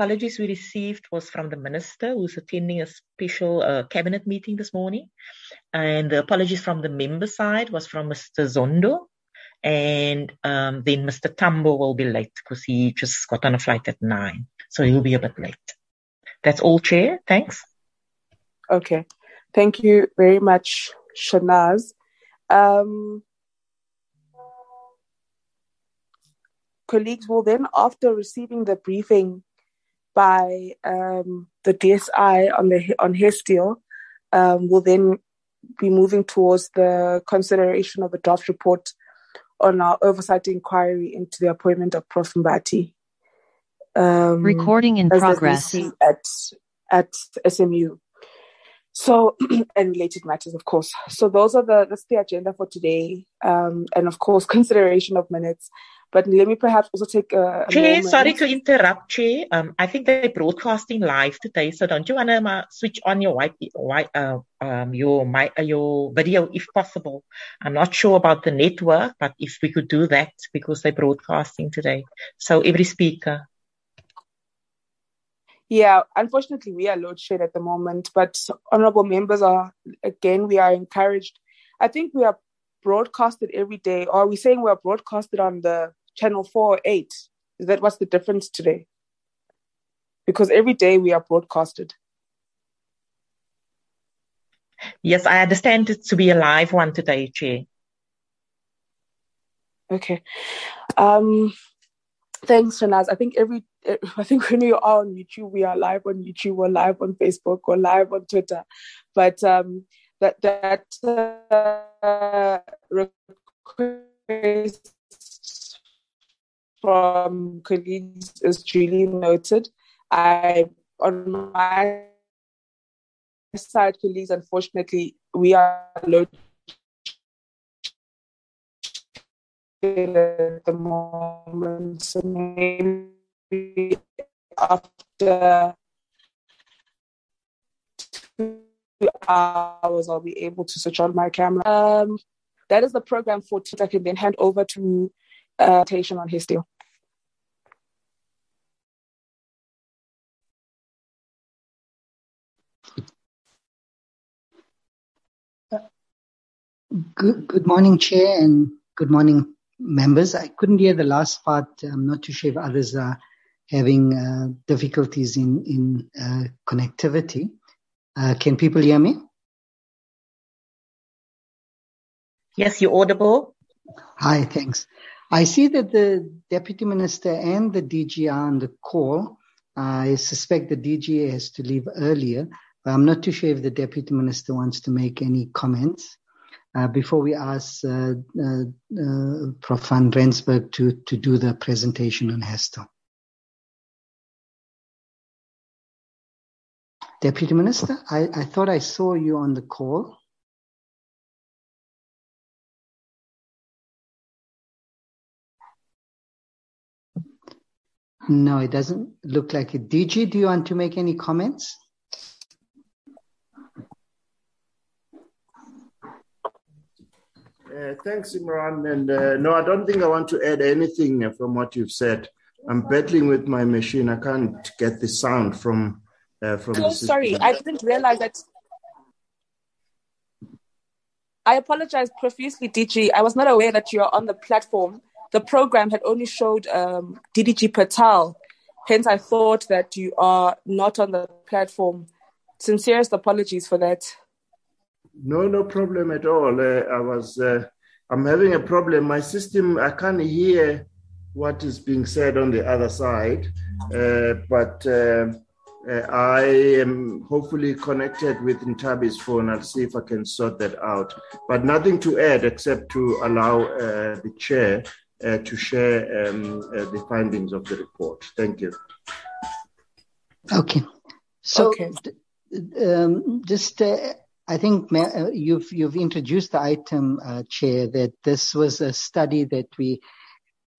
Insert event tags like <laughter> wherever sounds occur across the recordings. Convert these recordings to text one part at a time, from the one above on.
apologies we received was from the minister who's attending a special uh, cabinet meeting this morning. And the apologies from the member side was from Mr. Zondo. And um, then Mr. Tambo will be late because he just got on a flight at nine. So he'll be a bit late. That's all, Chair. Thanks. Okay. Thank you very much, Shanaz. Um, colleagues will then, after receiving the briefing by um, the DSI on the on HESTIIL, um, will then be moving towards the consideration of a draft report on our oversight inquiry into the appointment of Prof. Mbati. Um, Recording in progress at at SMU. So, <clears throat> and related matters, of course. So those are the that's the agenda for today, um, and of course <laughs> consideration of minutes. But let me perhaps also take a, a moment. sorry to interrupt, Chair. Um, I think they're broadcasting live today, so don't you want to uh, switch on your white, white, uh, um, your my, uh, your video if possible? I'm not sure about the network, but if we could do that because they're broadcasting today. So every speaker. Yeah, unfortunately, we are load shed at the moment, but honorable members are again. We are encouraged. I think we are broadcasted every day, or are we saying we are broadcasted on the channel four or eight? Is that what's the difference today? Because every day we are broadcasted. Yes, I understand it to be a live one today, Chair. Okay. Um, thanks, Shanaz. I think every <laughs> I think when we are on YouTube, we are live on YouTube or live on Facebook or live on Twitter. But um, that that uh, request from colleagues is duly noted. I on my side, colleagues, unfortunately, we are low at the moment, so maybe after two hours, I'll be able to switch on my camera. Um, that is the program for I can then hand over to uh, on HESTIIL. Good, good morning, Chair, and good morning, members. I couldn't hear the last part. I'm not too sure if others are having uh, difficulties in, in uh, connectivity. Uh, can people hear me? Yes, you're audible. Hi, thanks. I see that the Deputy Minister and the DG are on the call. I suspect the DG has to leave earlier, but I'm not too sure if the Deputy Minister wants to make any comments. Uh, before we ask uh, uh, uh Prof. van Rensburg to, to do the presentation on HESTIIL. Deputy Minister, I, I thought I saw you on the call. No, it doesn't look like it. DG, do you want to make any comments? Uh, thanks, Imran. And uh, no, I don't think I want to add anything from what you've said. I'm battling with my machine. I can't get the sound from uh, from. So sorry, I didn't realize that. I apologize profusely, DG. I was not aware that you are on the platform. The program had only showed um, DDG Patel. Hence, I thought that you are not on the platform. Sincerest apologies for that. No, no problem at all. Uh, I was, uh, I'm having a problem. My system, I can't hear what is being said on the other side, uh, but uh, uh, I am hopefully connected with Ntabi's phone. I'll see if I can sort that out. But nothing to add except to allow uh, the chair uh, to share um, uh, the findings of the report. Thank you. Okay. So, okay. Um, just uh, I think uh, you've you've introduced the item, Chair, that this was a study that we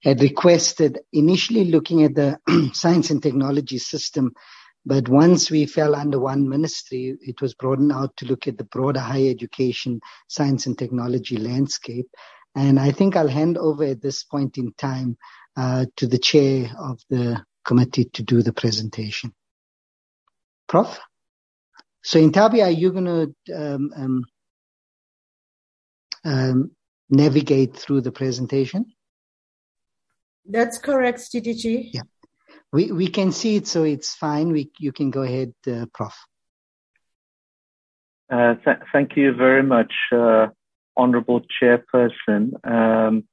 had requested initially looking at the <clears throat> science and technology system but once we fell under one ministry, it was broadened out to look at the broader higher education, science and technology landscape. And I think I'll hand over at this point in time uh, to the chair of the committee to do the presentation. Prof? So Intabi, are you going to um, um, um, navigate through the presentation? That's correct, TDG. Yeah. We, we can see it, so it's fine. We, you can go ahead, uh, Prof. Uh, th- thank you very much, uh, Honorable Chairperson um,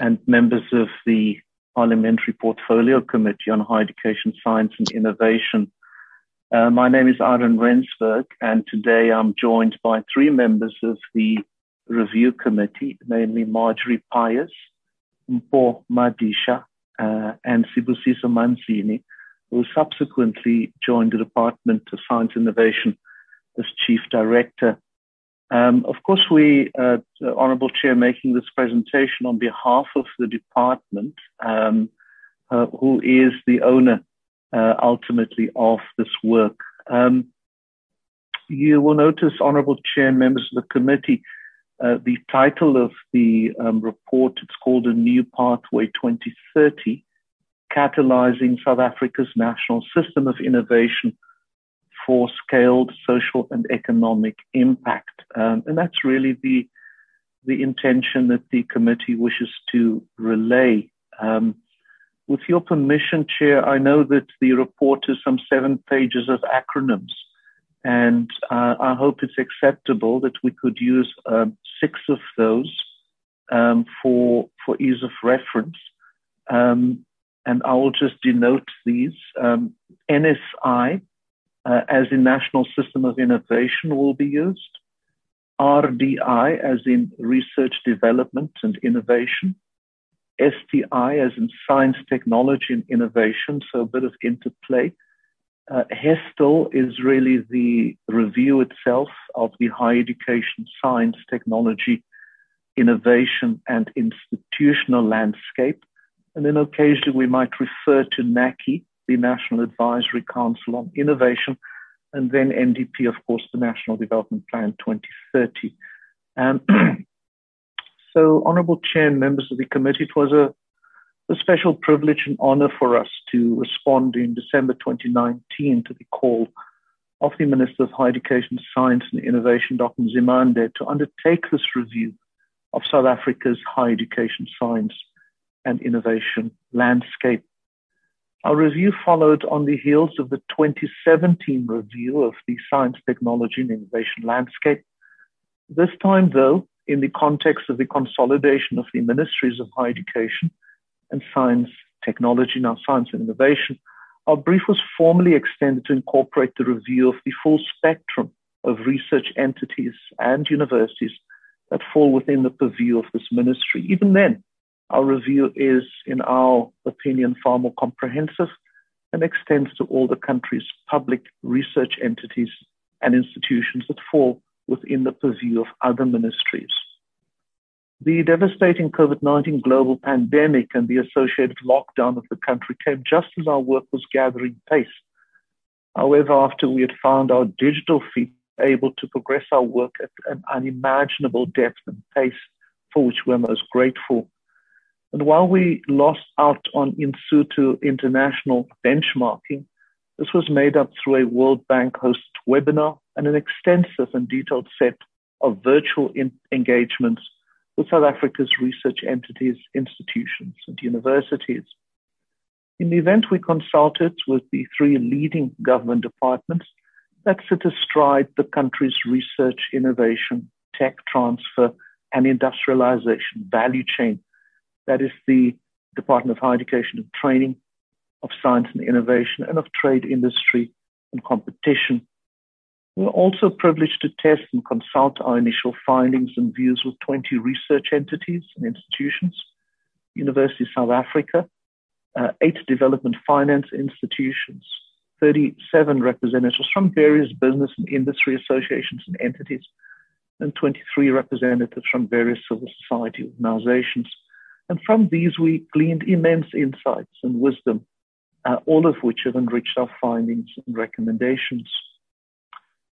and members of the Parliamentary Portfolio Committee on Higher Education, Science and Innovation. Uh, my name is Ihron Rensburg, and today I'm joined by three members of the Review Committee, namely Marjorie Pius, Mpo Madisha, uh, and Sibusiso Manzini, who subsequently joined the Department of Science Innovation as Chief Director. Um, of course, we, uh, Honourable Chair, making this presentation on behalf of the department, um, uh, who is the owner uh, ultimately of this work. Um, you will notice, Honourable Chair and members of the committee, uh, the title of the um, report, it's called A New Pathway 2030, Catalyzing South Africa's National System of Innovation for Scaled Social and Economic Impact. Um, and that's really the, the intention that the committee wishes to relay. Um, with your permission, Chair, I know that the report is some seven pages of acronyms. And uh, I hope it's acceptable that we could use um, six of those um, for for ease of reference. Um, and I will just denote these. Um, NSI, uh, as in National System of Innovation, will be used. RDI, as in Research, Development and Innovation. STI, as in Science, Technology and Innovation, so a bit of interplay uh, HESTIIL is really the review itself of the higher education, science, technology, innovation, and institutional landscape. And then occasionally we might refer to NACI, the National Advisory Council on Innovation, and then NDP, of course, the National Development Plan 2030. Um, <clears throat> so, Honorable Chair and members of the committee, it was a a special privilege and honor for us to respond in December 2019 to the call of the Minister of Higher Education, Science and Innovation, Dr. Nzimande, to undertake this review of South Africa's higher education, science and innovation landscape. Our review followed on the heels of the 2017 review of the science, technology and innovation landscape. This time, though, in the context of the consolidation of the ministries of higher education and science, technology, now science and innovation, our brief was formally extended to incorporate the review of the full spectrum of research entities and universities that fall within the purview of this ministry. Even then, our review is, in our opinion, far more comprehensive and extends to all the country's public research entities and institutions that fall within the purview of other ministries. The devastating COVID 19 global pandemic and the associated lockdown of the country came just as our work was gathering pace. However, after we had found our digital feet able to progress our work at an unimaginable depth and pace for which we're most grateful. And while we lost out on in situ international benchmarking, this was made up through a World Bank hosted webinar and an extensive and detailed set of virtual in- engagements with South Africa's research entities, institutions, and universities. In the event, we consulted with the three leading government departments that sit astride the country's research, innovation, tech transfer, and industrialization value chain. That is the Department of Higher Education and Training, of Science and Innovation, and of Trade, Industry, and Competition, we're also privileged to test and consult our initial findings and views with 20 research entities and institutions, University of South Africa, uh, eight development finance institutions, 37 representatives from various business and industry associations and entities, and 23 representatives from various civil society organizations. And from these, we gleaned immense insights and wisdom, uh, all of which have enriched our findings and recommendations.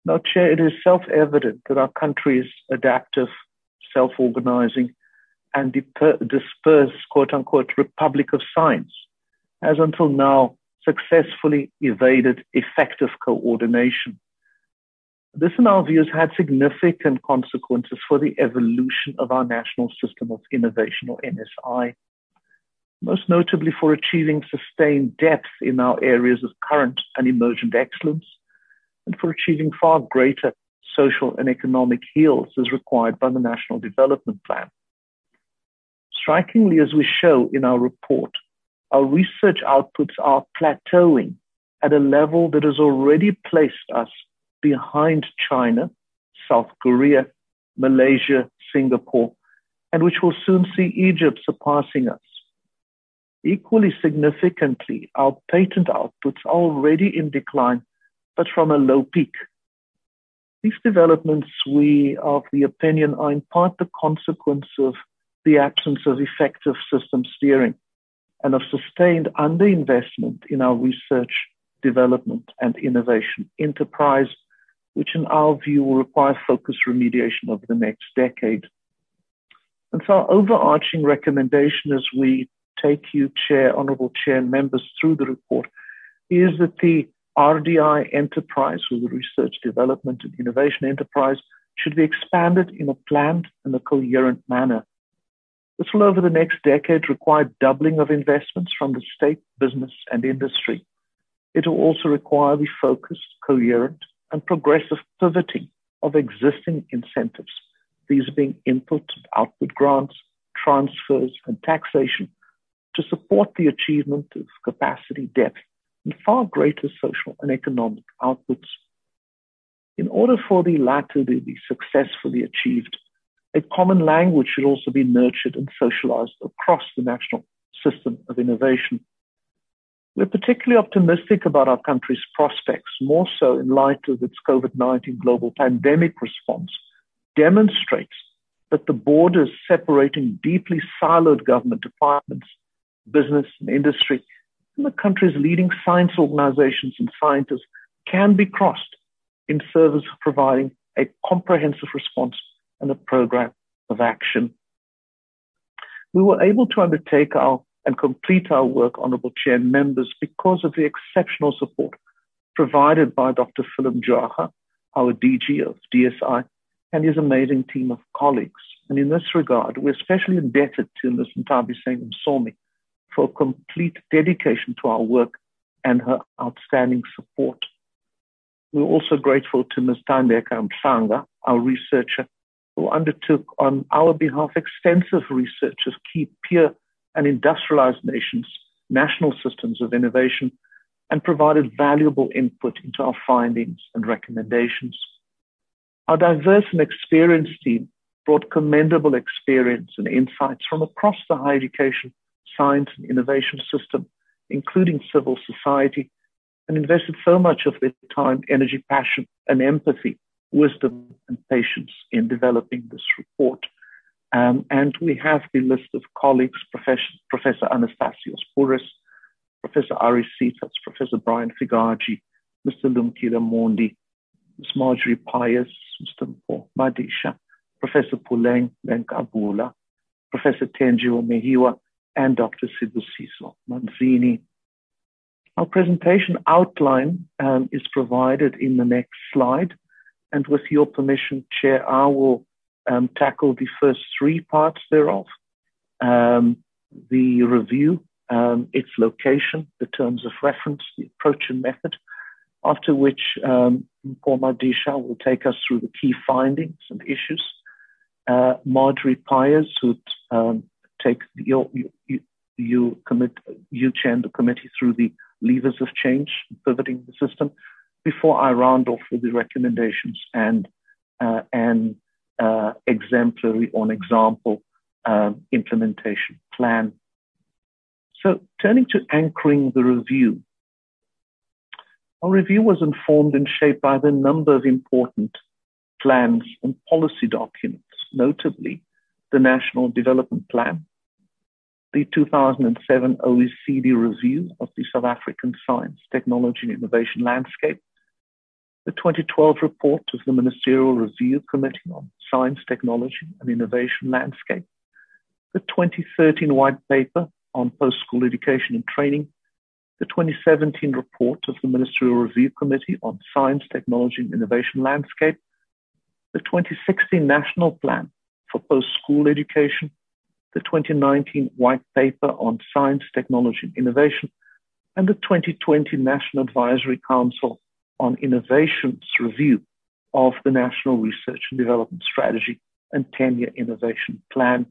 Now, Chair, it is self evident that our country is adaptive, self organizing, and dispersed, quote unquote, republic of science has until now successfully evaded effective coordination. This, in our view, has had significant consequences for the evolution of our National System of Innovation, or NSI, most notably for achieving sustained depth in our areas of current and emergent excellence, and for achieving far greater social and economic heals as required by the National Development Plan. Strikingly, as we show in our report, our research outputs are plateauing at a level that has already placed us behind China, South Korea, Malaysia, Singapore, and which will soon see Egypt surpassing us. Equally significantly, our patent outputs are already in decline, but from a low peak. These developments, we are of the opinion, are in part the consequence of the absence of effective system steering and of sustained underinvestment in our research, development, and innovation enterprise, which in our view will require focused remediation over the next decade. And so our overarching recommendation as we take you, Chair, Honorable Chair, and members through the report is that the RDI enterprise, or the Research, Development, and Innovation Enterprise, should be expanded in a planned and a coherent manner this will, over the next decade, require doubling of investments from the state, business, and industry. It will also require the focused, coherent, and progressive pivoting of existing incentives, these being input and output grants, transfers, and taxation, to support the achievement of capacity depth and far greater social and economic outputs. In order for the latter to be successfully achieved, a common language should also be nurtured and socialized across the national system of innovation. We're particularly optimistic about our country's prospects, more so in light of its COVID 19 global pandemic response, demonstrates that the borders separating deeply siloed government departments, business, and industry, and the country's leading science organizations and scientists can be crossed in service of providing a comprehensive response and a program of action. We were able to undertake our and complete our work, Honorable Chair and members, because of the exceptional support provided by Dr. Philip Mjwara, our DG of DSI, and his amazing team of colleagues. And in this regard, we're especially indebted to Ms. Ntabi Sengh Msomi for complete dedication to our work and her outstanding support. We're also grateful to Ms. Tandeka Mhlanga, our researcher who undertook on our behalf extensive research of key peer and industrialized nations, national systems of innovation, and provided valuable input into our findings and recommendations. Our diverse and experienced team brought commendable experience and insights from across the higher education, science, and innovation system, including civil society, and invested so much of their time, energy, passion, and empathy wisdom and patience in developing this report. Um, and we have the list of colleagues, Professor, Professor Anastasios Pouris, Professor Ari Cephas, Professor Brian Figaji, Mr. Lumkile Mondi, Ms. Marjorie Pyoos, Mr. Mpho Madisha, Professor Puleng Lenkabula, Professor Thenjiwe Meyiwa, and Dr. Sibusiso Manzini. Our presentation outline um, is provided in the next slide. And with your permission, Chair, I will um, tackle the first three parts thereof. Um, the review, um, its location, the terms of reference, the approach and method, after which um, Mpho will take us through the key findings and issues. Uh, Marjorie Pyoos, who um, take you, you, you, commit, you chair the committee through the levers of change, pivoting the system before I round off with the recommendations and uh, an uh, exemplary or an example um, implementation plan. So turning to anchoring the review. Our review was informed and shaped by the number of important plans and policy documents, notably the National Development Plan, the 2007 OECD review of the South African science, technology, and innovation landscape, the 2012 report of the Ministerial Review Committee on Science, Technology and Innovation Landscape, the 2013 white paper on post-school education and training, the 2017 report of the Ministerial Review Committee on Science, Technology and Innovation Landscape, the 2016 National Plan for Post-School Education, the 2019 White Paper on Science, Technology and Innovation, and the 2020 National Advisory Council on Innovation's review of the National Research and Development Strategy and 10-year innovation plan.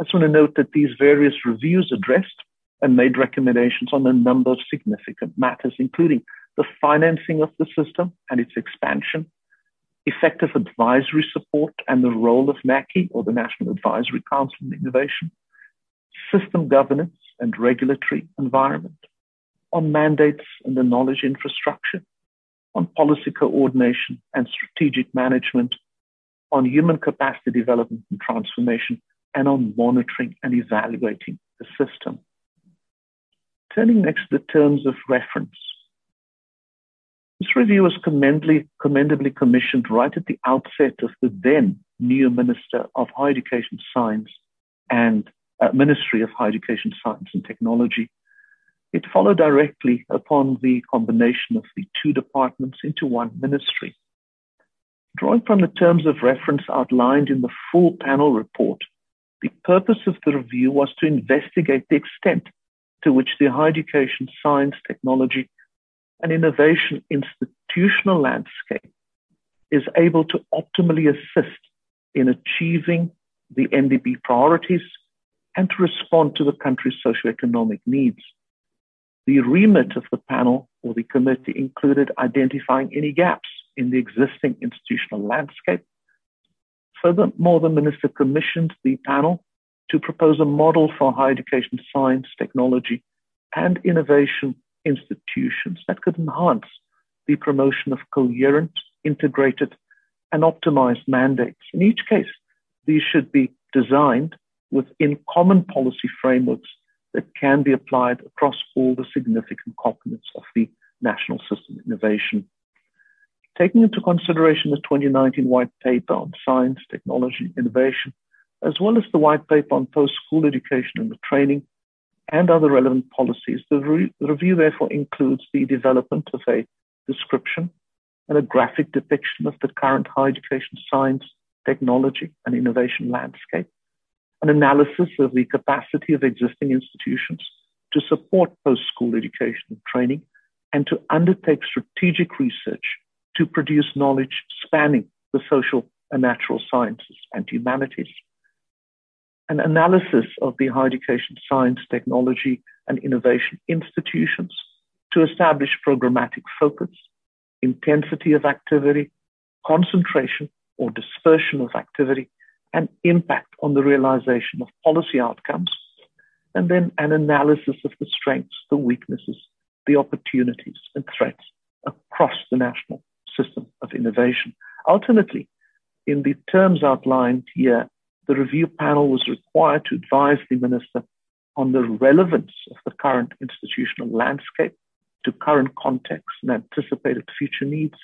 I just want to note that these various reviews addressed and made recommendations on a number of significant matters, including the financing of the system and its expansion, effective advisory support and the role of NACI or the National Advisory Council on Innovation, system governance and regulatory environment, on mandates and the knowledge infrastructure, on policy coordination and strategic management, on human capacity development and transformation, and on monitoring and evaluating the system. Turning next to the terms of reference. This review was commendably, commendably commissioned right at the outset of the then new Minister of Higher Education, Science and uh, Ministry of Higher Education, Science and Technology. It followed directly upon the combination of the two departments into one ministry. Drawing from the terms of reference outlined in the full panel report, the purpose of the review was to investigate the extent to which the higher education, science, technology, and innovation institutional landscape is able to optimally assist in achieving the NDP priorities and to respond to the country's socioeconomic needs. The remit of the panel or the committee included identifying any gaps in the existing institutional landscape. Furthermore, the minister commissioned the panel to propose a model for higher education, science, technology, and innovation institutions that could enhance the promotion of coherent, integrated, and optimized mandates. In each case, these should be designed within common policy frameworks that can be applied across all the significant components of the national system innovation. Taking into consideration the 2019 white paper on science, technology, innovation, as well as the white paper on post-school education and the training and other relevant policies. The, re- the review therefore includes the development of a description and a graphic depiction of the current higher education science, technology, and innovation landscape, an analysis of the capacity of existing institutions to support post-school education and training, and to undertake strategic research to produce knowledge spanning the social and natural sciences and humanities. An analysis of the higher education, science, technology, and innovation institutions to establish programmatic focus, intensity of activity, concentration or dispersion of activity, and impact on the realization of policy outcomes, and then an analysis of the strengths, the weaknesses, the opportunities, and threats across the national system of innovation. Ultimately, in the terms outlined here, the review panel was required to advise the minister on the relevance of the current institutional landscape to current context and anticipated future needs,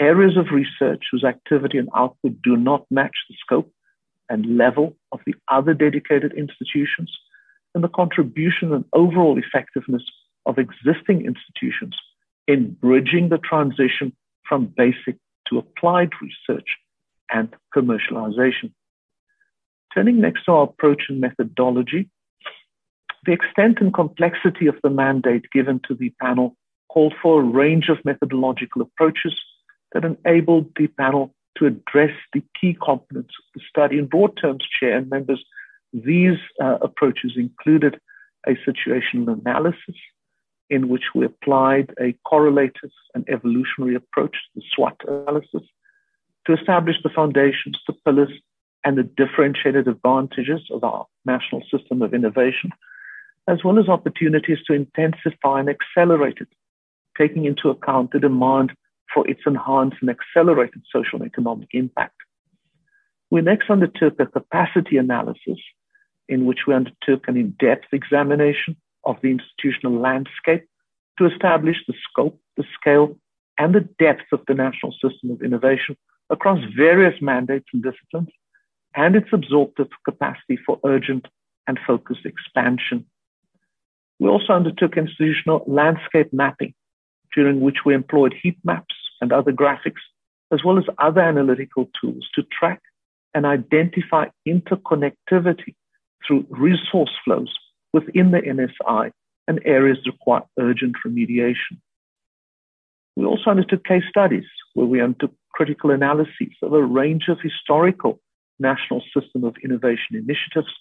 areas of research whose activity and output do not match the scope and level of the other dedicated institutions, and the contribution and overall effectiveness of existing institutions in bridging the transition from basic to applied research and commercialization. Turning next to our approach and methodology, the extent and complexity of the mandate given to the panel called for a range of methodological approaches that enabled the panel to address the key components of the study. In broad terms, Chair and members, these uh, approaches included a situational analysis in which we applied a correlative and evolutionary approach, the SWOT analysis, to establish the foundations, the pillars, and the differentiated advantages of our national system of innovation, as well as opportunities to intensify and accelerate it, taking into account the demand for its enhanced and accelerated social and economic impact. We next undertook a capacity analysis in which we undertook an in-depth examination of the institutional landscape to establish the scope, the scale, and the depth of the national system of innovation across various mandates and disciplines and its absorptive capacity for urgent and focused expansion. We also undertook institutional landscape mapping, during which we employed heat maps and other graphics, as well as other analytical tools to track and identify interconnectivity through resource flows within the NSI and areas that require urgent remediation. We also undertook case studies where we undertook critical analyses of a range of historical national system of innovation initiatives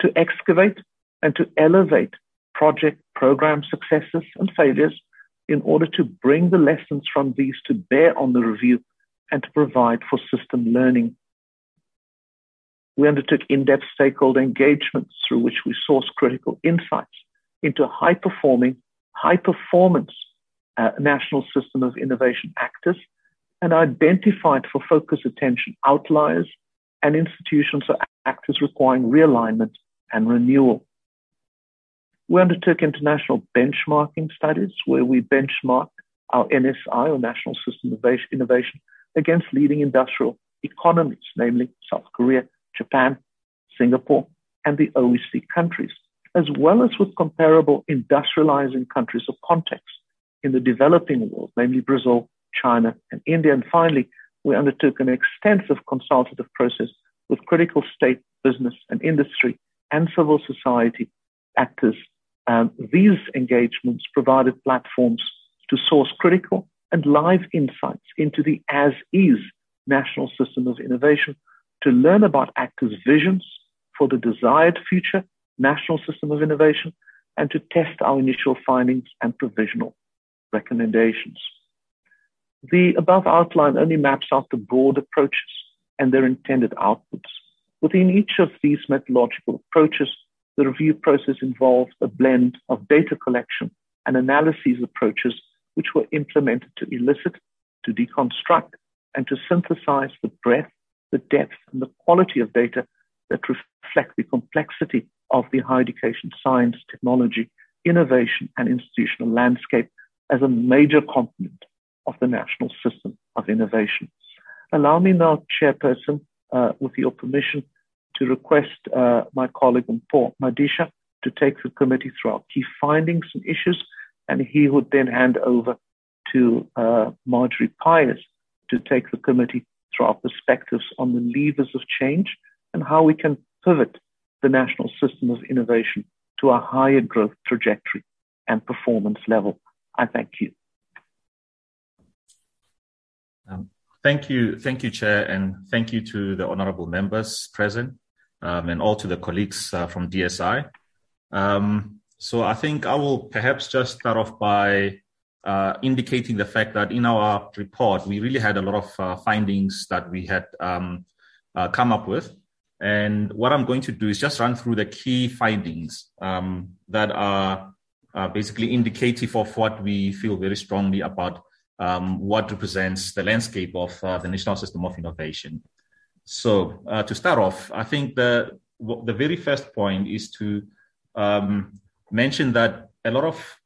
to excavate and to elevate project program successes and failures in order to bring the lessons from these to bear on the review and to provide for system learning. We undertook in-depth stakeholder engagements through which we sourced critical insights into a high performing, high performance uh, national system of innovation actors and identified for focus attention outliers and institutions or actors requiring realignment and renewal. We undertook international benchmarking studies where we benchmarked our NSI or National System of Innovation against leading industrial economies, namely South Korea, Japan, Singapore, and the OECD countries, as well as with comparable industrializing countries of context in the developing world, namely Brazil, China, and India. And finally, we undertook an extensive consultative process with critical state, business, and industry and civil society actors. Um, these engagements provided platforms to source critical and live insights into the as is national system of innovation, to learn about actors' visions for the desired future national system of innovation, and to test our initial findings and provisional recommendations. The above outline only maps out the broad approaches and their intended outputs. Within each of these methodological approaches, the review process involved a blend of data collection and analyses approaches which were implemented to elicit, to deconstruct, and to synthesize the breadth, the depth, and the quality of data that reflect the complexity of the higher education science, technology, innovation, and institutional landscape as a major component of the national system of innovation. Allow me now, Chairperson, uh, with your permission, to request uh, my colleague and Mpho Madisha to take the committee through our key findings and issues, and he would then hand over to uh, Marjorie Pyoos to take the committee through our perspectives on the levers of change and how we can pivot the national system of innovation to a higher growth trajectory and performance level. I thank you. Um, thank you, thank you, Chair, and thank you to the honourable members present um, and all to the colleagues uh, from DSI. Um, so I think I will perhaps just start off by uh, indicating the fact that in our report we really had a lot of uh, findings that we had um, uh, come up with. And what I'm going to do is just run through the key findings um, that are basically indicative of what we feel very strongly about um, what represents the landscape of uh, the national system of innovation. So uh, to start off, I think the the very first point is to um, mention that a lot of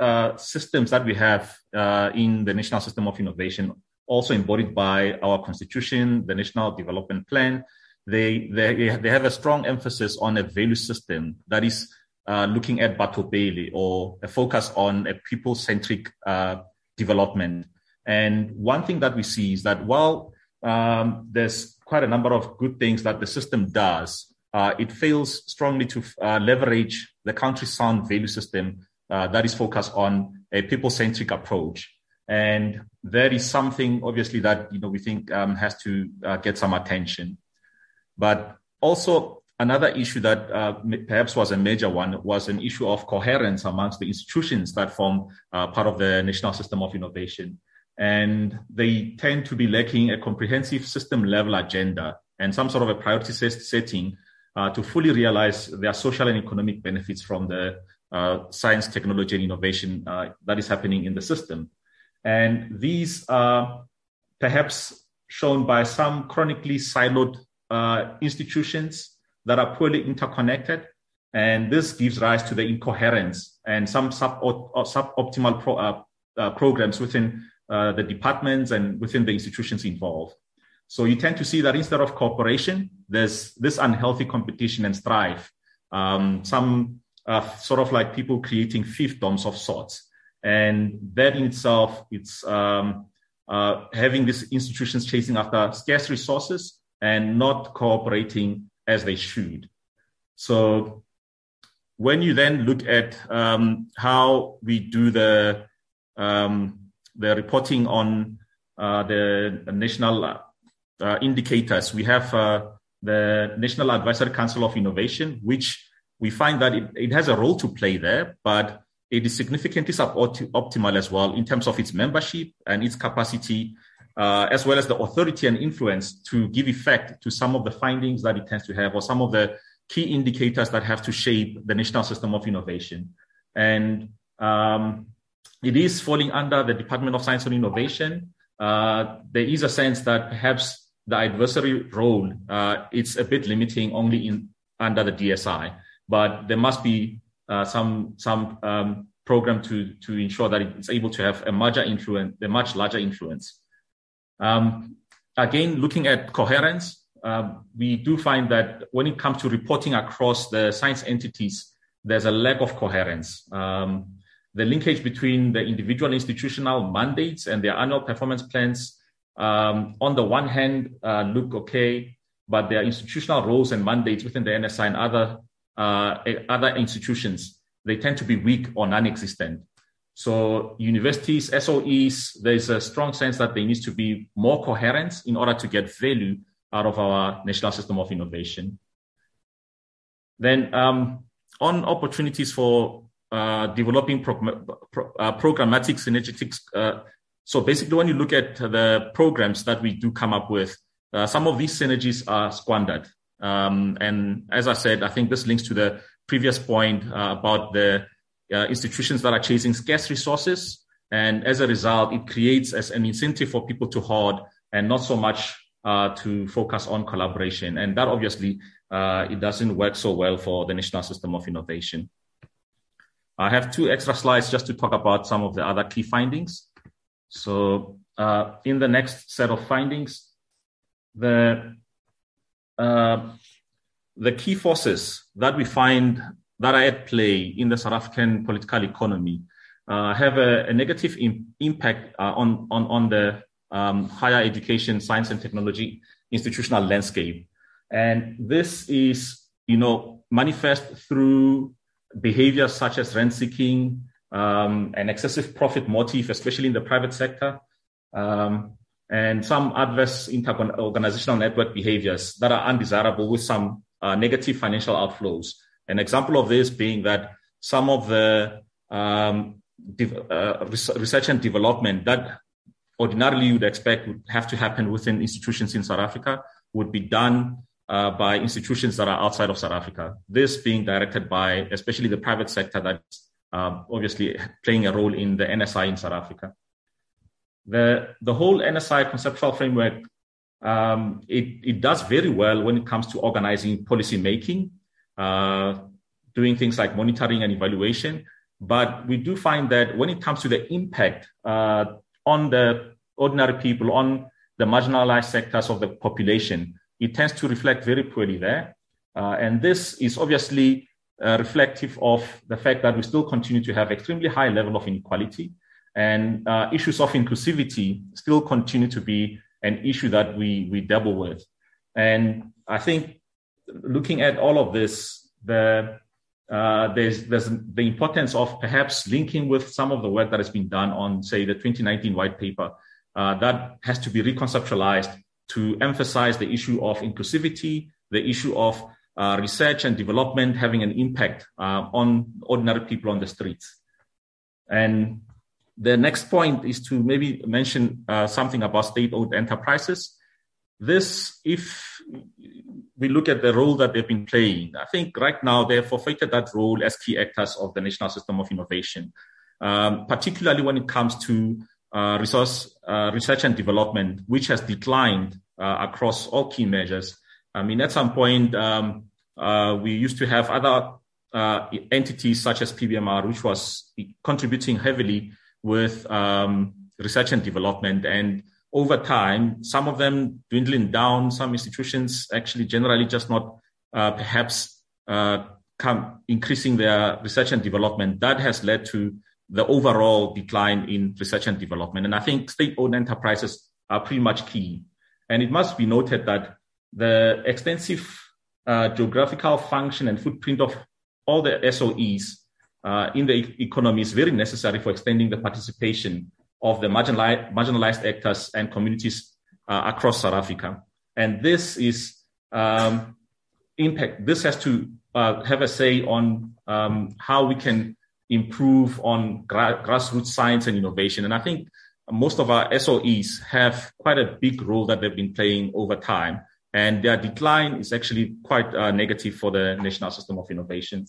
uh, systems that we have uh, in the national system of innovation, also embodied by our constitution, the national development plan, they they they have a strong emphasis on a value system that is uh, looking at Batho Pele or a focus on a people centric uh, development. And one thing that we see is that while um, there's quite a number of good things that the system does, uh, it fails strongly to uh, leverage the country's sound value system uh, that is focused on a people centric approach. And that is something obviously that you know we think um, has to uh, get some attention. But also another issue that uh, perhaps was a major one was an issue of coherence amongst the institutions that form uh, part of the national system of innovation. And they tend to be lacking a comprehensive system level agenda and some sort of a priority setting uh, to fully realize their social and economic benefits from the uh, science, technology, and innovation uh, that is happening in the system. And these are perhaps shown by some chronically siloed uh, institutions that are poorly interconnected. And this gives rise to the incoherence and some sub, suboptimal pro, uh, uh, programs within uh, the departments and within the institutions involved. So you tend to see that instead of cooperation, there's this unhealthy competition and strife. Um, some uh, sort of like people creating fiefdoms of sorts. And that in itself, it's um, uh, having these institutions chasing after scarce resources and not cooperating as they should. So when you then look at um, how we do the um, the reporting on uh, the, national uh, indicators, we have uh, the National Advisory Council of Innovation, which we find that it, it has a role to play there, but it is significantly suboptimal as well in terms of its membership and its capacity, uh, as well as the authority and influence to give effect to some of the findings that it tends to have or some of the key indicators that have to shape the national system of innovation. And um, it is falling under the Department of Science and Innovation. Uh, there is a sense that perhaps the advisory role uh, it's a bit limiting only in under the DSI but there must be uh, some some um, program to to ensure that it's able to have a larger influence, a much larger influence. Um, again, looking at coherence, uh, we do find that when it comes to reporting across the science entities, there's a lack of coherence. Um, the linkage between the individual institutional mandates and their annual performance plans, um, on the one hand, uh, look okay, but their institutional roles and mandates within the NSI and other uh, other institutions, they tend to be weak or non-existent. So universities, SOEs, there's a strong sense that there needs to be more coherence in order to get value out of our national system of innovation. Then um, on opportunities for uh, developing pro- pro- uh, programmatic synergetics. Uh, so basically, when you look at the programs that we do come up with, uh, some of these synergies are squandered. Um, and as I said, I think this links to the previous point uh, about the institutions that are chasing scarce resources. And as a result, it creates as an incentive for people to hoard and not so much uh, to focus on collaboration. And that obviously, uh, it doesn't work so well for the national system of innovation. I have two extra slides just to talk about some of the other key findings. So uh, in the next set of findings, the uh, the key forces that we find that are at play in the South African political economy uh, have a, a negative Im- impact uh, on, on, on the um, higher education, science and technology institutional landscape. And this is, you know, manifest through behaviors such as rent seeking, um, an excessive profit motive, especially in the private sector, um, and some adverse inter-organizational network behaviors that are undesirable with some uh, negative financial outflows. An example of this being that some of the um, uh, research and development that ordinarily you would expect would have to happen within institutions in South Africa would be done uh, by institutions that are outside of South Africa. This being directed by especially the private sector that's uh, obviously playing a role in the NSI in South Africa the the whole NSI conceptual framework um, it it does very well when it comes to organizing policy making, uh, doing things like monitoring and evaluation. But we do find that when it comes to the impact uh, on the ordinary people, on the marginalized sectors of the population, it tends to reflect very poorly there. Uh, and this is obviously uh, reflective of the fact that we still continue to have extremely high level of inequality. And uh, issues of inclusivity still continue to be an issue that we, we dabble with. And I think looking at all of this, the, uh, there's, there's the importance of perhaps linking with some of the work that has been done on, say, the 2019 white paper uh, that has to be reconceptualized to emphasize the issue of inclusivity, the issue of uh, research and development having an impact uh, on ordinary people on the streets. And the next point is to maybe mention uh, something about state-owned enterprises. This, if we look at the role that they've been playing, I think right now they've forfeited that role as key actors of the national system of innovation, um, particularly when it comes to resource uh, research and development, which has declined uh, across all key measures. I mean, at some point, um, uh, we used to have other uh, entities such as PBMR, which was contributing heavily with um, research and development. And over time, some of them dwindling down, some institutions actually generally just not uh, perhaps uh, come increasing their research and development, that has led to the overall decline in research and development. And I think state-owned enterprises are pretty much key. And it must be noted that the extensive uh, geographical function and footprint of all the SOEs uh, in the economy is very necessary for extending the participation of the marginalized, marginalized actors and communities uh, across South Africa. And this is um, impact. This has to uh, have a say on um, how we can improve on gra- grassroots science and innovation. And I think most of our SOEs have quite a big role that they've been playing over time. And their decline is actually quite uh, negative for the national system of innovation.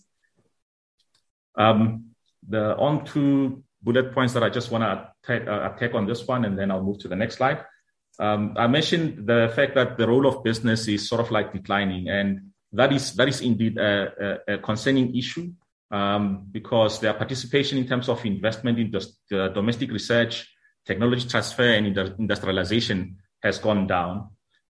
Um, the on to bullet points that I just want to attack, uh, on this one, and then I'll move to the next slide. Um, I mentioned the fact that the role of business is sort of like declining, and that is that is indeed a, a, a concerning issue um, because their participation in terms of investment in the domestic research, technology transfer, and industrialization has gone down.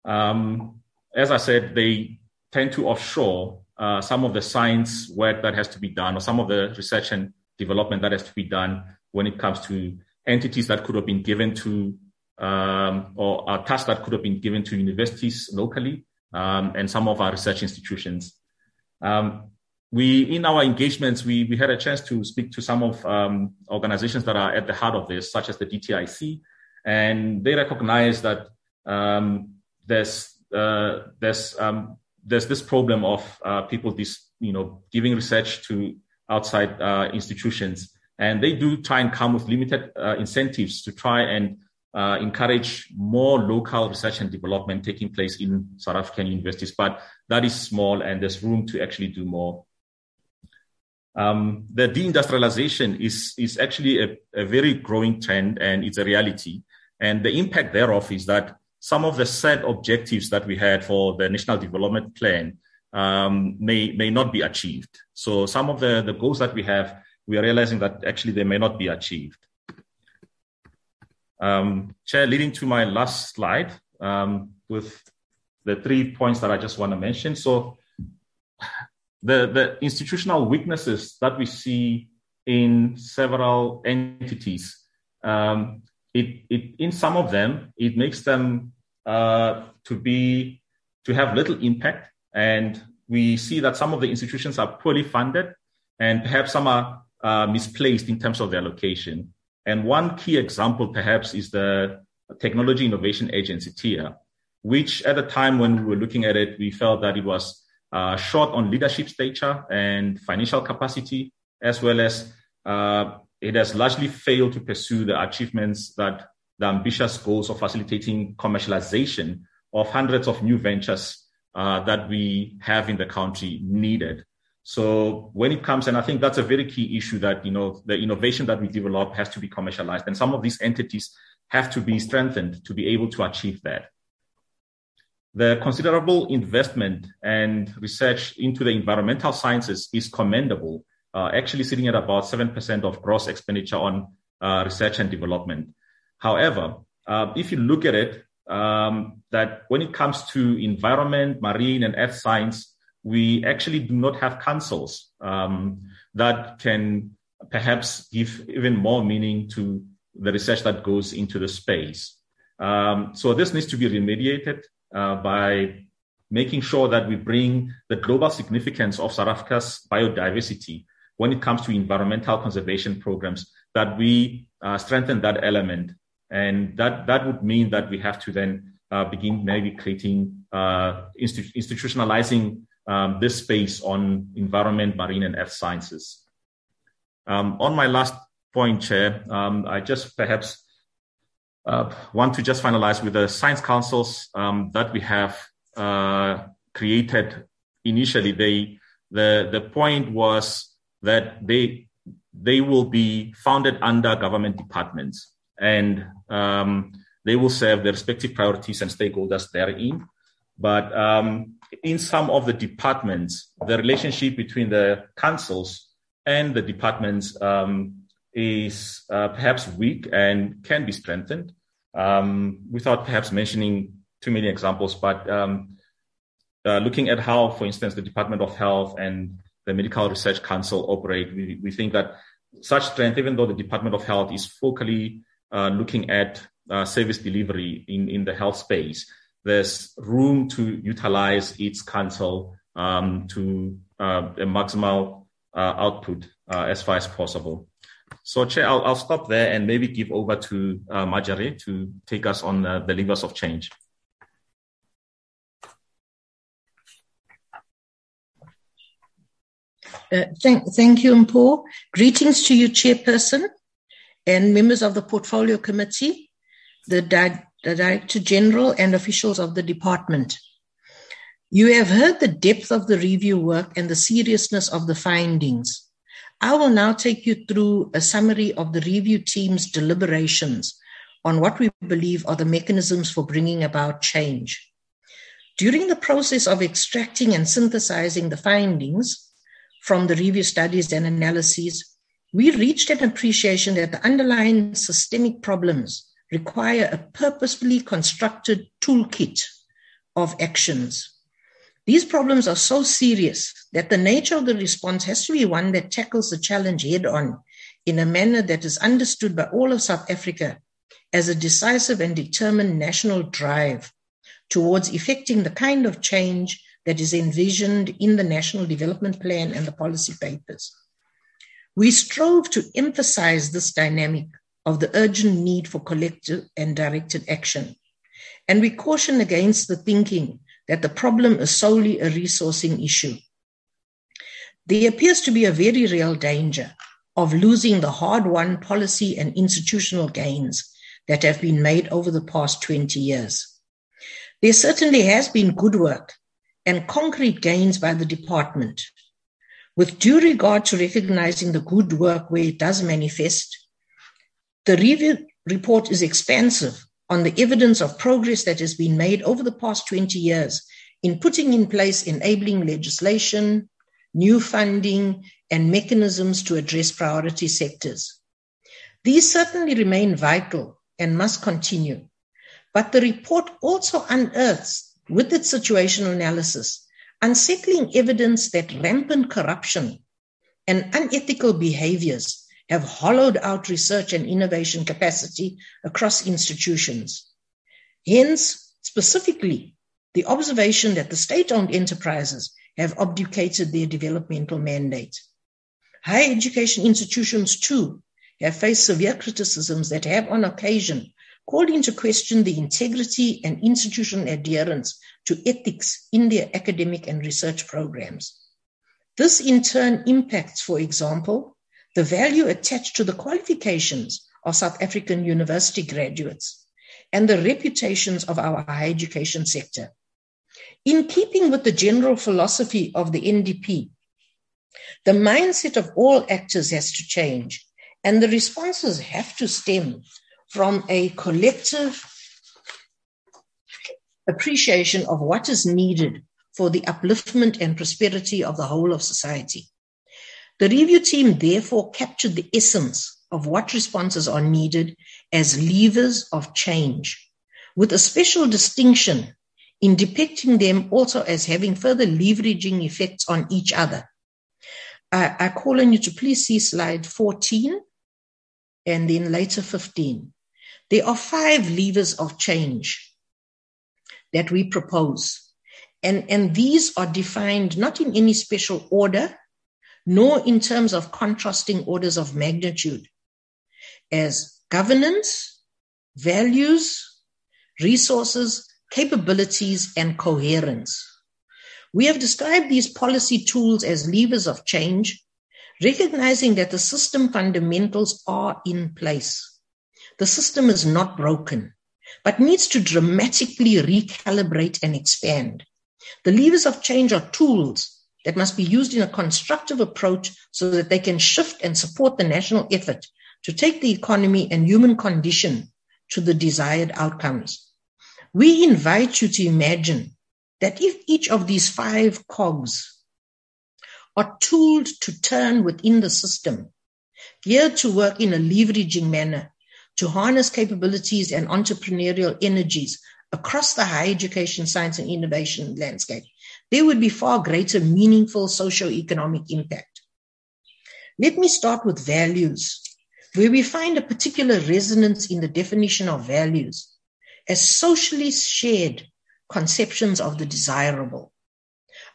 Um, as I said, they tend to offshore uh, some of the science work that has to be done, or some of the research and development that has to be done when it comes to entities that could have been given to um, or a tasks that could have been given to universities locally um, and some of our research institutions. Um, we, in our engagements, we, we had a chance to speak to some of um, organizations that are at the heart of this, such as the DTIC, and they recognize that um, there's uh, there's um, there's this problem of uh, people this you know giving research to outside uh, institutions, and they do try and come with limited uh, incentives to try and uh, encourage more local research and development taking place in South African universities, but that is small and there's room to actually do more. Um, the deindustrialization is, is actually a, a very growing trend and it's a reality. And the impact thereof is that some of the set objectives that we had for the National Development Plan um, may, may not be achieved. So some of the, the goals that we have, we are realizing that actually they may not be achieved. Um, Chair, leading to my last slide um, with the three points that I just want to mention. So, the, the institutional weaknesses that we see in several entities, um, it, it, in some of them, it makes them uh, to be to have little impact, and we see that some of the institutions are poorly funded, and perhaps some are uh, misplaced in terms of their location. And one key example, perhaps, is the Technology Innovation Agency, TIA, which at the time when we were looking at it, we felt that it was uh, short on leadership stature and financial capacity, as well as uh, it has largely failed to pursue the achievements that the ambitious goals of facilitating commercialization of hundreds of new ventures uh, that we have in the country needed. So when it comes, and I think that's a very key issue that, you know, the innovation that we develop has to be commercialized and some of these entities have to be strengthened to be able to achieve that. The considerable investment and research into the environmental sciences is commendable, uh, actually sitting at about 7% of gross expenditure on uh, research and development. However, uh, if you look at it, um, that when it comes to environment, marine and earth science, we actually do not have councils um, that can perhaps give even more meaning to the research that goes into the space. Um, so this needs to be remediated uh, by making sure that we bring the global significance of South Africa's biodiversity when it comes to environmental conservation programs, that we uh, strengthen that element. And that, that would mean that we have to then uh, begin maybe creating, uh, institu- institutionalizing um, this space on environment, marine, and earth sciences. Um, on my last point, Chair, um, I just perhaps uh, want to just finalize with the science councils um, that we have uh, created initially. They the the point was that they they will be founded under government departments and um, they will serve the respective priorities and stakeholders therein. But um, in some of the departments, the relationship between the councils and the departments um, is uh, perhaps weak and can be strengthened. Um, without perhaps mentioning too many examples, but um, uh, looking at how, for instance, the Department of Health and the Medical Research Council operate. We, we think that such strength, even though the Department of Health is focally uh, looking at uh, service delivery in, in the health space, there's room to utilize its council um, to uh, a maximal uh, output uh, as far as possible. So, Chair, I'll, I'll, stop there and maybe give over to uh, Marjorie to take us on uh, the levers of change. Uh, thank, thank you, Mpho. Greetings to you, Chairperson, and members of the Portfolio Committee, the, di- the Director General, and officials of the department. You have heard the depth of the review work and the seriousness of the findings. I will now take you through a summary of the review team's deliberations on what we believe are the mechanisms for bringing about change. During the process of extracting and synthesizing the findings from the review studies and analyses, we reached an appreciation that the underlying systemic problems require a purposefully constructed toolkit of actions. These problems are so serious that the nature of the response has to be one that tackles the challenge head on in a manner that is understood by all of South Africa as a decisive and determined national drive towards effecting the kind of change that is envisioned in the National Development Plan and the policy papers. We strove to emphasize this dynamic of the urgent need for collective and directed action. And we caution against the thinking that the problem is solely a resourcing issue. There appears to be a very real danger of losing the hard won policy and institutional gains that have been made over the past 20 years. There certainly has been good work and concrete gains by the department. With due regard to recognizing the good work where it does manifest, the review report is expansive on the evidence of progress that has been made over the past 20 years in putting in place enabling legislation, new funding, and mechanisms to address priority sectors. These certainly remain vital and must continue. But the report also unearths, with its situational analysis, unsettling evidence that rampant corruption and unethical behaviors have hollowed out research and innovation capacity across institutions. Hence, specifically, the observation that the state owned enterprises have abdicated their developmental mandate. Higher education institutions, too, have faced severe criticisms that have, on occasion, called into question the integrity and institutional adherence to ethics in their academic and research programs. This, in turn, impacts, for example, the value attached to the qualifications of South African university graduates and the reputations of our higher education sector. In keeping with the general philosophy of the NDP, the mindset of all actors has to change and the responses have to stem from a collective appreciation of what is needed for the upliftment and prosperity of the whole of society. The review team therefore captured the essence of what responses are needed as levers of change, with a special distinction in depicting them also as having further leveraging effects on each other. I, I call on you to please see slide 14 and then later 15. There are five levers of change that we propose. And, and these are defined not in any special order, nor in terms of contrasting orders of magnitude as governance, values, resources, capabilities, and coherence. We have described these policy tools as levers of change, recognizing that the system fundamentals are in place. The system is not broken, but needs to dramatically recalibrate and expand. The levers of change are tools that must be used in a constructive approach so that they can shift and support the national effort to take the economy and human condition to the desired outcomes. We invite you to imagine that if each of these five cogs are tooled to turn within the system, geared to work in a leveraging manner to harness capabilities and entrepreneurial energies across the higher education, science, and innovation landscape, there would be far greater meaningful socio-economic impact. Let me start with values, where we find a particular resonance in the definition of values as socially shared conceptions of the desirable.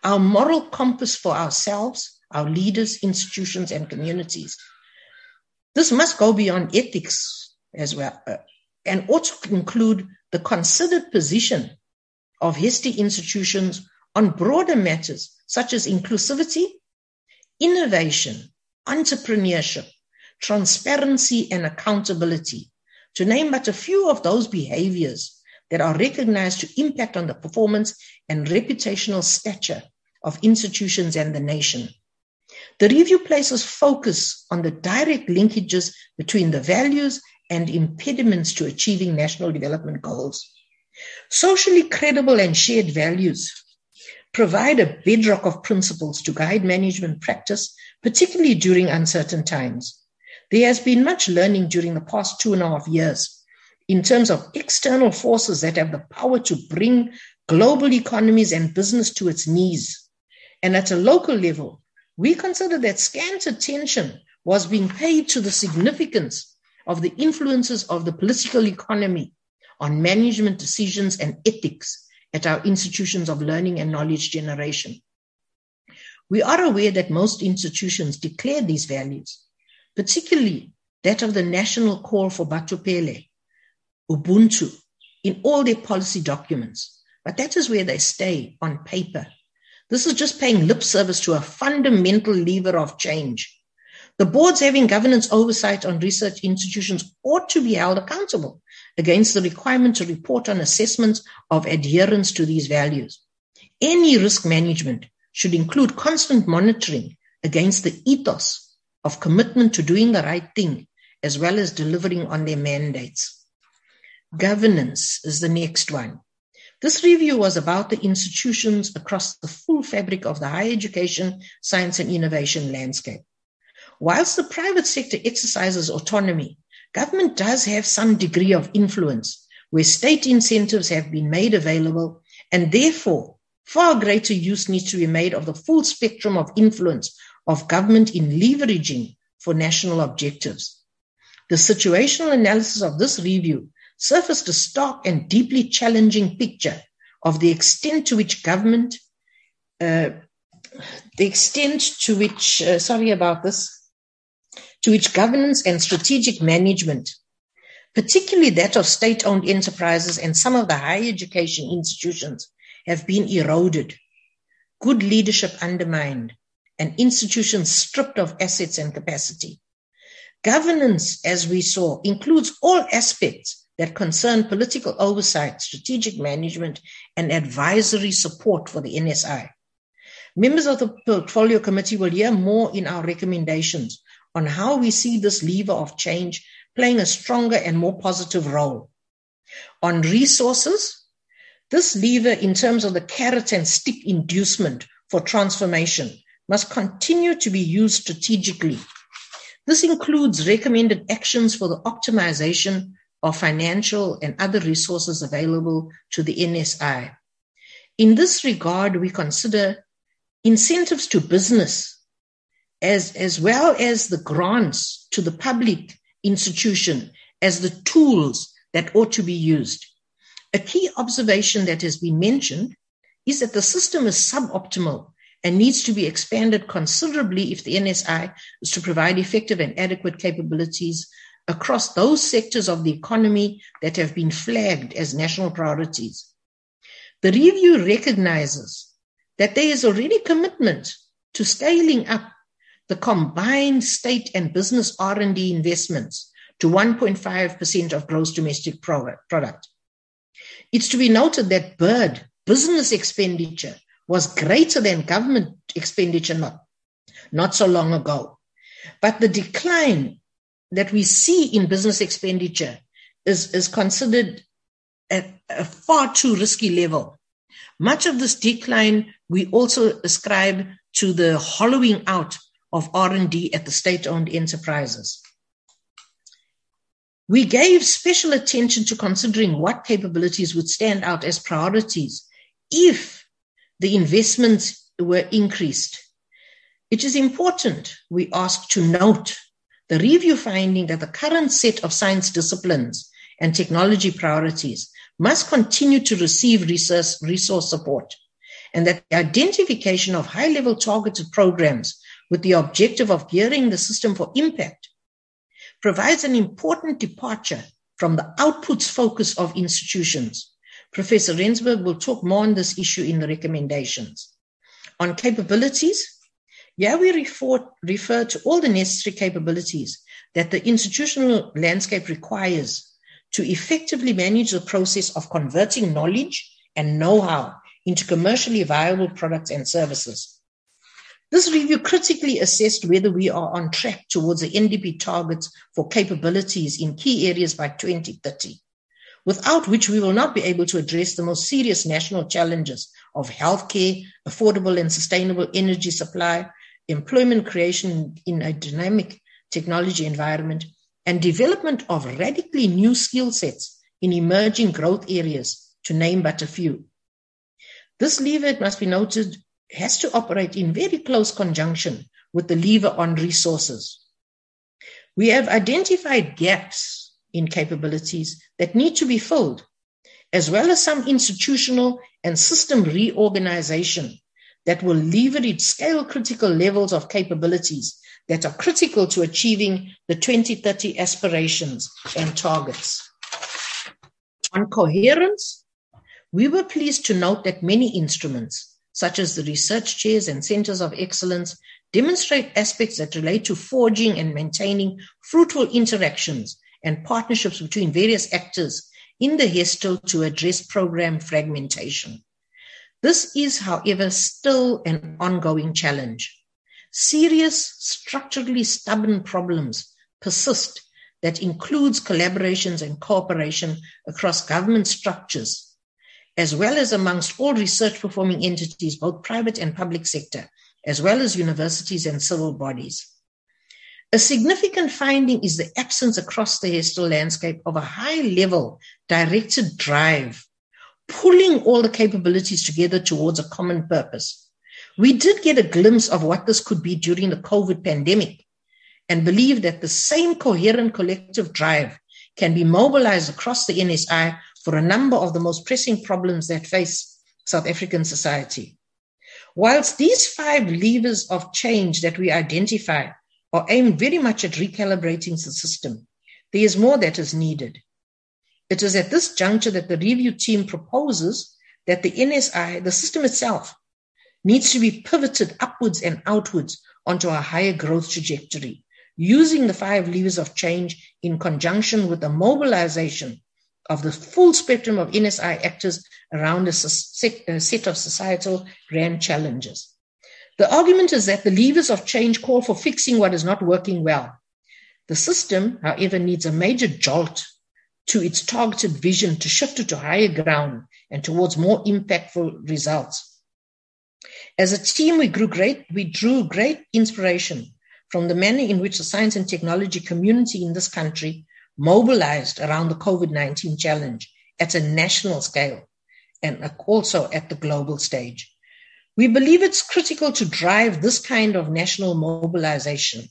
Our moral compass for ourselves, our leaders, institutions, and communities. This must go beyond ethics as well, uh, and also include the considered position of HESTI institutions on broader matters such as inclusivity, innovation, entrepreneurship, transparency, and accountability, to name but a few of those behaviors that are recognized to impact on the performance and reputational stature of institutions and the nation. The review places focus on the direct linkages between the values and impediments to achieving national development goals. Socially credible and shared values provide a bedrock of principles to guide management practice, particularly during uncertain times. There has been much learning during the past two and a half years in terms of external forces that have the power to bring global economies and business to its knees. And at a local level, we consider that scant attention was being paid to the significance of the influences of the political economy on management decisions and ethics at our institutions of learning and knowledge generation. We are aware that most institutions declare these values, particularly that of the national call for Batho-Pele, Ubuntu, in all their policy documents. But that is where they stay on paper. This is just paying lip service to a fundamental lever of change. The boards having governance oversight on research institutions ought to be held accountable against the requirement to report on assessments of adherence to these values. Any risk management should include constant monitoring against the ethos of commitment to doing the right thing as well as delivering on their mandates. Governance is the next one. This review was about the institutions across the full fabric of the higher education, science, and innovation landscape. Whilst the private sector exercises autonomy, government does have some degree of influence where state incentives have been made available, and therefore far greater use needs to be made of the full spectrum of influence of government in leveraging for national objectives. The situational analysis of this review surfaced a stark and deeply challenging picture of the extent to which government, uh, the extent to which, uh, sorry about this, to which governance and strategic management, particularly that of state owned enterprises and some of the higher education institutions, have been eroded, good leadership undermined, and institutions stripped of assets and capacity. Governance, as we saw, includes all aspects that concern political oversight, strategic management, and advisory support for the NSI. Members of the Portfolio Committee will hear more in our recommendations on how we see this lever of change playing a stronger and more positive role. On resources, this lever, in terms of the carrot and stick inducement for transformation, must continue to be used strategically. This includes recommended actions for the optimization of financial and other resources available to the NSI. In this regard, we consider incentives to business as, as well as the grants to the public institution as the tools that ought to be used. A key observation that has been mentioned is that the system is suboptimal and needs to be expanded considerably if the NSI is to provide effective and adequate capabilities across those sectors of the economy that have been flagged as national priorities. The review recognizes that there is already commitment to scaling up the combined state and business R&D investments to 1.5% of gross domestic product. It's to be noted that bird business expenditure was greater than government expenditure not, not so long ago. But the decline that we see in business expenditure is, is considered at a far too risky level. Much of this decline we also ascribe to the hollowing out of R&D at the state-owned enterprises. We gave special attention to considering what capabilities would stand out as priorities if the investments were increased. It is important, we ask, to note the review finding that the current set of science disciplines and technology priorities must continue to receive resource, resource support and that the identification of high level targeted programs with the objective of gearing the system for impact provides an important departure from the outputs focus of institutions. Professor Rensburg will talk more on this issue in the recommendations. On capabilities, here we refer, refer to all the necessary capabilities that the institutional landscape requires to effectively manage the process of converting knowledge and know-how into commercially viable products and services. This review critically assessed whether we are on track towards the NDP targets for capabilities in key areas by 2030, without which we will not be able to address the most serious national challenges of healthcare, affordable and sustainable energy supply, employment creation in a dynamic technology environment, and development of radically new skill sets in emerging growth areas, to name but a few. This lever, it must be noted, has to operate in very close conjunction with the lever on resources. We have identified gaps in capabilities that need to be filled, as well as some institutional and system reorganization that will leverage scale critical levels of capabilities that are critical to achieving the 2030 aspirations and targets. On coherence, we were pleased to note that many instruments, such as the research chairs and centers of excellence, demonstrate aspects that relate to forging and maintaining fruitful interactions and partnerships between various actors in the HESTIIL to address program fragmentation. This is, however, still an ongoing challenge. Serious, structurally stubborn problems persist that includes collaborations and cooperation across government structures, as well as amongst all research performing entities, both private and public sector, as well as universities and civil bodies. A significant finding is the absence across the HESTIIL landscape of a high level directed drive pulling all the capabilities together towards a common purpose. We did get a glimpse of what this could be during the COVID pandemic and believe that the same coherent collective drive can be mobilized across the NSI for a number of the most pressing problems that face South African society. Whilst these five levers of change that we identify are aimed very much at recalibrating the system, there is more that is needed. It is at this juncture that the review team proposes that the NSI, the system itself, needs to be pivoted upwards and outwards onto a higher growth trajectory, using the five levers of change in conjunction with the mobilization of the full spectrum of NSI actors around a uh, set of societal grand challenges. The argument is that the levers of change call for fixing what is not working well. The system, however, needs a major jolt to its targeted vision to shift it to higher ground and towards more impactful results. As a team, we grew great, we drew great inspiration from the manner in which the science and technology community in this country mobilized around the COVID-19 challenge at a national scale and also at the global stage. We believe it's critical to drive this kind of national mobilization.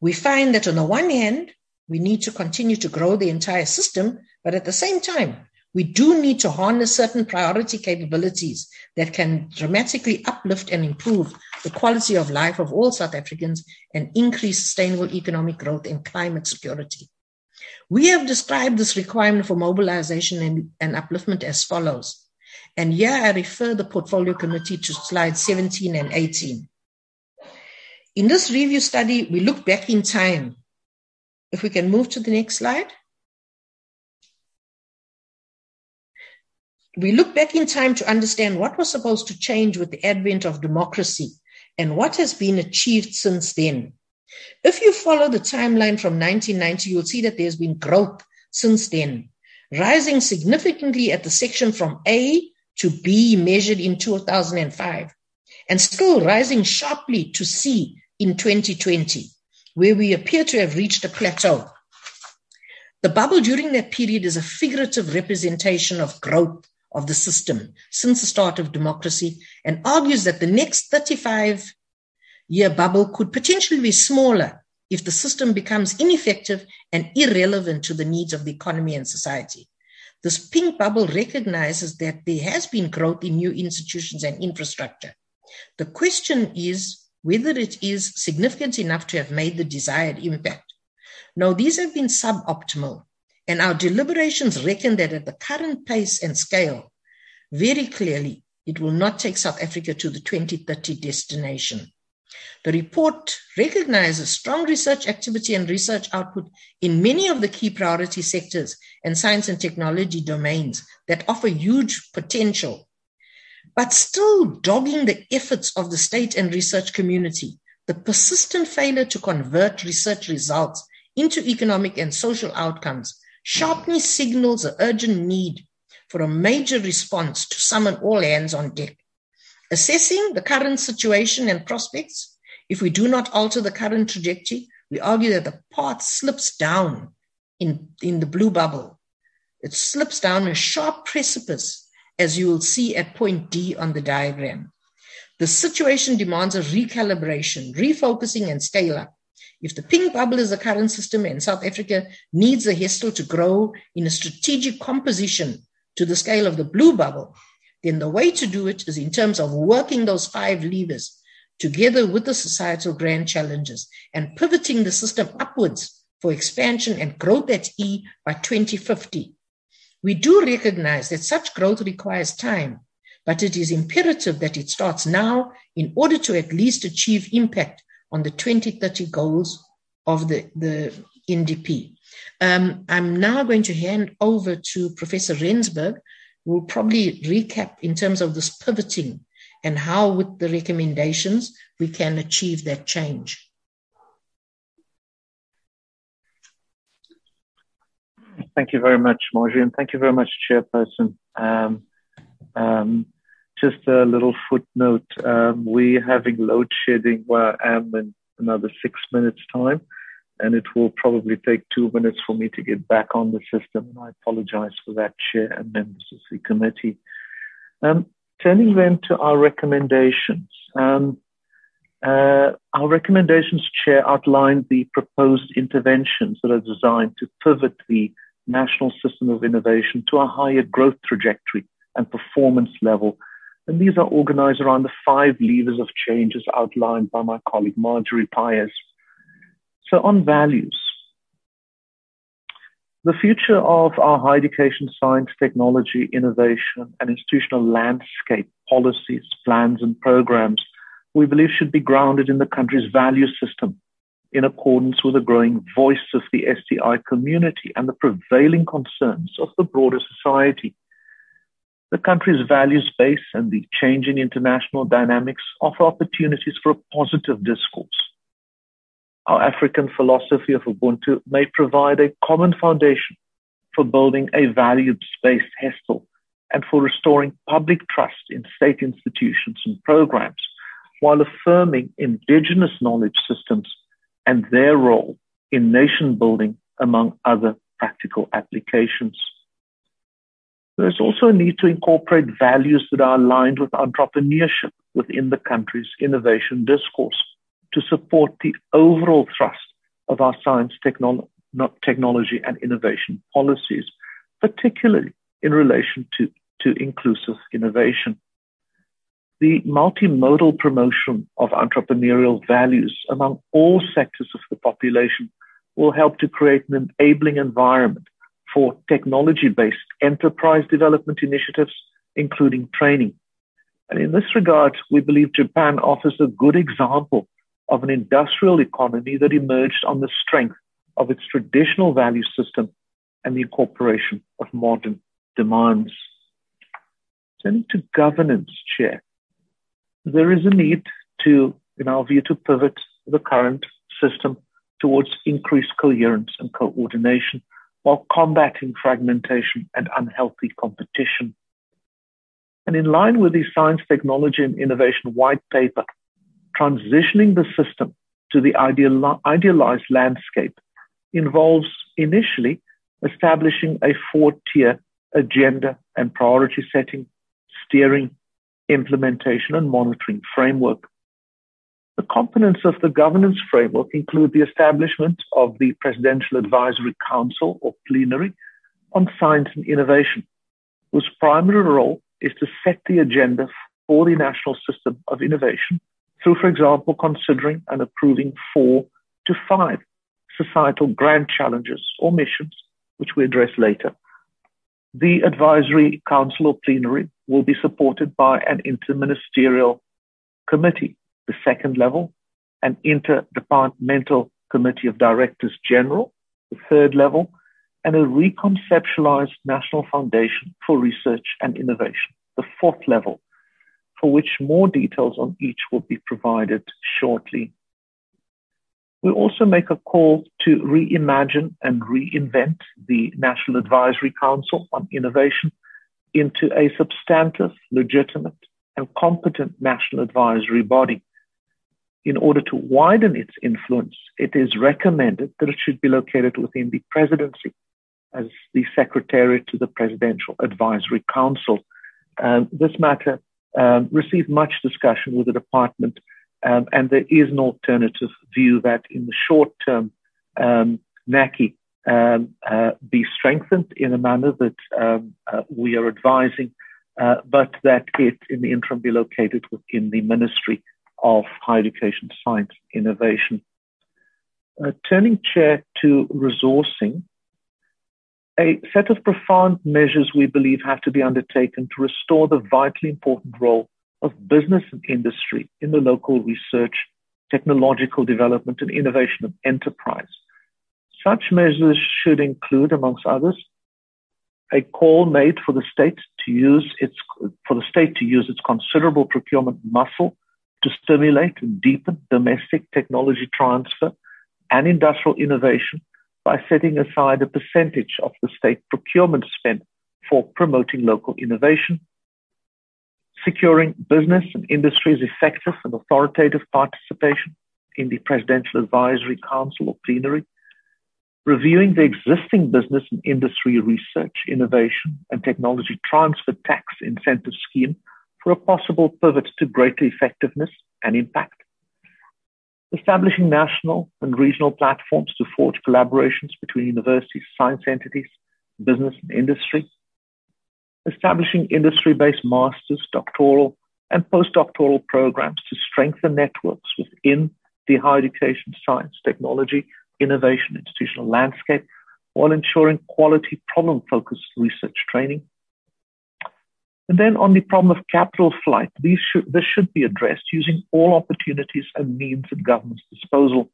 We find that on the one hand, we need to continue to grow the entire system, but at the same time, we do need to harness certain priority capabilities that can dramatically uplift and improve the quality of life of all South Africans and increase sustainable economic growth and climate security. We have described this requirement for mobilization and, and upliftment as follows. And here I refer the portfolio committee to slides 17 and 18. In this review study, we look back in time if we can move to the next slide. We look back in time to understand what was supposed to change with the advent of democracy and what has been achieved since then. If you follow the timeline from 1990, you'll see that there's been growth since then, rising significantly at the section from A to B measured in 2005, and still rising sharply to C in 2020 where we appear to have reached a plateau. The bubble during that period is a figurative representation of growth of the system since the start of democracy and argues that the next 35 year bubble could potentially be smaller if the system becomes ineffective and irrelevant to the needs of the economy and society. This pink bubble recognizes that there has been growth in new institutions and infrastructure. The question is whether it is significant enough to have made the desired impact. Now, these have been suboptimal, and our deliberations reckon that at the current pace and scale, very clearly, it will not take South Africa to the 2030 destination. The report recognizes strong research activity and research output in many of the key priority sectors and science and technology domains that offer huge potential, but still dogging the efforts of the state and research community. The persistent failure to convert research results into economic and social outcomes sharply signals the urgent need for a major response to summon all hands on deck. Assessing the current situation and prospects, if we do not alter the current trajectory, we argue that the path slips down in, in the blue bubble. It slips down a sharp precipice, as you will see at point D on the diagram. The situation demands a recalibration, refocusing, and scale up. If the pink bubble is the current system and South Africa needs the HESTIIL to grow in a strategic composition to the scale of the blue bubble, then the way to do it is in terms of working those five levers together with the societal grand challenges and pivoting the system upwards for expansion and growth at E by 2050. We do recognize that such growth requires time, but it is imperative that it starts now in order to at least achieve impact on the 2030 goals of the, the NDP. Um, I'm now going to hand over to Professor Rensburg, we'll probably recap in terms of this pivoting and how, with the recommendations, we can achieve that change. Thank you very much, Marjorie, and thank you very much, Chairperson. Um, um, just a little footnote. Um, we're having load shedding where I am in another six minutes' time and it will probably take two minutes for me to get back on the system. And I apologize for that, Chair and members of the committee. Um, turning then to our recommendations. Um, uh, our recommendations, Chair, outlined the proposed interventions that are designed to pivot the national system of innovation to a higher growth trajectory and performance level. And these are organized around the five levers of change as outlined by my colleague Marjorie Pyoos so on values, the future of our higher education, science, technology, innovation, and institutional landscape, policies, plans, and programs, we believe should be grounded in the country's value system in accordance with the growing voice of the STI community and the prevailing concerns of the broader society. The country's values base and the changing international dynamics offer opportunities for a positive discourse our African philosophy of Ubuntu may provide a common foundation for building a values-based HESTIIL and for restoring public trust in state institutions and programs while affirming indigenous knowledge systems and their role in nation building among other practical applications. There is also a need to incorporate values that are aligned with entrepreneurship within the country's innovation discourse to support the overall thrust of our science, technolo- technology, and innovation policies, particularly in relation to, to inclusive innovation. The multimodal promotion of entrepreneurial values among all sectors of the population will help to create an enabling environment for technology based enterprise development initiatives, including training. And in this regard, we believe Japan offers a good example of an industrial economy that emerged on the strength of its traditional value system and the incorporation of modern demands. Turning to governance, Chair, there is a need to, in our view, to pivot the current system towards increased coherence and coordination while combating fragmentation and unhealthy competition. And in line with the Science, Technology and Innovation White Paper, transitioning the system to the ideal, idealized landscape involves initially establishing a four tier agenda and priority setting, steering, implementation, and monitoring framework. The components of the governance framework include the establishment of the Presidential Advisory Council or plenary on science and innovation, whose primary role is to set the agenda for the national system of innovation through, for example, considering and approving four to five societal grand challenges or missions, which we address later. The advisory council or plenary will be supported by an interministerial committee, the second level, an interdepartmental committee of directors general, the third level, and a reconceptualized national foundation for research and innovation, the fourth level, for which more details on each will be provided shortly. We also make a call to reimagine and reinvent the National Advisory Council on Innovation into a substantive, legitimate, and competent national advisory body. In order to widen its influence, it is recommended that it should be located within the presidency as the secretary to the Presidential Advisory Council. Um, this matter um, received much discussion with the department, um, and there is an alternative view that in the short term, um, NACI um, uh, be strengthened in a manner that um, uh, we are advising, uh, but that it in the interim be located within the Ministry of Higher Education, Science, Innovation. Uh, turning chair to resourcing, a set of profound measures we believe have to be undertaken to restore the vitally important role of business and industry in the local research, technological development, and innovation of enterprise. Such measures should include, amongst others, a call made for the state to use its for the state to use its considerable procurement muscle to stimulate and deepen domestic technology transfer and industrial innovation by setting aside a percentage of the state procurement spend for promoting local innovation, securing business and industry's effective and authoritative participation in the Presidential Advisory Council or plenary, reviewing the existing business and industry research, innovation, and technology transfer tax incentive scheme for a possible pivot to greater effectiveness and impact, establishing national and regional platforms to forge collaborations between universities, science entities, business and industry, establishing industry-based master's, doctoral, and postdoctoral programs to strengthen networks within the higher education, science, technology, innovation, institutional landscape, while ensuring quality problem-focused research training, and then on the problem of capital flight, these should, this should be addressed using all opportunities and means at government's disposal.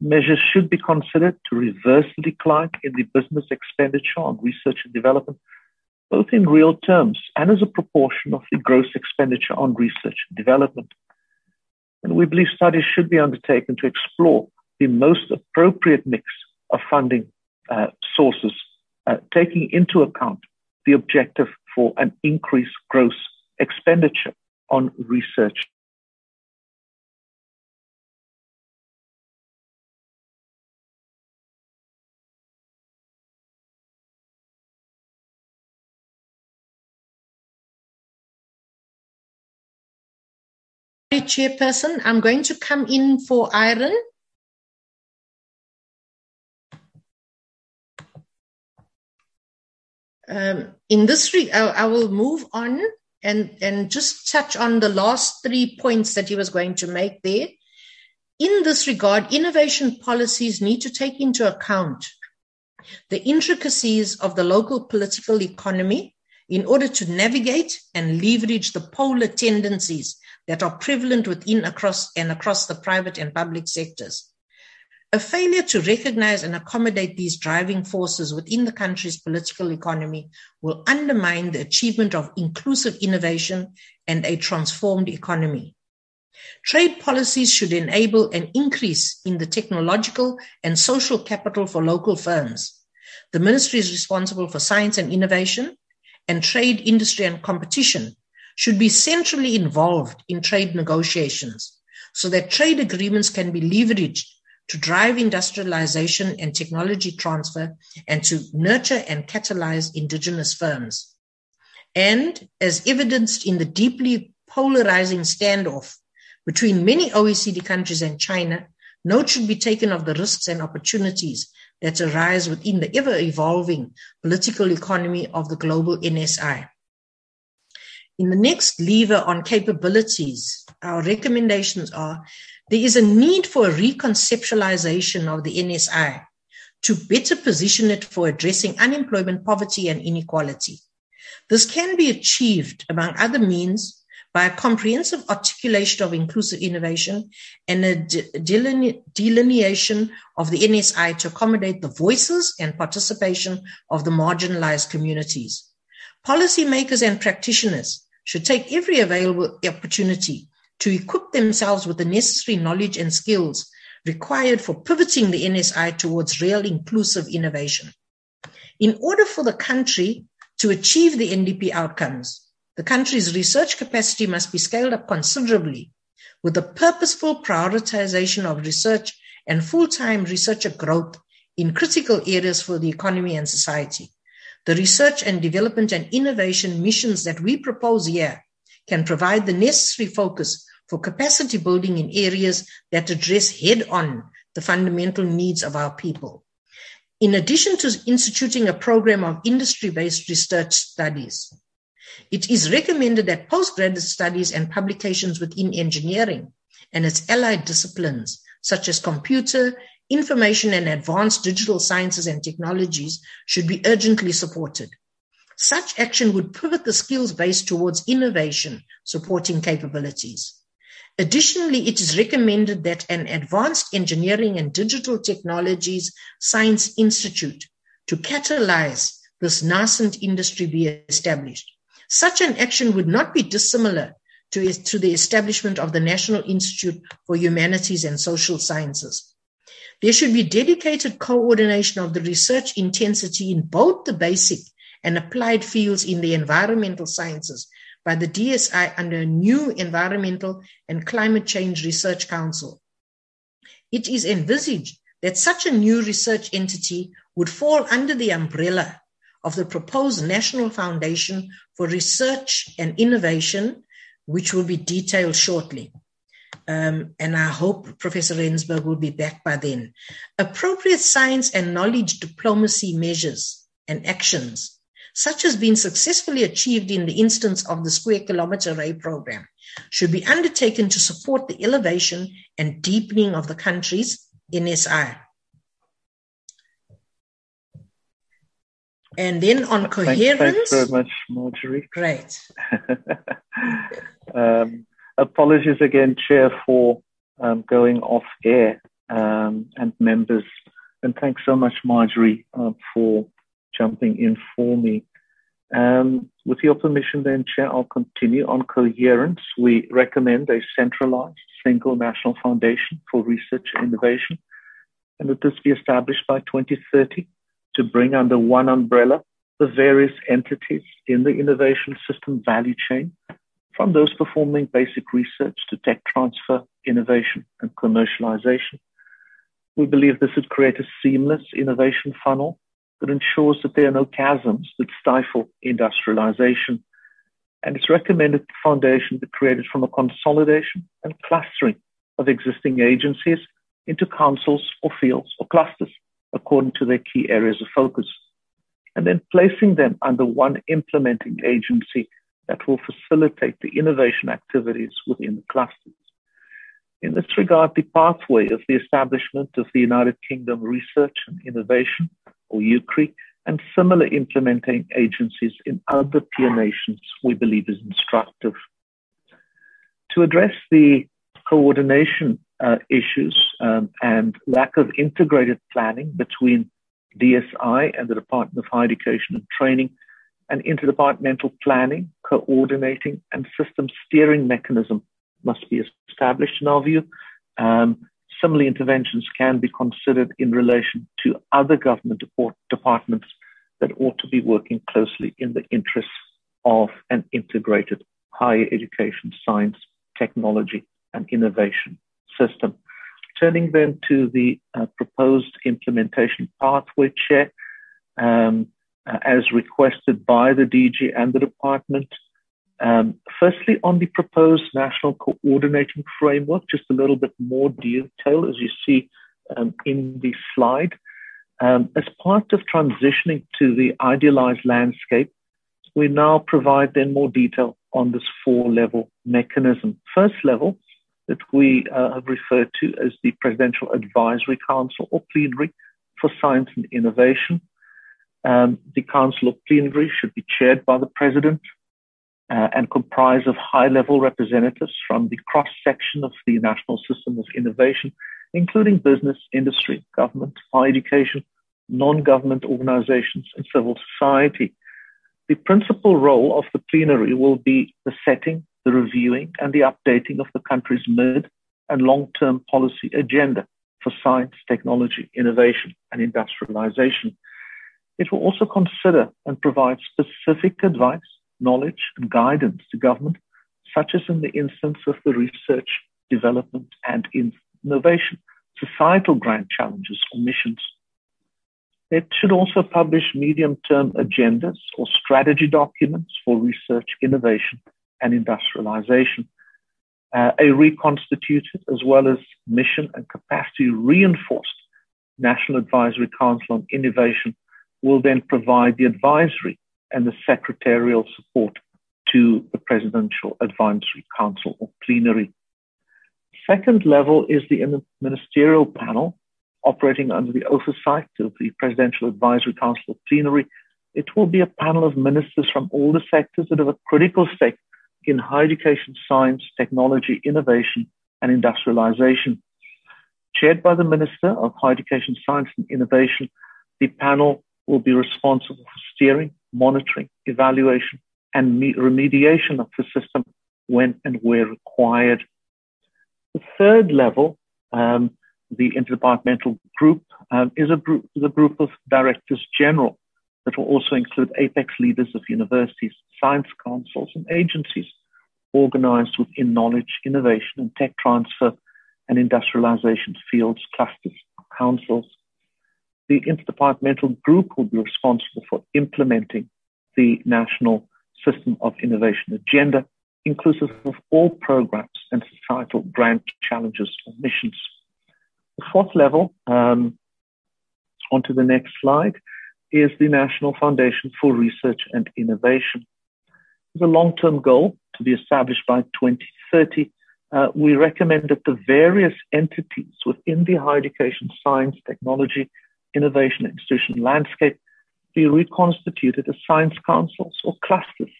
Measures should be considered to reverse the decline in the business expenditure on research and development, both in real terms and as a proportion of the gross expenditure on research and development. And we believe studies should be undertaken to explore the most appropriate mix of funding uh, sources, uh, taking into account the objective for an increased gross expenditure on research. Chairperson, I'm going to come in for Ihron. Um, in this, I, I, will move on and, and just touch on the last three points that he was going to make there. In this regard, innovation policies need to take into account the intricacies of the local political economy in order to navigate and leverage the polar tendencies that are prevalent within across and across the private and public sectors. A failure to recognize and accommodate these driving forces within the country's political economy will undermine the achievement of inclusive innovation and a transformed economy. Trade policies should enable an increase in the technological and social capital for local firms. The ministry is responsible for science and innovation, and trade, industry, and competition should be centrally involved in trade negotiations so that trade agreements can be leveraged to drive industrialization and technology transfer and to nurture and catalyze indigenous firms. And as evidenced in the deeply polarizing standoff between many OECD countries and China, note should be taken of the risks and opportunities that arise within the ever evolving political economy of the global NSI. In the next lever on capabilities, our recommendations are there is a need for a reconceptualization of the NSI to better position it for addressing unemployment, poverty, and inequality. This can be achieved, among other means, by a comprehensive articulation of inclusive innovation and a delineation of the NSI to accommodate the voices and participation of the marginalized communities. Policymakers and practitioners should take every available opportunity to equip themselves with the necessary knowledge and skills required for pivoting the NSI towards real inclusive innovation. In order for the country to achieve the NDP outcomes, the country's research capacity must be scaled up considerably with a purposeful prioritization of research and full-time researcher growth in critical areas for the economy and society. The research and development and innovation missions that we propose here can provide the necessary focus for capacity building in areas that address head on the fundamental needs of our people. In addition to instituting a program of industry based research studies, it is recommended that postgraduate studies and publications within engineering and its allied disciplines, such as computer, information and advanced digital sciences and technologies should be urgently supported. Such action would pivot the skills base towards innovation, supporting capabilities. Additionally, it is recommended that an advanced engineering and digital technologies science institute to catalyze this nascent industry be established. Such an action would not be dissimilar to, to the establishment of the National Institute for Humanities and Social Sciences. There should be dedicated coordination of the research intensity in both the basic and applied fields in the environmental sciences by the DSI under a new Environmental and Climate Change Research Council. It is envisaged that such a new research entity would fall under the umbrella of the proposed National Foundation for Research and Innovation, which will be detailed shortly. Um, and I hope Professor Rensburg will be back by then. Appropriate science and knowledge diplomacy measures and actions, such as been successfully achieved in the instance of the Square Kilometre Array program, should be undertaken to support the elevation and deepening of the country's NSI. And then on coherence. Thanks, thanks very much, Marjorie. Great. <laughs> um, apologies again, Chair, for um, going off air um, and members. And thanks so much, Marjorie, uh, for jumping in for me. Um, with your permission, then, Chair, I'll continue on coherence. We recommend a centralized single national foundation for research and innovation, and that this be established by 2030 to bring under one umbrella the various entities in the innovation system value chain from those performing basic research to tech transfer, innovation, and commercialization. We believe this would create a seamless innovation funnel that ensures that there are no chasms that stifle industrialization. And it's recommended the foundation be created from a consolidation and clustering of existing agencies into councils or fields or clusters according to their key areas of focus. And then placing them under one implementing agency that will facilitate the innovation activities within the clusters. In this regard, the pathway of the establishment of the United Kingdom Research and Innovation, or UKRI, and similar implementing agencies in other peer nations, we believe is instructive. To address the coordination uh, issues um, and lack of integrated planning between DSI and the Department of Higher Education and Training, an interdepartmental planning, coordinating, and system steering mechanism must be established in our view. Um, similar interventions can be considered in relation to other government departments that ought to be working closely in the interests of an integrated higher education, science, technology, and innovation system. Turning then to the uh, proposed implementation pathway chair, um, uh, as requested by the DG and the department. Um, firstly, on the proposed national coordinating framework, just a little bit more detail as you see um, in the slide. Um, as part of transitioning to the idealized landscape, we now provide then more detail on this four level mechanism. First level that we uh, have referred to as the Presidential Advisory Council or plenary for science and innovation. Um, the council of plenary should be chaired by the president uh, and comprise of high level representatives from the cross section of the national system of innovation, including business, industry, government, higher education, non government organizations, and civil society. The principal role of the plenary will be the setting, the reviewing, and the updating of the country's mid and long term policy agenda for science, technology, innovation, and industrialization. It will also consider and provide specific advice, knowledge, and guidance to government, such as in the instance of the research, development, and innovation, societal grant challenges or missions it should also publish medium term agendas or strategy documents for research, innovation, and industrialization. Uh, a reconstituted as well as mission and capacity reinforced National Advisory Council on Innovation will then provide the advisory and the secretarial support to the Presidential Advisory Council or plenary. Second level is the ministerial panel, operating under the oversight of the Presidential Advisory Council plenary. It will be a panel of ministers from all the sectors that have a critical stake in higher education, science, technology, innovation, and industrialization. Chaired by the Minister of Higher Education, Science, and Innovation, the panel will be responsible for steering, monitoring, evaluation, and remediation of the system when and where required. The third level um, the interdepartmental group um, is a group, is a group of directors general that will also include apex leaders of universities, science councils, and agencies organized within knowledge, innovation, and tech transfer and industrialization fields, clusters, councils. The interdepartmental group will be responsible for implementing the national system of innovation agenda, inclusive of all programs and societal grant challenges or missions. The fourth level, um, onto the next slide, is the National Foundation for Research and Innovation. It's a long-term goal to be established by 2030. Uh, we recommend that the various entities within the higher education, science, technology, innovation, institution landscape be reconstituted as science councils or clusters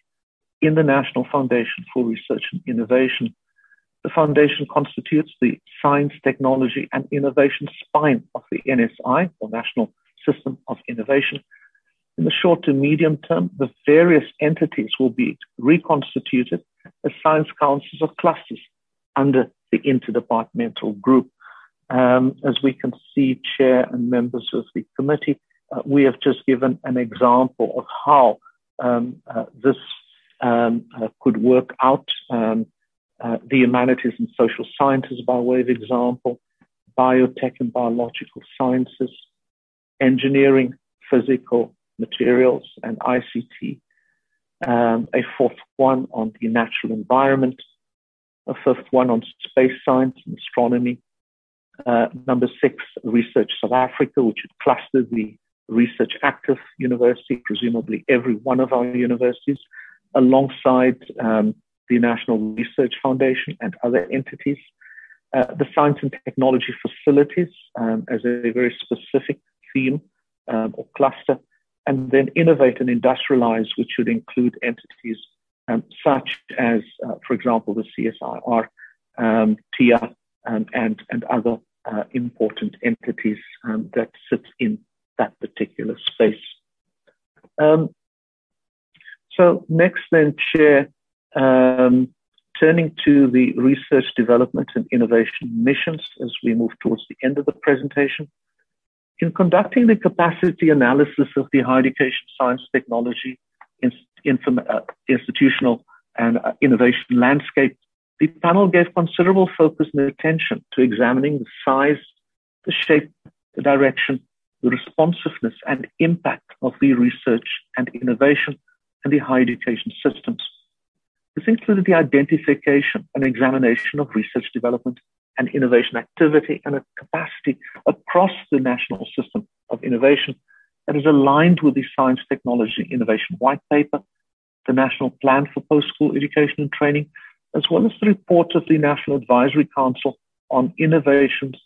in the National Foundation for Research and Innovation. The foundation constitutes the science, technology, and innovation spine of the NSI, or National System of Innovation. In the short to medium term, the various entities will be reconstituted as science councils or clusters under the interdepartmental group. Um, as we can see, Chair and members of the committee, uh, we have just given an example of how um, uh, this um, uh, could work out. Um, uh, the humanities and social sciences, by way of example, biotech and biological sciences, engineering, physical materials, and ICT. Um, a fourth one on the natural environment, a fifth one on space science and astronomy. Uh, number six, Research South Africa, which would cluster the research active university, presumably every one of our universities, alongside um, the National Research Foundation and other entities. Uh, the science and technology facilities um, as a very specific theme um, or cluster, and then innovate and industrialize, which would include entities um, such as, uh, for example, the CSIR, um, TIA, um, and, and other uh, important entities um, that sit in that particular space. so next then, Chair, um, turning to the research, development, and innovation missions as we move towards the end of the presentation. In conducting the capacity analysis of the higher education, science, technology, uh, institutional, and uh, innovation landscape, the panel gave considerable focus and attention to examining the size, the shape, the direction, the responsiveness and impact of the research and innovation and the higher education systems. This included the identification and examination of research development and innovation activity and a capacity across the national system of innovation that is aligned with the Science, Technology, Innovation White Paper, the National Plan for Post-School Education and Training, as well as the report of the National Advisory Council on Innovation's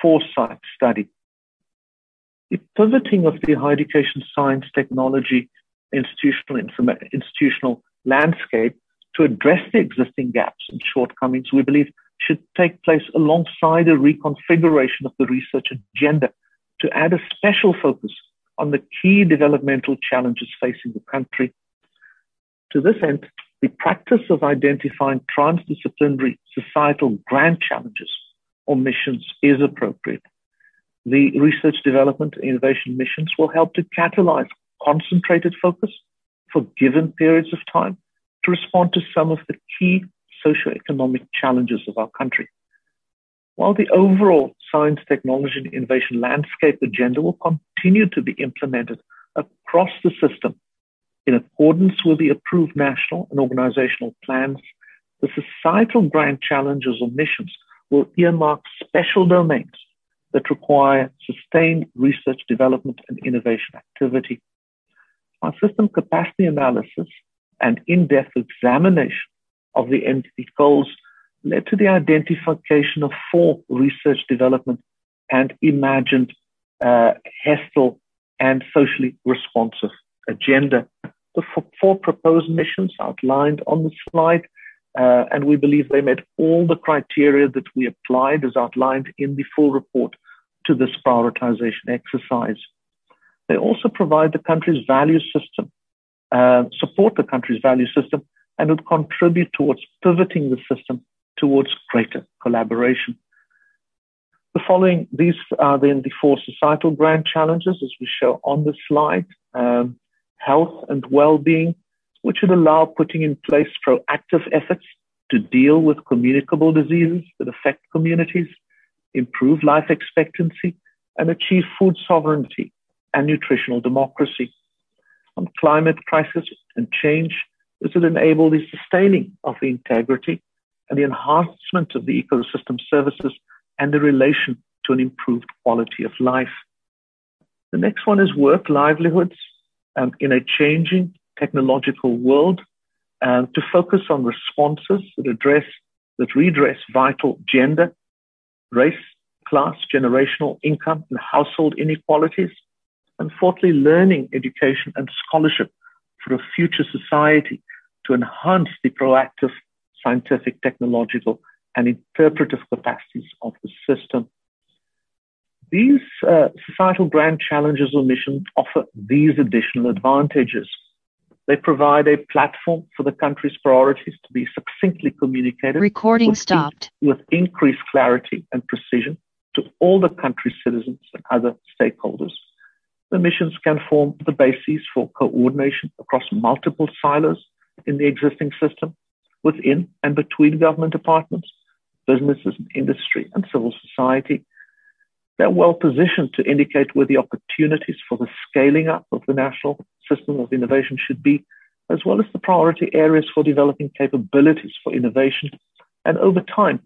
Foresight Study. The pivoting of the higher education science technology institutional, institutional landscape to address the existing gaps and shortcomings, we believe should take place alongside a reconfiguration of the research agenda to add a special focus on the key developmental challenges facing the country. To this end, the practice of identifying transdisciplinary societal grand challenges or missions is appropriate. The research development and innovation missions will help to catalyze concentrated focus for given periods of time to respond to some of the key socioeconomic challenges of our country. While the overall science, technology, and innovation landscape agenda will continue to be implemented across the system in accordance with the approved national and organizational plans, the societal grand challenges or missions will earmark special domains that require sustained research, development, and innovation activity. Our system capacity analysis and in-depth examination of the entity goals led to the identification of four research development and imagined uh, and socially responsive agenda. The four proposed missions outlined on the slide, uh, and we believe they met all the criteria that we applied as outlined in the full report to this prioritization exercise. They also provide the country's value system, uh, support the country's value system, and would contribute towards pivoting the system towards greater collaboration. The following, these are then the four societal grand challenges as we show on the slide. Um, health and well-being, which would allow putting in place proactive efforts to deal with communicable diseases that affect communities, improve life expectancy, and achieve food sovereignty and nutritional democracy. On climate crisis and change, this would enable the sustaining of the integrity and the enhancement of the ecosystem services and the relation to an improved quality of life. The next one is work livelihoods um, in a changing technological world to focus on responses that address, that redress vital gender, race, class, generational income, and household inequalities. And fourthly, learning, education, and scholarship for a future society to enhance the proactive scientific, technological, and interpretive capacities of the system. These uh, societal grand challenges or missions offer these additional advantages. They provide a platform for the country's priorities to be succinctly communicated. Recording with stopped. In, with increased clarity and precision to all the country's citizens and other stakeholders. The missions can form the basis for coordination across multiple silos in the existing system, within and between government departments, businesses and industry, and civil society. They're well positioned to indicate where the opportunities for the scaling up of the national system of innovation should be, as well as the priority areas for developing capabilities for innovation. And over time,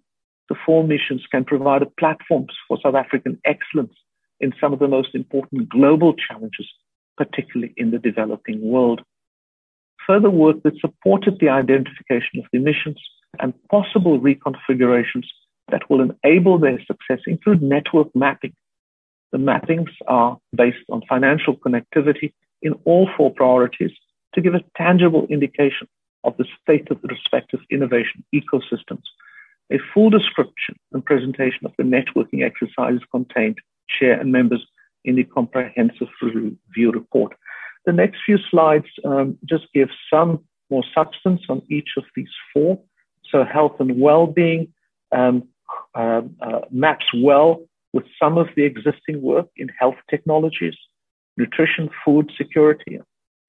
the four missions can provide a platform for South African excellence in some of the most important global challenges, particularly in the developing world further work that supported the identification of the missions and possible reconfigurations that will enable their success include network mapping. The mappings are based on financial connectivity in all four priorities to give a tangible indication of the state of the respective innovation ecosystems. A full description and presentation of the networking exercises contained, chair and members, in the comprehensive review report. The next few slides um, just give some more substance on each of these four. So health and well-being um, uh, uh, maps well with some of the existing work in health technologies, nutrition, food security,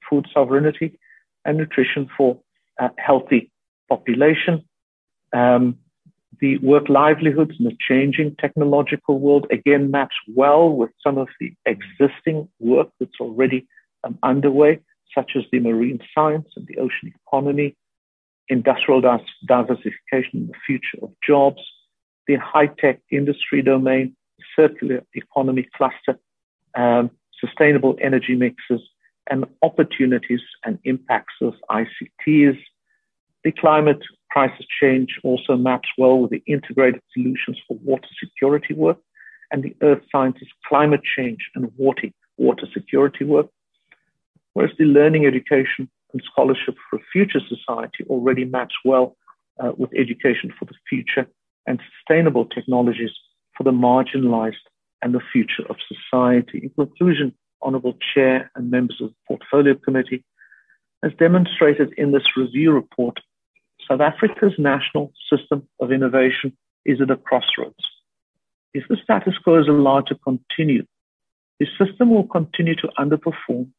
food sovereignty, and nutrition for a healthy population. Um, the work livelihoods in the changing technological world again maps well with some of the existing work that's already um, underway, such as the marine science and the ocean economy, industrial diversification, the future of jobs, the high tech industry domain, circular economy cluster, um, sustainable energy mixes, and opportunities and impacts of ICTs. The climate crisis change also maps well with the integrated solutions for water security work and the earth sciences climate change and water, water security work. Whereas the learning education and scholarship for a future society already maps well uh, with education for the future and sustainable technologies for the marginalized and the future of society. In conclusion, Honorable Chair and members of the Portfolio Committee, as demonstrated in this review report, South Africa's national system of innovation is at a crossroads. If the status quo is allowed to continue, the system will continue to underperform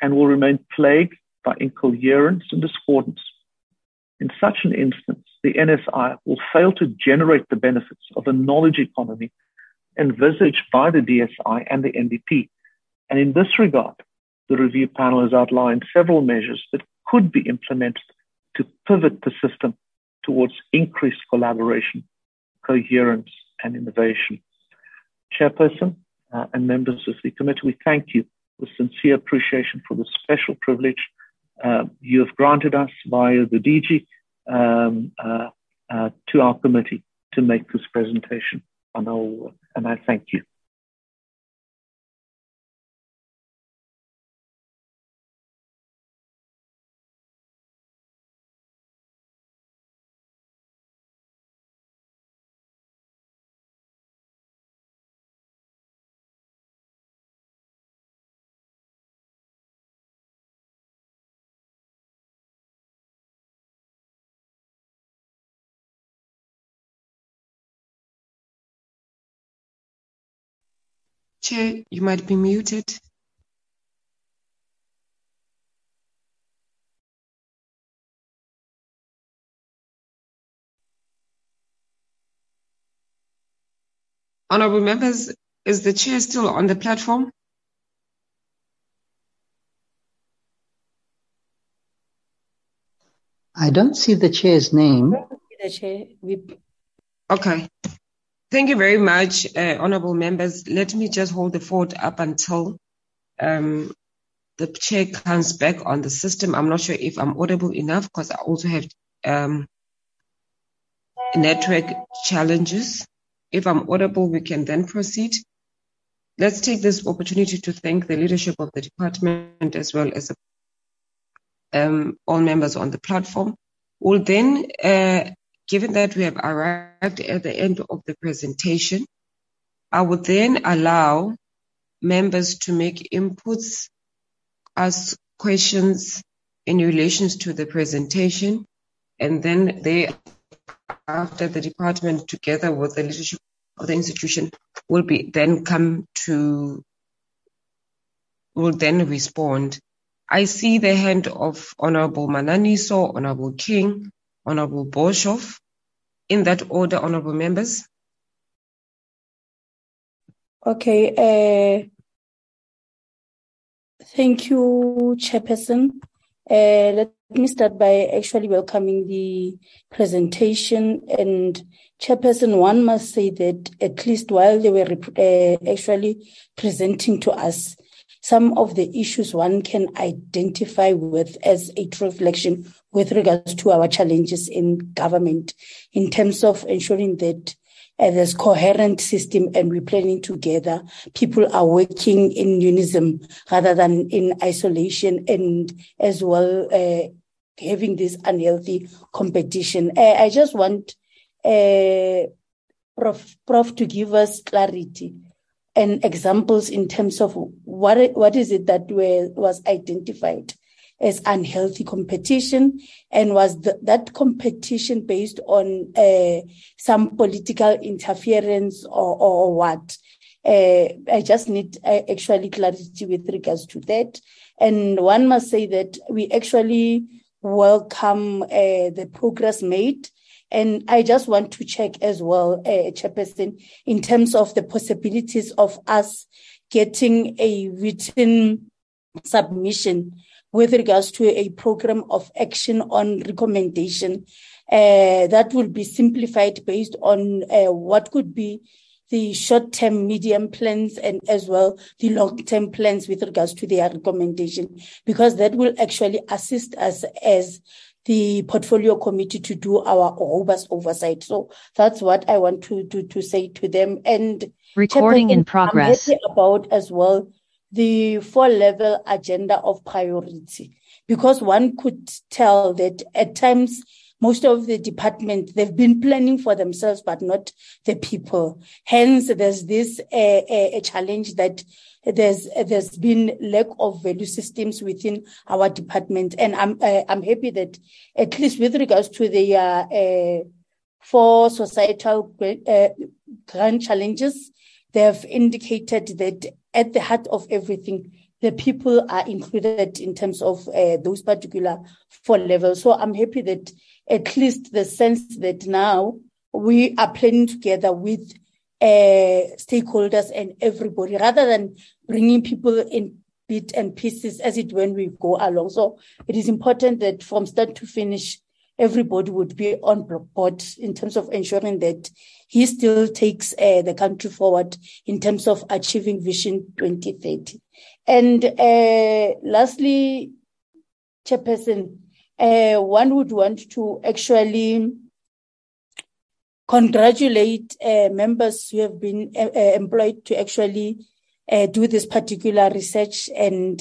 and will remain plagued by incoherence and discordance. In such an instance, the NSI will fail to generate the benefits of a knowledge economy envisaged by the DSI and the NDP. And in this regard, the review panel has outlined several measures that could be implemented to pivot the system towards increased collaboration, coherence, and innovation. Chairperson uh, and members of the committee, we thank you with sincere appreciation for the special privilege uh, you have granted us via the DG um, uh, uh, to our committee to make this presentation. And I thank you. Chair, you might be muted. Honorable members, is the chair still on the platform? I don't see the chair's name. The chair. We... Okay. Thank you very much, uh, honorable members. Let me just hold the fort up until um, the chair comes back on the system. I'm not sure if I'm audible enough because I also have um, network challenges. If I'm audible, we can then proceed. Let's take this opportunity to thank the leadership of the department as well as um, all members on the platform. We'll then uh, given that we have arrived at the end of the presentation, I would then allow members to make inputs, ask questions in relation to the presentation, and then they, after the department together with the leadership of the institution will be then come to will then respond. I see the hand of Honorable Mananiso, Honorable King, Honorable Boshoff. In that order, honorable members. Okay. Uh, thank you, Chairperson. Uh, let me start by actually welcoming the presentation. And Chairperson, one must say that at least while they were uh, actually presenting to us, some of the issues one can identify with as a reflection with regards to our challenges in government in terms of ensuring that uh, there's coherent system and we're planning together. People are working in unison rather than in isolation and as well uh, having this unhealthy competition. Uh, I just want uh, Prof, Prof to give us clarity and examples in terms of what what is it that were, was identified as unhealthy competition and was that competition based on uh, some political interference or, or what uh, I just need uh, actually clarity with regards to that. And one must say that we actually welcome uh, the progress made. And I just want to check as well, uh, Chairperson, in terms of the possibilities of us getting a written submission with regards to a program of action on recommendation uh, that will be simplified based on uh, what could be the short-term, medium plans, and as well the long-term plans with regards to their recommendation, because that will actually assist us as the portfolio committee to do our robust oversight. So that's what I want to to, to say to them. And recording in progress about as well the four-level agenda of priority, because one could tell that at times most of the department they've been planning for themselves but not the people. Hence there's this uh, uh, a challenge that there's there's been lack of value systems within our department. And i'm uh, i'm happy that at least with regards to the uh, uh four societal uh, grand challenges they have indicated that at the heart of everything the people are included in terms of uh, those particular four levels. So I'm happy that at least the sense that now we are planning together with uh, stakeholders and everybody rather than bringing people in bit and pieces as it when we go along. So it is important that from start to finish, everybody would be on board in terms of ensuring that he still takes uh, the country forward in terms of achieving Vision 2030. And uh, lastly, Chairperson, uh, one would want to actually congratulate uh, members who have been uh, uh employed to actually uh, do this particular research. And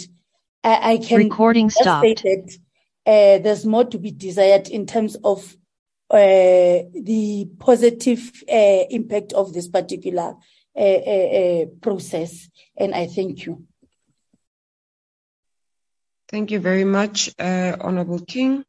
I, I can recording stopped. say that uh, there's more to be desired in terms of the positive impact of this particular process. And I thank you. Thank you very much, uh, Honorable King.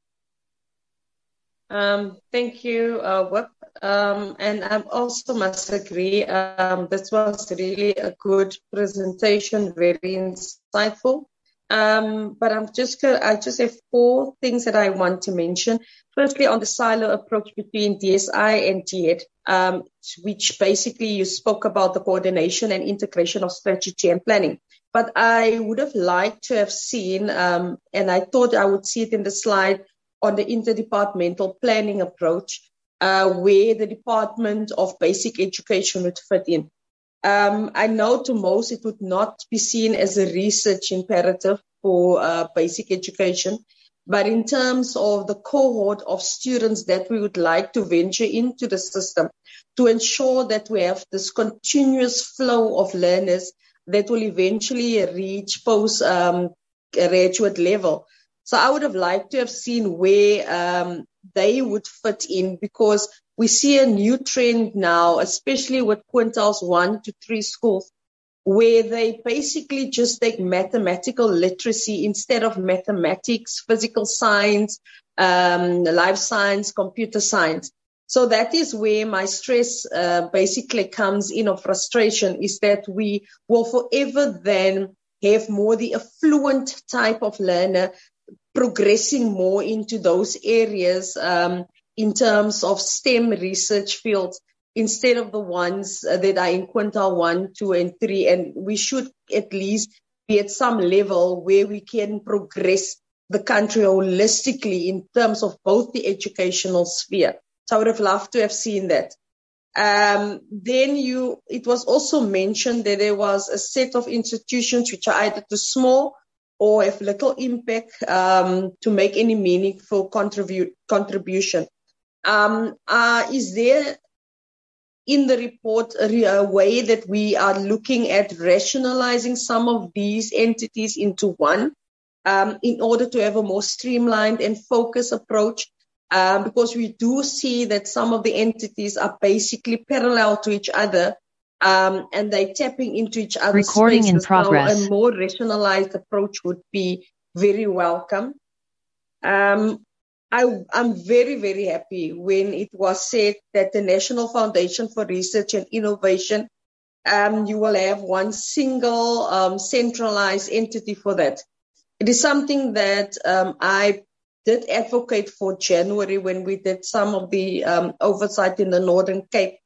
Um, thank you, uh, Whip. Um, and I also must agree, um, this was really a good presentation, very insightful. Um, but I'm just gonna, I just have four things that I want to mention. Firstly, on the silo approach between DSI and DHET, um, which basically you spoke about the coordination and integration of strategy and planning. But I would have liked to have seen, um, and I thought I would see it in the slide on the interdepartmental planning approach, uh, where the Department of Basic Education would fit in. Um, I know to most it would not be seen as a research imperative for uh, basic education, but in terms of the cohort of students that we would like to venture into the system to ensure that we have this continuous flow of learners that will eventually reach post um, graduate level. So I would have liked to have seen where um, they would fit in because we see a new trend now, especially with quintiles one to three schools, where they basically just take mathematical literacy instead of mathematics, physical science, um, life science, computer science. So that is where my stress uh, basically comes in of frustration is that we will forever then have more the affluent type of learner progressing more into those areas um, in terms of STEM research fields instead of the ones uh, that are in quintile one, two, and three. And we should at least be at some level where we can progress the country holistically in terms of both the educational sphere. So I would have loved to have seen that. Um, then you, it was also mentioned that there was a set of institutions which are either too small or have little impact um, to make any meaningful contribute, contribution. Um, uh, is there in the report a, a, way that we are looking at rationalizing some of these entities into one um, in order to have a more streamlined and focused approach um, because we do see that some of the entities are basically parallel to each other um, and they're tapping into each other. Recording in progress. So a more rationalized approach would be very welcome. Um, I, am very, very happy when it was said that the National Foundation for Research and Innovation, um, you will have one single um, centralized entity for that. It is something that um, I did advocate for January when we did some of the um, oversight in the Northern Cape.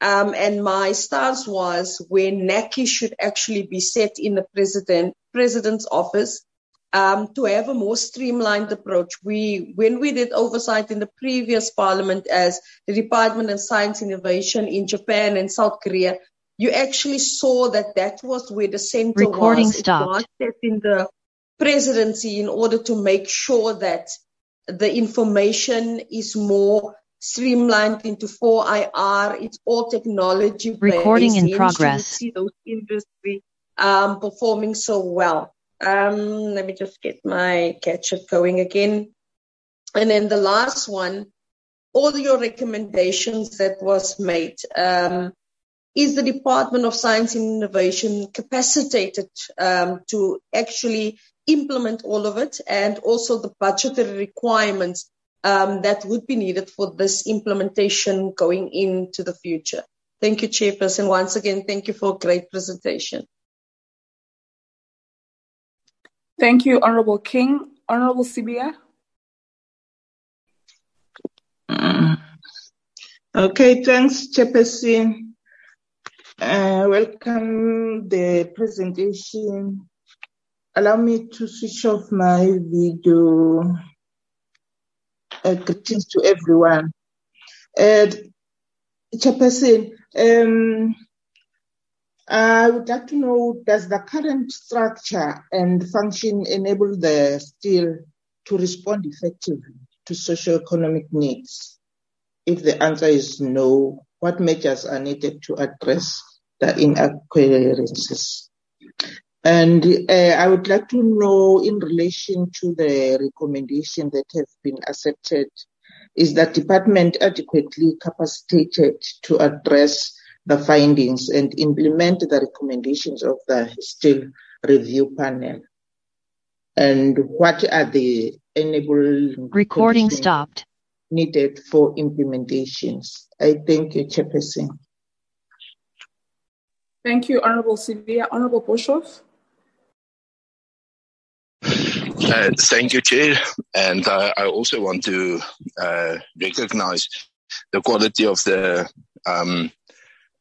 Um, and my stance was where NACI should actually be set in the president president's office um, to have a more streamlined approach. We, when we did oversight in the previous parliament as the Department of Science Innovation in Japan and South Korea, you actually saw that that was where the center Recording was. stopped. It was in the presidency in order to make sure that the information is more streamlined into 4IR. It's all technology based. Recording in progress. see those industry um, performing so well. Um, let me just get my gadget going again. And then the last one, all your recommendations that was made. Um, is the Department of Science and Innovation capacitated um, to actually implement all of it and also the budgetary requirements um, that would be needed for this implementation going into the future? Thank you, Chairperson. Once again, thank you for a great presentation. Thank you, Honorable King. Honorable Sibiya. Okay, thanks, Chairperson. Uh, welcome the presentation. Allow me to switch off my video. Uh, greetings to everyone. Uh, Chairperson, um, I would like to know, does the current structure and function enable the HESTIIL to respond effectively to socio-economic needs? If the answer is no, what measures are needed to address the inaccuracies? And uh, I would like to know in relation to the recommendation that have been accepted, is the department adequately capacitated to address the findings and implement the recommendations of the HESTIIL review panel? And what are the enabling Recording stopped. needed for implementations? I thank you, Chairperson. Thank you, Honorable Sylvia. Honorable Boshoff. Uh, thank you, Chair. And uh, I also want to uh, recognize the quality of the um,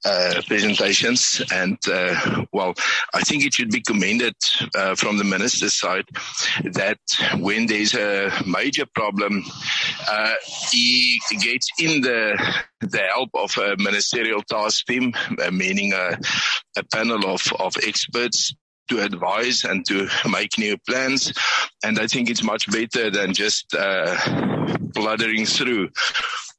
uh, presentations. And uh, well, I think it should be commended uh, from the minister's side that when there's a major problem, uh, he gets in the the help of a ministerial task team, uh, meaning a, a panel of, of experts to advise and to make new plans. And I think it's much better than just uh, bluddering through.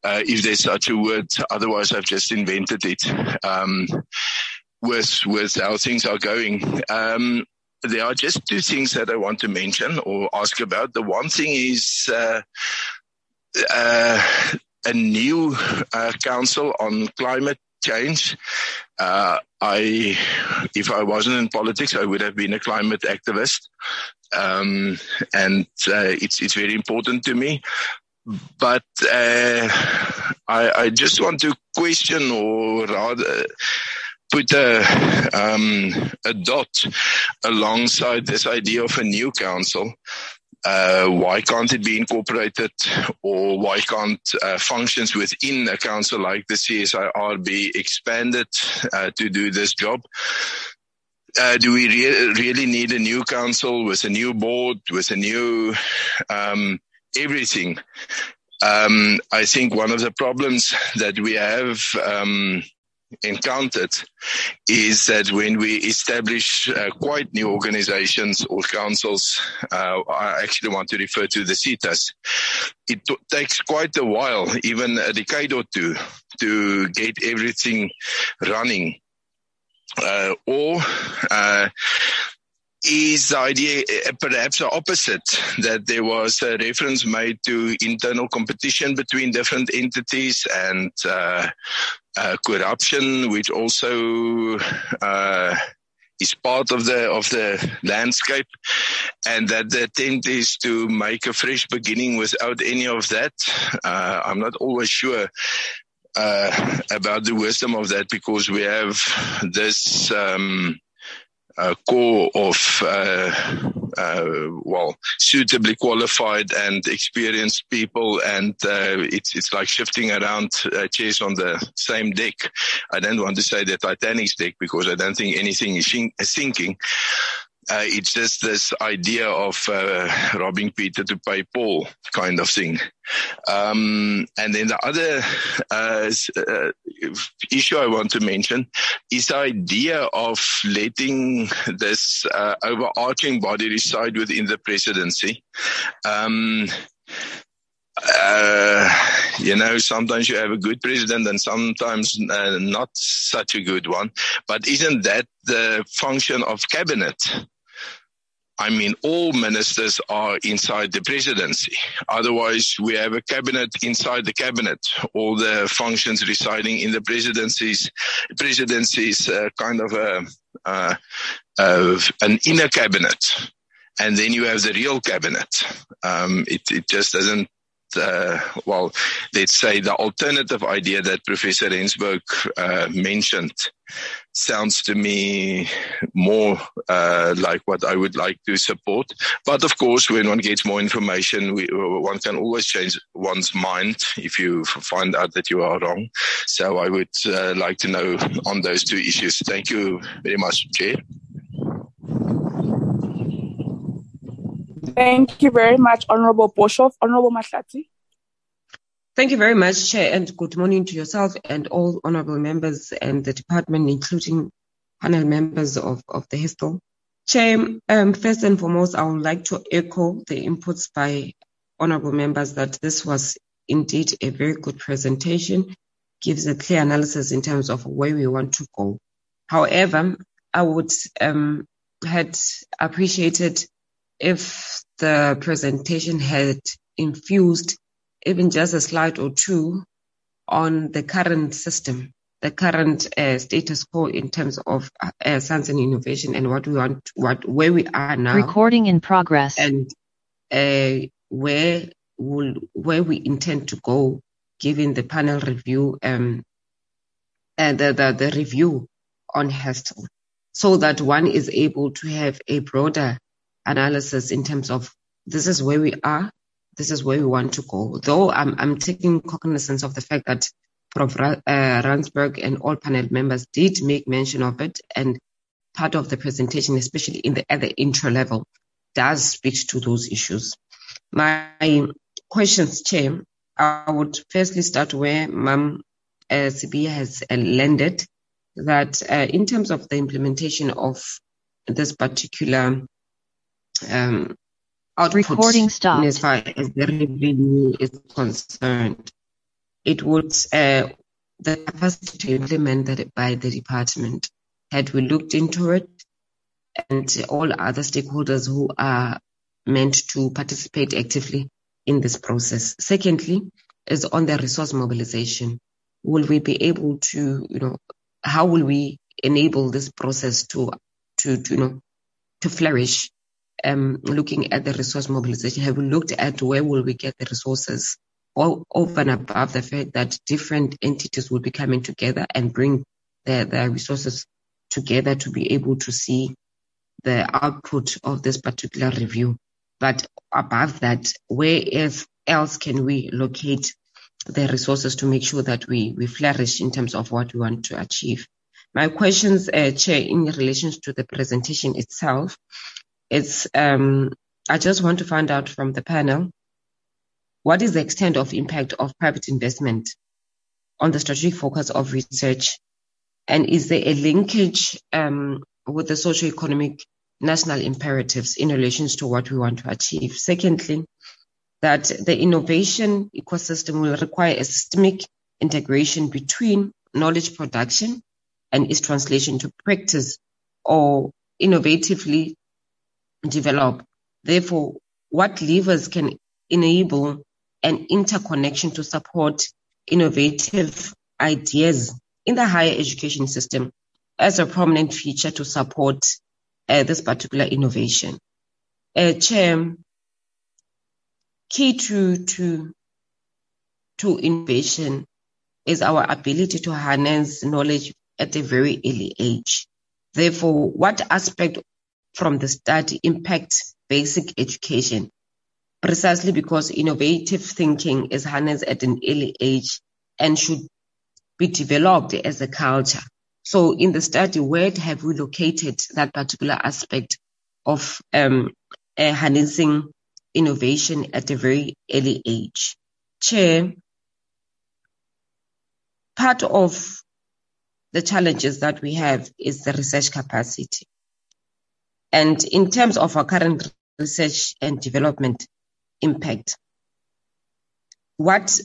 Uh, if there's such a word, otherwise I've just invented it. Um, with with how things are going. Um, there are just two things that I want to mention or ask about. The one thing is uh, uh, a new uh, council on climate change. Uh, I, if I wasn't in politics, I would have been a climate activist, um, and uh, it's it's very important to me. But uh, I, I just want to question, or rather, put a um, a dot alongside this idea of a new council. Uh, why can't it be incorporated or why can't uh, functions within a council like the CSIR be expanded uh, to do this job? Uh, do we re- really need a new council with a new board, with a new um, everything? Um, I think one of the problems that we have um, encountered is that when we establish uh, quite new organizations or councils, uh, I actually want to refer to the SETAs, it t- takes quite a while, even a decade or two, to get everything running. Uh, or uh, is the idea uh, perhaps the opposite that there was a reference made to internal competition between different entities and uh, uh, corruption, which also uh, is part of the of the landscape, and that the attempt is to make a fresh beginning without any of that. Uh, I'm not always sure. Uh, about the wisdom of that because we have this um, uh, core of uh, uh, well, suitably qualified and experienced people. And uh, it's it's like shifting around uh, chairs on the same deck. I don't want to say the Titanic's deck because I don't think anything is sinking. Uh, it's just this idea of uh, robbing Peter to pay Paul kind of thing. Um, and then the other uh, uh, issue I want to mention is the idea of letting this uh, overarching body reside within the presidency. Um, uh, you know, sometimes you have a good president and sometimes uh, not such a good one. But isn't that the function of cabinet? I mean, all ministers are inside the presidency. Otherwise, we have a cabinet inside the cabinet. All the functions residing in the presidencies, presidencies, uh, kind of a, uh, an inner cabinet. And then you have the real cabinet. Um, it, it just doesn't uh, well, let's say the alternative idea that Professor Rensburg uh, mentioned sounds to me more uh, like what I would like to support. But of course, when one gets more information, we, one can always change one's mind if you find out that you are wrong. So I would uh, like to know on those two issues. Thank you very much, Chair. Thank you very much, Honorable Boshoff. Honorable Mahlati. Thank you very much, Chair, and good morning to yourself and all honorable members and the department, including panel members of, of the HESTIIL. Chair, um, first and foremost, I would like to echo the inputs by honorable members that this was indeed a very good presentation, gives a clear analysis in terms of where we want to go. However, I would um, had appreciated if the presentation had infused even just a slide or two on the current system, the current uh, status quo in terms of uh, science and innovation and what we want, what where we are now. Recording in progress. And uh, where will where we intend to go, given the panel review um, and the, the, the review on HESTIIL, so that one is able to have a broader analysis in terms of this is where we are, this is where we want to go. Though I'm, I'm taking cognizance of the fact that Prof. Uh, Rensburg and all panel members did make mention of it, and part of the presentation, especially in the at the intro level, does speak to those issues. My questions, Chair, I would firstly start where Mam uh, Sibiya has uh, landed, that uh, in terms of the implementation of this particular um, output Recording stopped. as far as the revenue is concerned. It would, uh, the capacity to implement that by the department, had we looked into it and all other stakeholders who are meant to participate actively in this process. Secondly, is on the resource mobilization. Will we be able to, you know, how will we enable this process to, to, to you know, to flourish um, looking at the resource mobilization, have we looked at where will we get the resources all over and above the fact that different entities will be coming together and bring their, their resources together to be able to see the output of this particular review. But above that, where else can we locate the resources to make sure that we, we flourish in terms of what we want to achieve? My questions, uh, Chair, in relation to the presentation itself, it's um, I just want to find out from the panel what is the extent of impact of private investment on the strategic focus of research, and is there a linkage um, with the socio-economic national imperatives in relation to what we want to achieve? Secondly, that the innovation ecosystem will require a systemic integration between knowledge production and its translation to practice or innovatively develop. Therefore, what levers can enable an interconnection to support innovative ideas in the higher education system as a prominent feature to support uh, this particular innovation. Uh, Chair, key to, to, to innovation is our ability to harness knowledge at a very early age. Therefore, what aspect from the study impact basic education? Precisely because innovative thinking is harnessed at an early age and should be developed as a culture. So in the study, where have we located that particular aspect of um, uh, harnessing innovation at a very early age? Chair, part of the challenges that we have is the research capacity. And in terms of our current research and development impact, what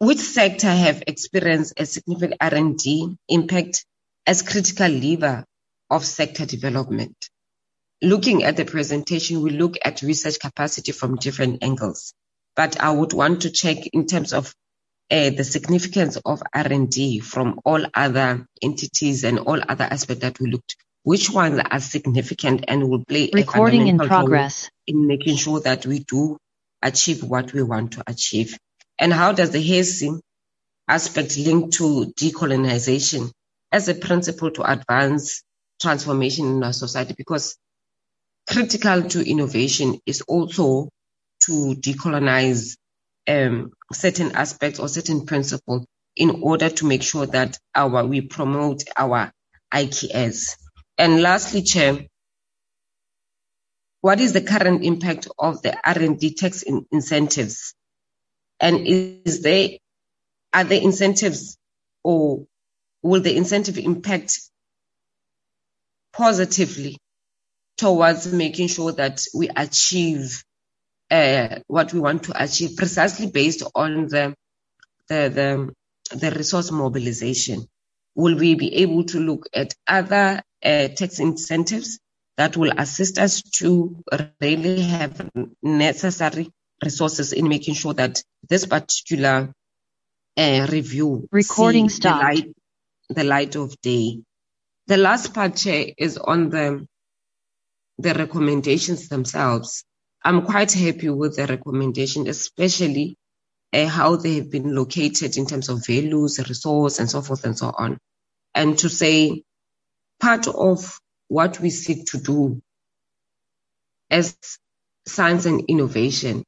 which sector have experienced a significant R&D impact as critical lever of sector development? Looking at the presentation, we look at research capacity from different angles, but I would want to check in terms of uh, the significance of R&D from all other entities and all other aspects that we looked, which ones are significant and will play Recording a in progress. in making sure that we do achieve what we want to achieve. And how does the HESI aspect link to decolonization as a principle to advance transformation in our society? Because critical to innovation is also to decolonize um, certain aspects or certain principles in order to make sure that our we promote our IKS. And lastly, Chair, what is the current impact of the R&D tax in- incentives? And is there are the incentives or will the incentive impact positively towards making sure that we achieve uh, what we want to achieve precisely based on the, the, the, the resource mobilization. Will we be able to look at other uh, tax incentives that will assist us to really have necessary resources in making sure that this particular uh, review Recording see the light, the light of day. The last part, Chair, is on the the recommendations themselves. I'm quite happy with the recommendation, especially uh, how they have been located in terms of values, resource, and so forth and so on. And to say part of what we seek to do as science and innovation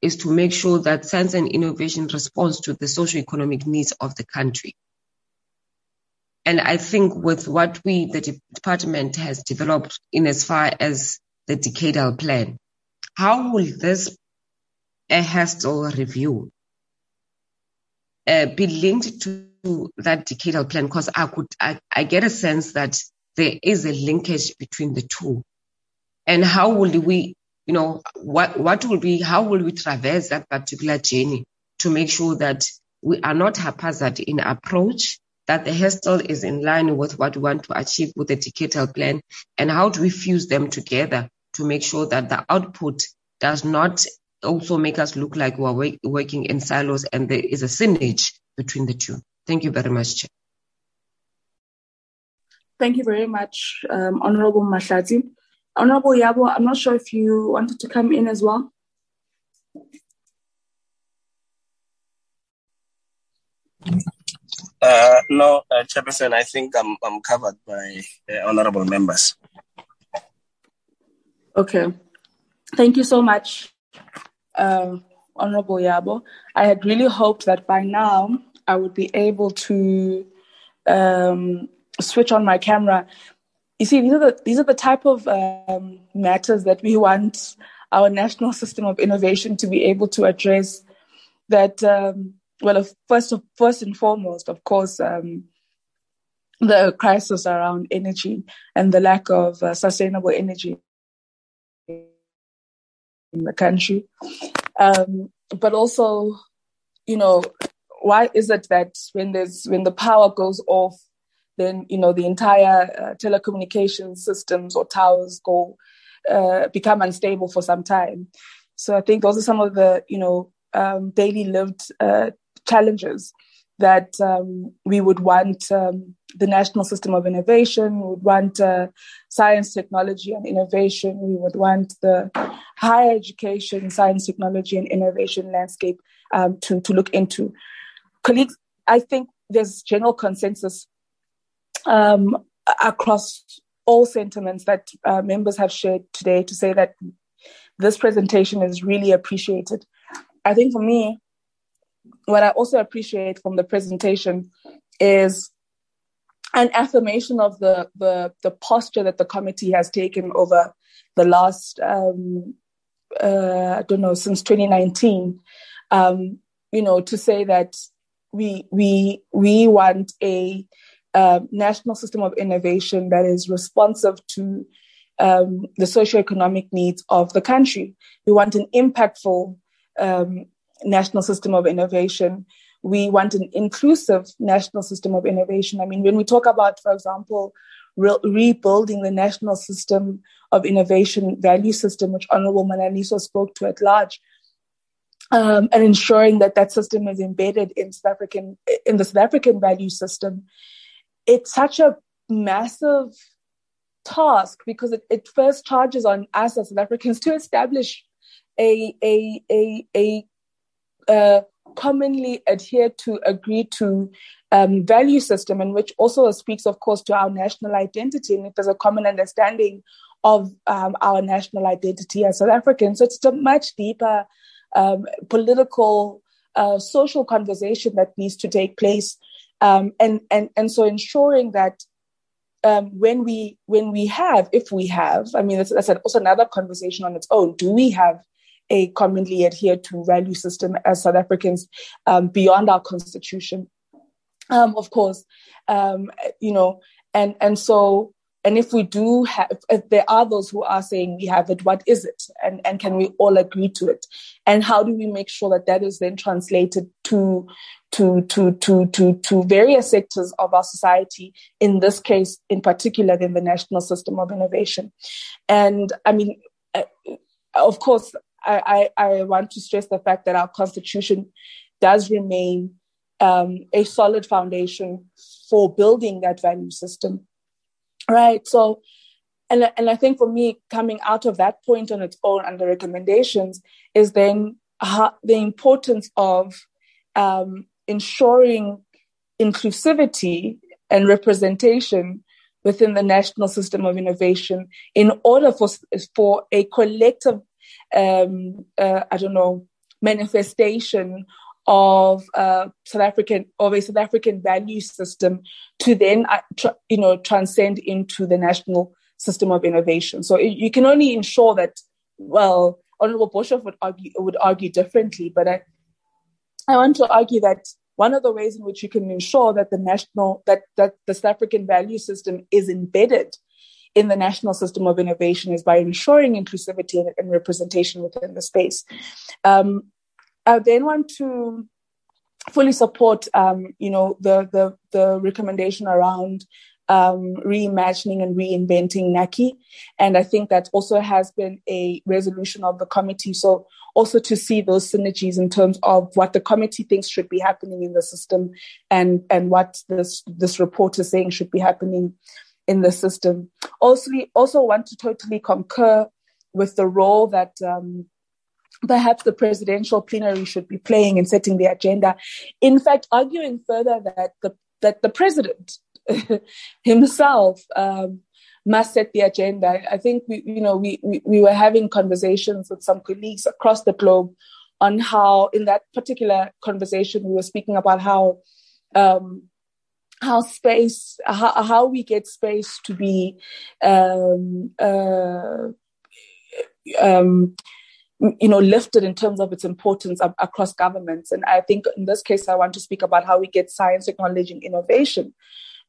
is to make sure that science and innovation responds to the socio-economic needs of the country. And I think with what we, the department has developed in as far as the decadal plan, how will this HESTIIL review uh, be linked to that decadal plan? Because I could, I, I get a sense that there is a linkage between the two. And how will we, you know, what, what will be, how will we traverse that particular journey to make sure that we are not haphazard in approach, that the HESTIIL is in line with what we want to achieve with the decadal plan, and how do we fuse them together to make sure that the output does not also make us look like we're wa- working in silos and there is a synergy between the two. Thank you very much, Chair. Thank you very much, um, Honorable Mahlati. Honorable Yabo, I'm not sure if you wanted to come in as well. Uh, no, uh, Chairperson, I think I'm, I'm covered by uh, honorable members. Okay. Thank you so much, uh, Honorable Yabo. I had really hoped that by now I would be able to um, switch on my camera. You see, these are the, these are the type of um, matters that we want our national system of innovation to be able to address. That um, well, first of first and foremost, of course, um, the crisis around energy and the lack of uh, sustainable energy in the country. Um, but also, you know, why is it that when there's when the power goes off, then you know the entire uh, telecommunication systems or towers go uh, become unstable for some time. So I think those are some of the you know um, daily lived uh, challenges that um, we would want um, the national system of innovation, we would want uh, science, technology, and innovation, we would want the higher education, science, technology, and innovation landscape um, to, to look into. Colleagues, I think there's general consensus um, across all sentiments that uh, members have shared today to say that this presentation is really appreciated. I think for me, what I also appreciate from the presentation is an affirmation of the, the, the posture that the committee has taken over the last, um, uh, I don't know, since 2019. Um, you know, to say that we we we want a uh, national system of innovation that is responsive to um, the socioeconomic needs of the country. We want an impactful um, national system of innovation. We want an inclusive national system of innovation. I mean, when we talk about, for example, re- rebuilding the national system of innovation value system, which Honorable Manaliso spoke to at large, um, and ensuring that that system is embedded in South African in the South African value system, it's such a massive task because it, it first charges on us as South Africans to establish a a a a uh, commonly adhere to, agree to um, value system, and which also speaks, of course, to our national identity, and if there's a common understanding of um, our national identity as South Africans. So it's a much deeper um, political, uh, social conversation that needs to take place, um, and and and so ensuring that um, when we when we have, if we have, I mean, that's, that's also another conversation on its own. Do we have a commonly adhered to value system as South Africans um, beyond our constitution? Um, of course, um, you know, and and so and if we do have, if there are those who are saying we have it, what is it? And, and can we all agree to it? And how do we make sure that that is then translated to, to, to, to, to, to various sectors of our society, in this case, in particular, in the national system of innovation? And I mean, uh, of course, I, I, I want to stress the fact that our constitution does remain um, a solid foundation for building that value system right? So, and and I think for me, coming out of that point on its own the recommendations is then the importance of um, ensuring inclusivity and representation within the national system of innovation in order for for a collective um, uh, I don't know manifestation of uh, South African of a South African value system to then uh, you know transcend into the national system of innovation. So you can only ensure that. Well, Honorable Boshoff would argue would argue differently, but I I want to argue that one of the ways in which you can ensure that the national that that the South African value system is embedded in the national system of innovation is by ensuring inclusivity and, and representation within the space. Um, I then want to fully support, um, you know, the, the, the recommendation around um, reimagining and reinventing NACI. And I think that also has been a resolution of the committee. So also to see those synergies in terms of what the committee thinks should be happening in the system and, and what this, this report is saying should be happening in the system. Also, also want to totally concur with the role that um, perhaps the presidential plenary should be playing in setting the agenda. In fact, arguing further that the that the president <laughs> himself um, must set the agenda. I think we, you know, we, we we were having conversations with some colleagues across the globe on how, in that particular conversation, we were speaking about how. Um, how space, how, how we get space to be um, uh, um, you know, lifted in terms of its importance of, across governments. And I think in this case, I want to speak about how we get science, technology, and innovation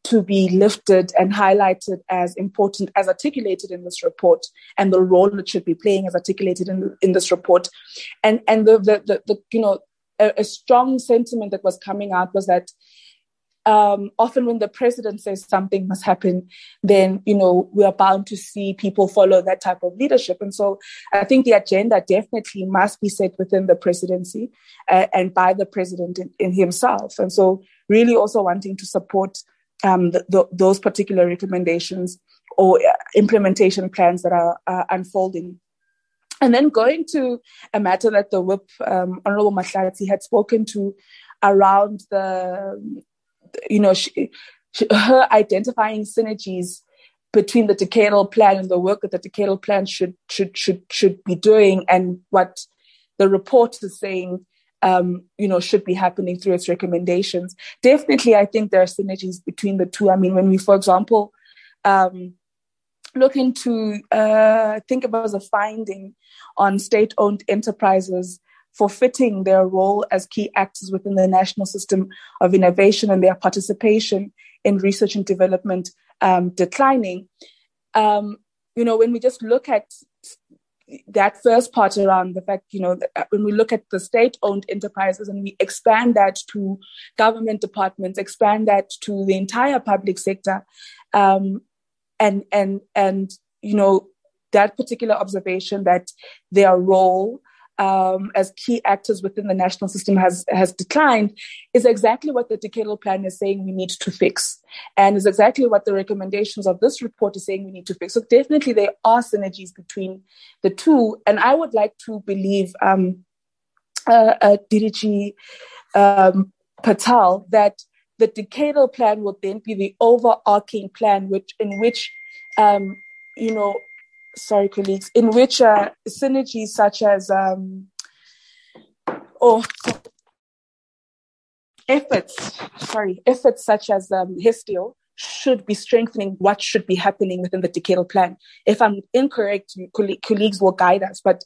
to be lifted and highlighted as important as articulated in this report and the role it should be playing as articulated in, in this report. And, and the, the, the, the you know, a, a strong sentiment that was coming out was that um, often when the president says something must happen, then you know we are bound to see people follow that type of leadership. And so I think the agenda definitely must be set within the presidency uh, and by the president in, in, himself. And so really also wanting to support um, the, the, those particular recommendations or uh, implementation plans that are unfolding. And then going to a matter that the whip, um, Honorable Mahlati had spoken to around the you know, she, her identifying synergies between the decadal plan and the work that the decadal plan should should should should be doing and what the report is saying um, you know should be happening through its recommendations. Definitely i think there are synergies between the two. I mean when we for example um, look into uh, think about as a finding on state owned enterprises forfeiting their role as key actors within the national system of innovation and their participation in research and development um, declining. Um, you know, when we just look at that first part around the fact, you know, uh, when we look at the state owned enterprises and we expand that to government departments, expand that to the entire public sector, um, and, and, and, you know, that particular observation that their role um, as key actors within the national system has has declined is exactly what the decadal plan is saying we need to fix, and is exactly what the recommendations of this report is saying we need to fix. So definitely there are synergies between the two, and I would like to believe, um, uh, uh, um, Patel, that the decadal plan will then be the overarching plan, which in which um, you know sorry, colleagues, in which uh, synergies such as um, or efforts, sorry, efforts such as um, HESTIIL should be strengthening what should be happening within the decadal plan. If I'm incorrect, colleagues will guide us, but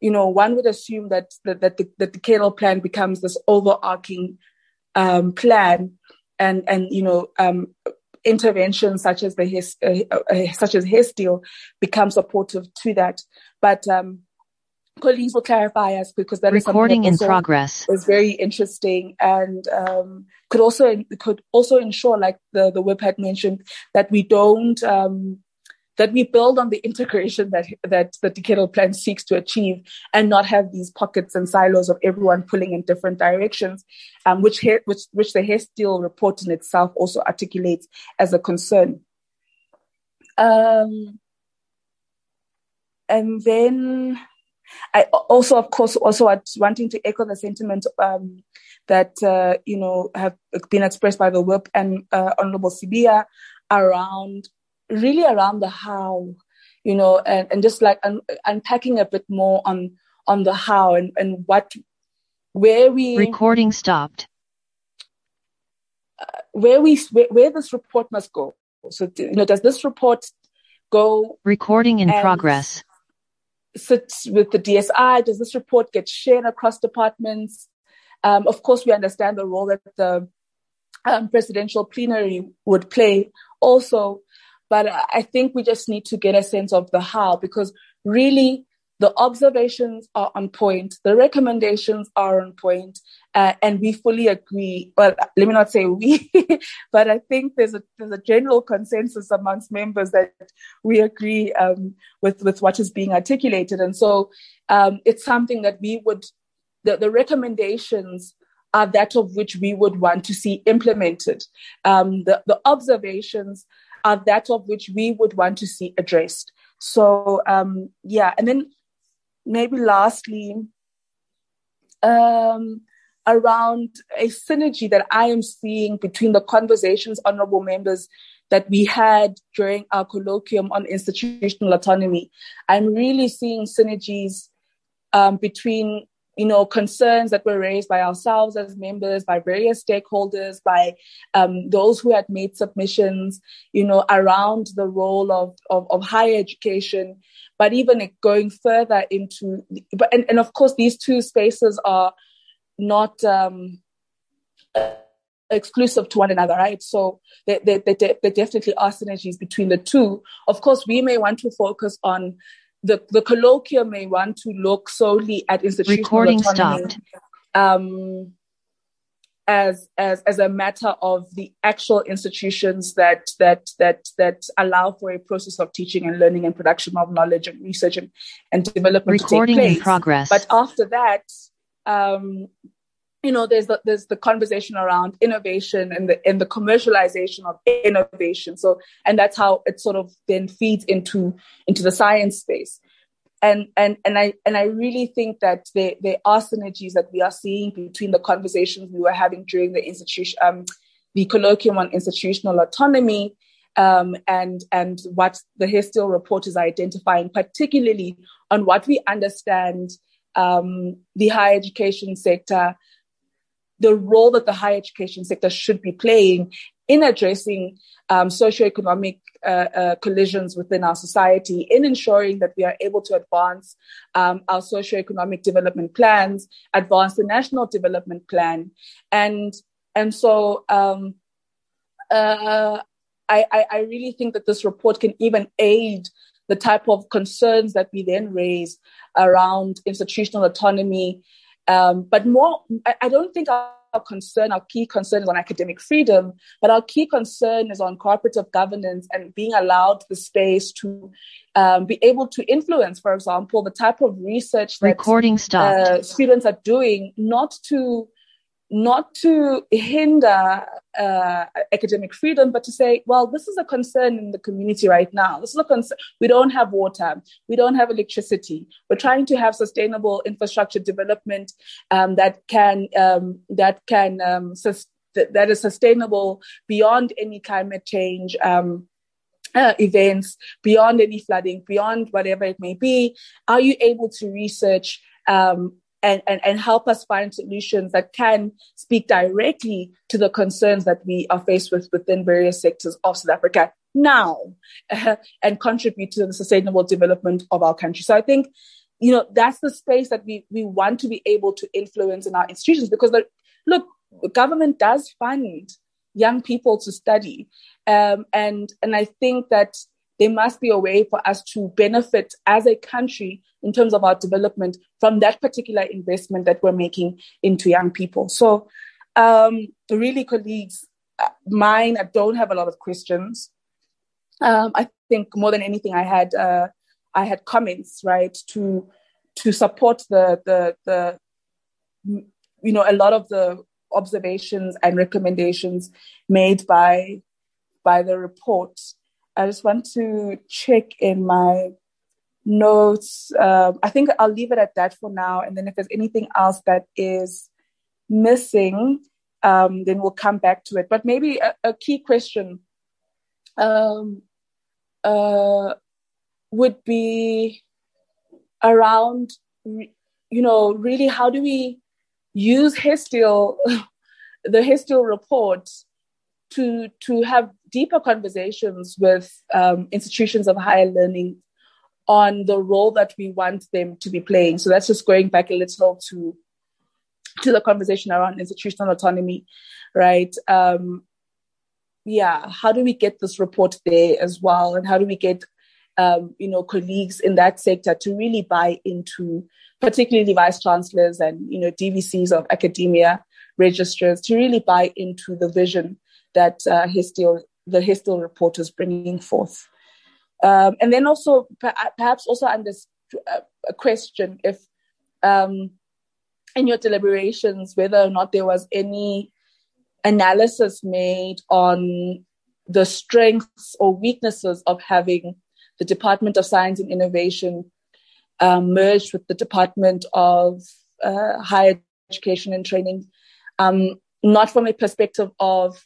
you know, one would assume that that, that the, the decadal plan becomes this overarching um, plan, and and you know, um, interventions such as the his, uh, uh, such as HESTIIL become supportive to that. But um, colleagues will clarify us because that recording is in progress is very interesting and um, could also could also ensure, like the the whip had mentioned, that we don't um, that we build on the integration that that the decadal plan seeks to achieve and not have these pockets and silos of everyone pulling in different directions, um, which, which, which the HESTIIL report in itself also articulates as a concern. Um, and then I also, of course, also wanting to echo the sentiment um, that uh, you know have been expressed by the whip and uh, Honorable Sibiya around really around the how, you know, and, and just like un- unpacking a bit more on on the how and, and what where we recording stopped. Uh, where we where, where, this report must go. So you know does this report go recording in progress. sits with the dsi does this report get shared across departments? Um, of course we understand the role that the um, presidential plenary would play also but I think we just need to get a sense of the how because really the observations are on point, the recommendations are on point, uh, and we fully agree. Well, let me not say we, <laughs> but I think there's a there's a general consensus amongst members that we agree um, with with what is being articulated, and so um, it's something that we would the, the recommendations are that of which we would want to see implemented. Um, the the observations are that of which we would want to see addressed. So um, yeah, and then maybe lastly, um, around a synergy that I am seeing between the conversations, honourable members, that we had during our colloquium on institutional autonomy. I'm really seeing synergies um, between you know, concerns that were raised by ourselves as members, by various stakeholders, by um, those who had made submissions, you know, around the role of, of, of higher education, but even going further into, but, and, and of course, these two spaces are not, um, exclusive to one another, right? So there, there, there, there definitely are synergies between the two. Of course, we may want to focus on the, the colloquium may want to look solely at institutional Recording autonomy, stopped. Um, as as as a matter of the actual institutions that that that that allow for a process of teaching and learning and production of knowledge and research and, and development Recording to take in place. progress. But after that, um, you know, there's the, there's the conversation around innovation and the and the commercialization of innovation. So, and that's how it sort of then feeds into into the science space. And and and I and I really think that there there are synergies that we are seeing between the conversations we were having during the institution um, the colloquium on institutional autonomy um, and and what the HESTIIL report is identifying, particularly on what we understand um, the higher education sector, the role that the higher education sector should be playing in addressing um, socioeconomic uh, uh, collisions within our society, in ensuring that we are able to advance um, our socioeconomic development plans, advance the national development plan, and and so um, uh, I, I really think that this report can even aid the type of concerns that we then raise around institutional autonomy. Um, but more, I, I don't think our, our concern, our key concern is on academic freedom, but our key concern is on cooperative governance and being allowed the space to um, be able to influence, for example, the type of research that Recording stopped. uh, students are doing, not to not to hinder uh, academic freedom, but to say, well, this is a concern in the community right now. This is a concern. We don't have water. We don't have electricity. We're trying to have sustainable infrastructure development um, that can um, that can um, sus- that is sustainable beyond any climate change. Um, uh, events beyond any flooding, beyond whatever it may be, are you able to research um, and, and, and help us find solutions that can speak directly to the concerns that we are faced with within various sectors of South Africa now uh, <laughs> and contribute to the sustainable development of our country. So I think, you know, that's the space that we, we want to be able to influence in our institutions because the, look, the government does fund young people to study. Um, and, and I think that there must be a way for us to benefit as a country in terms of our development from that particular investment that we're making into young people. So, um, really, colleagues, uh, mine, I don't have a lot of questions. Um, I think more than anything, I had uh, I had comments right to to support the the the you know a lot of the observations and recommendations made by by the report. I just want to check in my notes. Um, I think I'll leave it at that for now. And then if there's anything else that is missing, um, then we'll come back to it. But maybe a, a key question um, uh, would be around, you know, really how do we use HESTIIL, <laughs> the HESTIIL report to to have deeper conversations with um, institutions of higher learning on the role that we want them to be playing. So that's just going back a little to to the conversation around institutional autonomy, right? Um, yeah, how do we get this report there as well, and how do we get um, you know colleagues in that sector to really buy into, particularly vice chancellors and you know DVCs of academia registrars to really buy into the vision that uh, HESTIIL, the HESTIIL report is bringing forth. Um, and then also perhaps also under uh, a question if um, in your deliberations whether or not there was any analysis made on the strengths or weaknesses of having the Department of Science and Innovation um, merged with the Department of uh, Higher Education and Training, um, not from a perspective of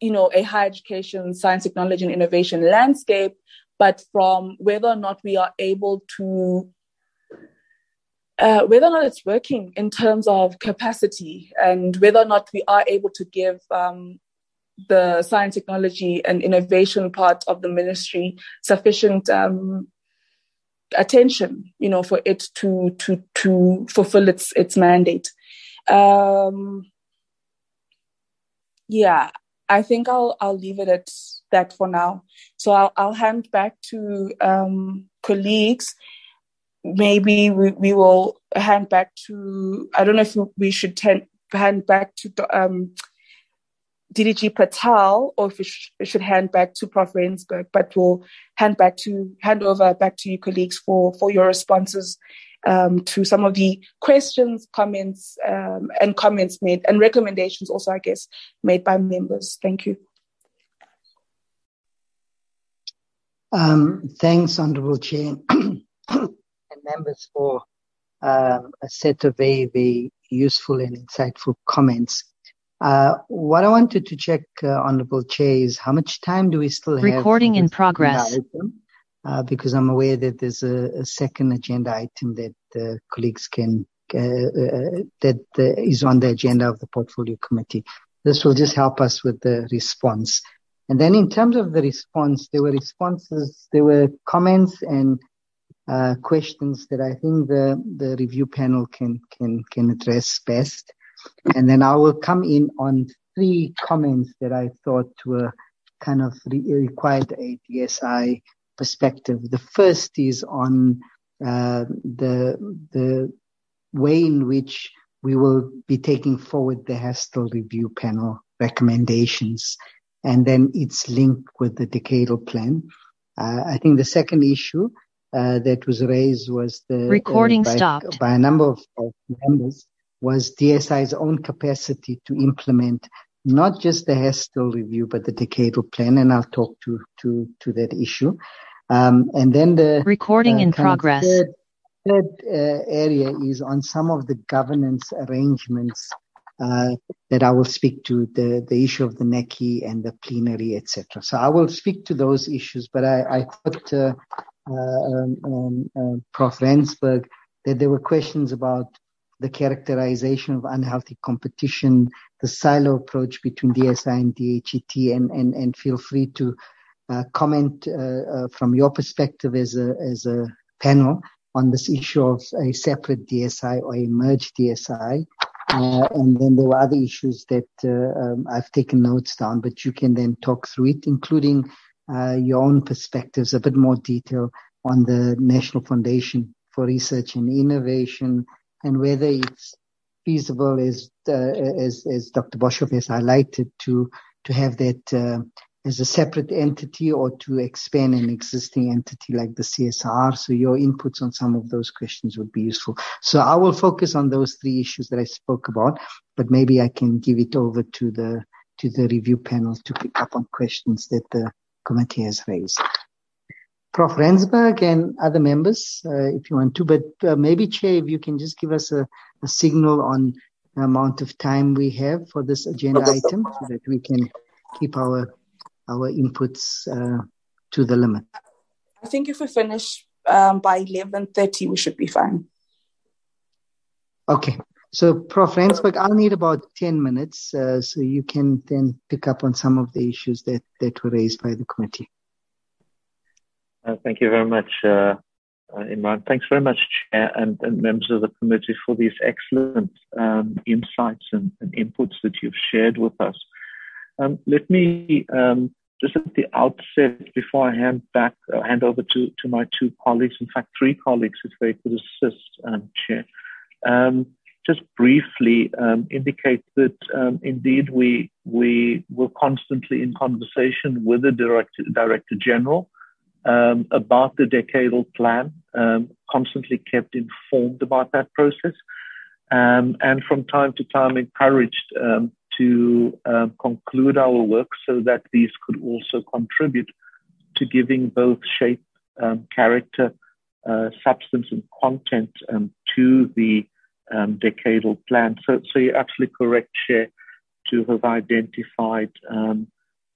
you know, a higher education, science, technology, and innovation landscape, but from whether or not we are able to, uh, whether or not it's working in terms of capacity, and whether or not we are able to give um, the science, technology, and innovation part of the ministry sufficient um, attention, you know, for it to to to fulfill its its mandate. Um, yeah, I think I'll I'll leave it at that for now. So I'll I'll hand back to um, colleagues. Maybe we, we will hand back to I don't know if we should ten, hand back to um, DDG Patel or if we, sh- we should hand back to Prof Rensburg, but we'll hand back to hand over back to you colleagues for for your responses um, to some of the questions, comments, um, and comments made, and recommendations also, I guess, made by members. Thank you. Um, thanks, Honorable Chair, <clears throat> and members for um, a set of very, very useful and insightful comments. Uh, what I wanted to check, uh, Honorable Chair, is how much time do we still have? Recording in progress. Uh, because I'm aware that there's a, a second agenda item that uh, colleagues can uh, uh, that is on the agenda of the portfolio committee. This will just help us with the response. And then in terms of the response, there were responses, there were comments and questions that I think the the review panel can can can address best. And then I will come in on three comments that I thought were kind of re- required a DSI perspective. The first is on uh, the the way in which we will be taking forward the HESTIIL review panel recommendations and then its link with the decadal plan. Uh, I think the second issue uh, that was raised was the uh, recording by, stopped by a number of, of members was DSI's own capacity to implement not just the HESTIIL review, but the decadal plan. And I'll talk to, to, to that issue. Um, and then the recording uh, in progress. Third, third uh, area is on some of the governance arrangements uh, that I will speak to the, the issue of the NACI and the plenary, etc. So I will speak to those issues, but I, I thought, uh, uh, um, um, uh, Prof. Rensburg, that there were questions about the characterization of unhealthy competition, the silo approach between DSI and DHET, and, and, and feel free to comment uh, uh, from your perspective as a, as a panel on this issue of a separate DSI or a merged DSI. Uh, and then there were other issues that uh, um, I've taken notes down, but you can then talk through it, including uh, your own perspectives, a bit more detail on the National Foundation for Research and Innovation, and whether it's feasible, as uh, as, as Dr. Boshoff has highlighted, to to have that uh, as a separate entity or to expand an existing entity like the CSIR. So your inputs on some of those questions would be useful. So I will focus on those three issues that I spoke about, but maybe I can give it over to the to the review panel to pick up on questions that the committee has raised. Prof. Rensburg and other members, uh, if you want to, but uh, maybe Chair, if you can just give us a, a, signal on the amount of time we have for this agenda item so that we can keep our our inputs uh, to the limit. I think if we finish um, by 11.30, we should be fine. Okay. So, Prof. Rensburg, I'll need about 10 minutes uh, so you can then pick up on some of the issues that, that were raised by the committee. Uh, thank you very much, uh, uh, Imraan. Thanks very much, Chair and, and, members of the committee, for these excellent um, insights and, and, inputs that you've shared with us. Um, let me um, just at the outset, before I hand back, uh, hand over to, to my two colleagues, in fact, three colleagues, if they could assist, um, Chair, um, just briefly um, indicate that um, indeed we we were constantly in conversation with the Director, Director General um, about the decadal plan, um, constantly kept informed about that process, um, and from time to time encouraged um, to um, conclude our work so that these could also contribute to giving both shape, um, character, uh, substance, and content to the decadal plan. So, so you're absolutely correct, Chair, to have identified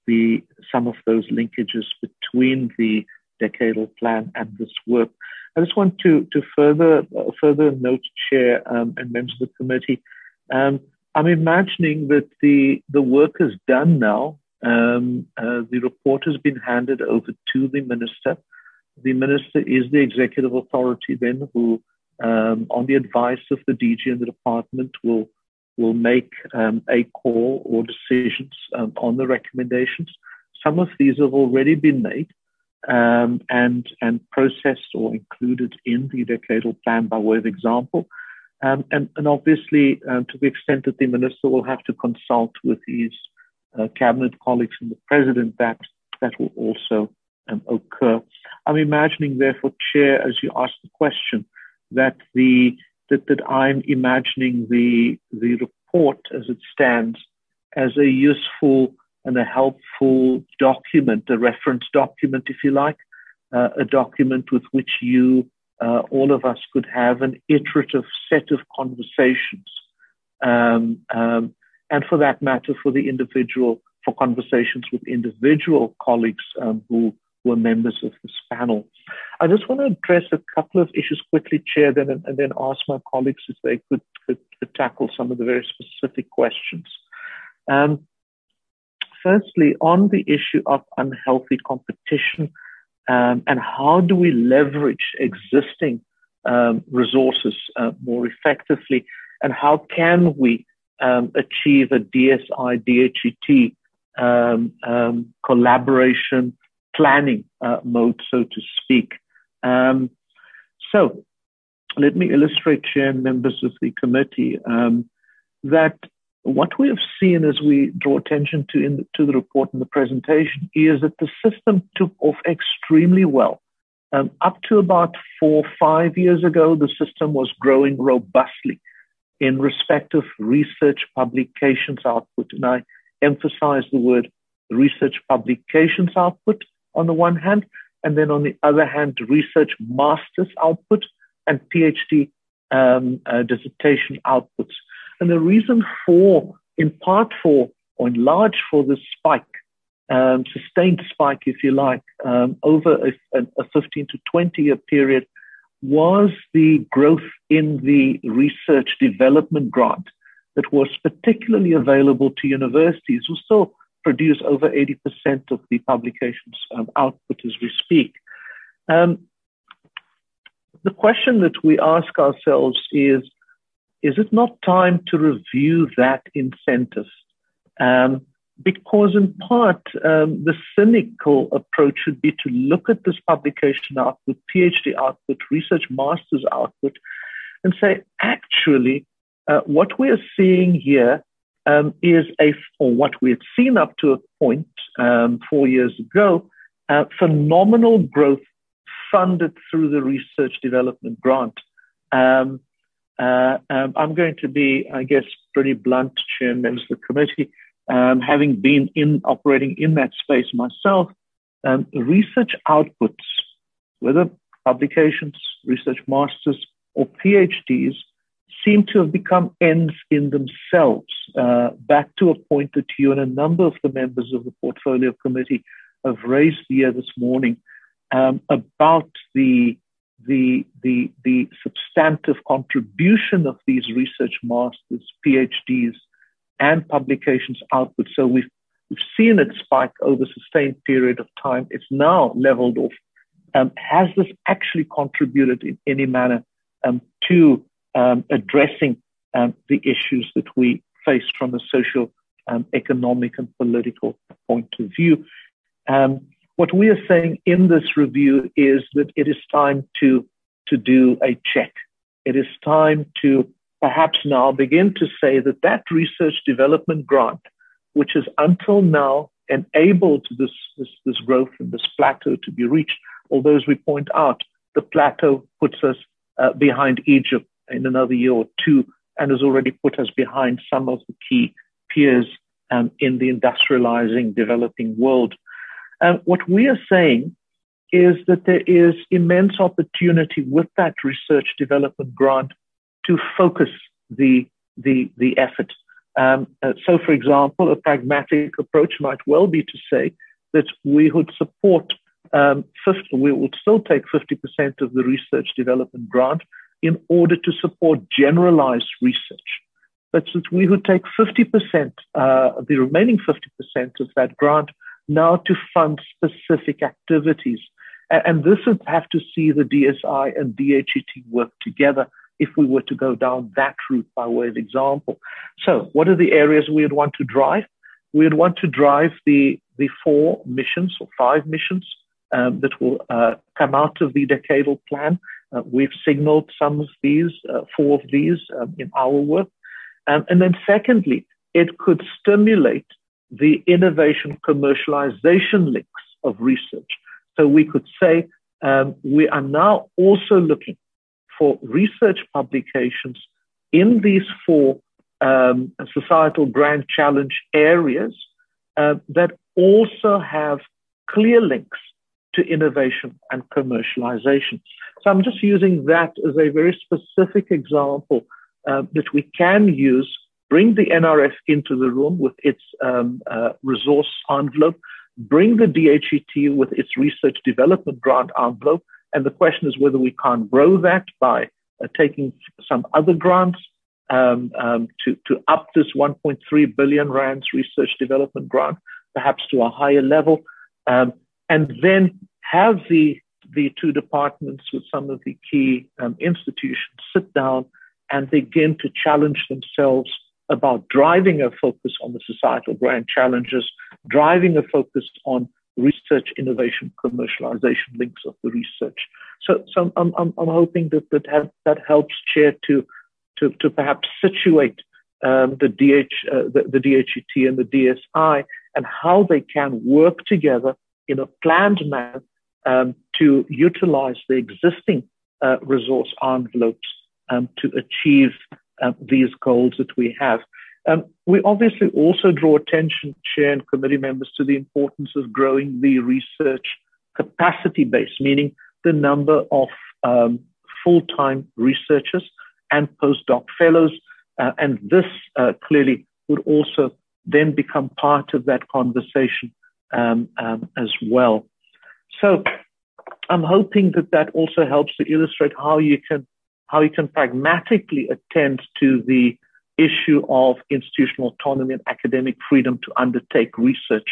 the some of those linkages between the decadal plan and this work. I just want to to further uh, further note, Chair um, and members of the committee. Um, I'm imagining that the the work is done now. Um, uh, the report has been handed over to the minister. The minister is the executive authority then, who, um, on the advice of the DG and the department, will will make um, a call or decisions um, on the recommendations. Some of these have already been made um, and, and processed or included in the decadal plan by way of example. Um, and, and, obviously, um, to the extent that the minister will have to consult with his uh, cabinet colleagues and the president, that that will also um, occur. I'm imagining, therefore, Chair, as you asked the question, that the that, that I'm imagining the the report as it stands as a useful and a helpful document, a reference document, if you like, uh, a document with which you, uh, all of us, could have an iterative set of conversations um, um, and for that matter, for the individual, for conversations with individual colleagues um, who were members of this panel. I just want to address a couple of issues quickly, Chair, then, and then ask my colleagues if they could, could, could tackle some of the very specific questions. Um, firstly, on the issue of unhealthy competition um, and how do we leverage existing um, resources uh, more effectively, and how can we um, achieve a DSI DHET um, um, collaboration planning uh, mode, so to speak. Um, so, let me illustrate, Chair members of the committee, that what we have seen as we draw attention to in the, to the report and the presentation is that the system took off extremely well. Um, up to about four, five years ago, the system was growing robustly in respect of research publications output. And I emphasize the word research publications output on the one hand, and then on the other hand, research masters output and PhD um, uh, dissertation outputs. And the reason for, in part for, or in large for this spike, um, sustained spike, if you like, um, over a, a 15 to 20 year period was the growth in the research development grant that was particularly available to universities who still produce over 80% of the publications um, output as we speak. Um, the question that we ask ourselves is is it not time to review that incentive? Um, because in part, um, the cynical approach should be to look at this publication output, PhD output, research master's output, and say, actually, uh, what we're seeing here um, is a, or what we had seen up to a point um, four years ago, uh, phenomenal growth funded through the research development grant. Um, uh, um, I'm going to be, I guess, pretty blunt, Chair, members of the committee, um, having been in operating in that space myself. Um, research outputs, whether publications, research masters, or PhDs, seem to have become ends in themselves. Uh, back to a point that you and a number of the members of the portfolio committee have raised here this morning um, about the the, the, the substantive contribution of these research masters, PhDs, and publications output. So we've, we've seen it spike over a sustained period of time. It's now leveled off. Um, has this actually contributed in any manner um, to um, addressing um, the issues that we face from a social, um, economic, and political point of view? Um, what we are saying in this review is that it is time to, to do a check. It is time to perhaps now begin to say that that research development grant, which has until now enabled this, this, this growth and this plateau to be reached, although as we point out, the plateau puts us uh, behind Egypt in another year or two and has already put us behind some of the key peers um, in the industrializing developing world. And what we are saying is that there is immense opportunity with that research development grant to focus the, the, the effort. Um, uh, so, for example, a pragmatic approach might well be to say that we would support um, 50, we would still take 50% of the research development grant in order to support generalized research. But that we would take 50%, uh, the remaining 50% of that grant now to fund specific activities. And this would have to see the DSI and DHET work together if we were to go down that route by way of example. So what are the areas we would want to drive? We would want to drive the, the four missions or five missions um, that will uh, come out of the decadal plan. Uh, we've signaled some of these, uh, four of these um, in our work. Um, and then secondly, it could stimulate the innovation commercialization links of research. So we could say um, we are now also looking for research publications in these four um, societal grand challenge areas uh, that also have clear links to innovation and commercialization. So I'm just using that as a very specific example uh, that we can use bring the NRF into the room with its um, uh, resource envelope, bring the DHET with its research development grant envelope. And the question is whether we can't grow that by uh, taking some other grants um, um, to, to up this 1.3 billion rands research development grant, perhaps to a higher level, um, and then have the the two departments with some of the key um, institutions sit down and begin to challenge themselves about driving a focus on the societal grand challenges, driving a focus on research, innovation, commercialization links of the research. So, so I'm, I'm, I'm hoping that that, have, that helps Chair to, to, to perhaps situate um, the, DH, uh, the, the DHET and the DSI and how they can work together in a planned manner um, to utilize the existing uh, resource envelopes um, to achieve uh, these goals that we have. Um, we obviously also draw attention, Chair and committee members, to the importance of growing the research capacity base, meaning the number of um, full-time researchers and postdoc fellows. Uh, and this uh, clearly would also then become part of that conversation um, um, as well. So I'm hoping that that also helps to illustrate how you can how you can pragmatically attend to the issue of institutional autonomy and academic freedom to undertake research.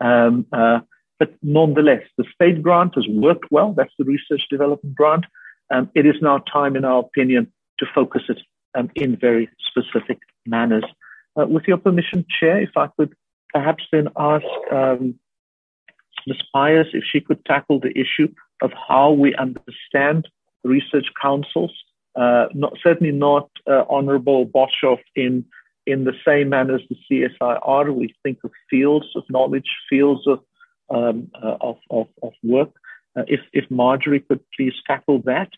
Um, uh, but nonetheless, the state grant has worked well. That's the research development grant. Um, it is now time, in our opinion, to focus it um, in very specific manners. Uh, with your permission, Chair, if I could perhaps then ask um, Ms. Pyoos if she could tackle the issue of how we understand research councils not, certainly not uh, Honorable Boshoff in in the same manner as the CSIR. We think of fields of knowledge, fields of um, uh, of, of, of, work. Uh, if if Marjorie could please tackle that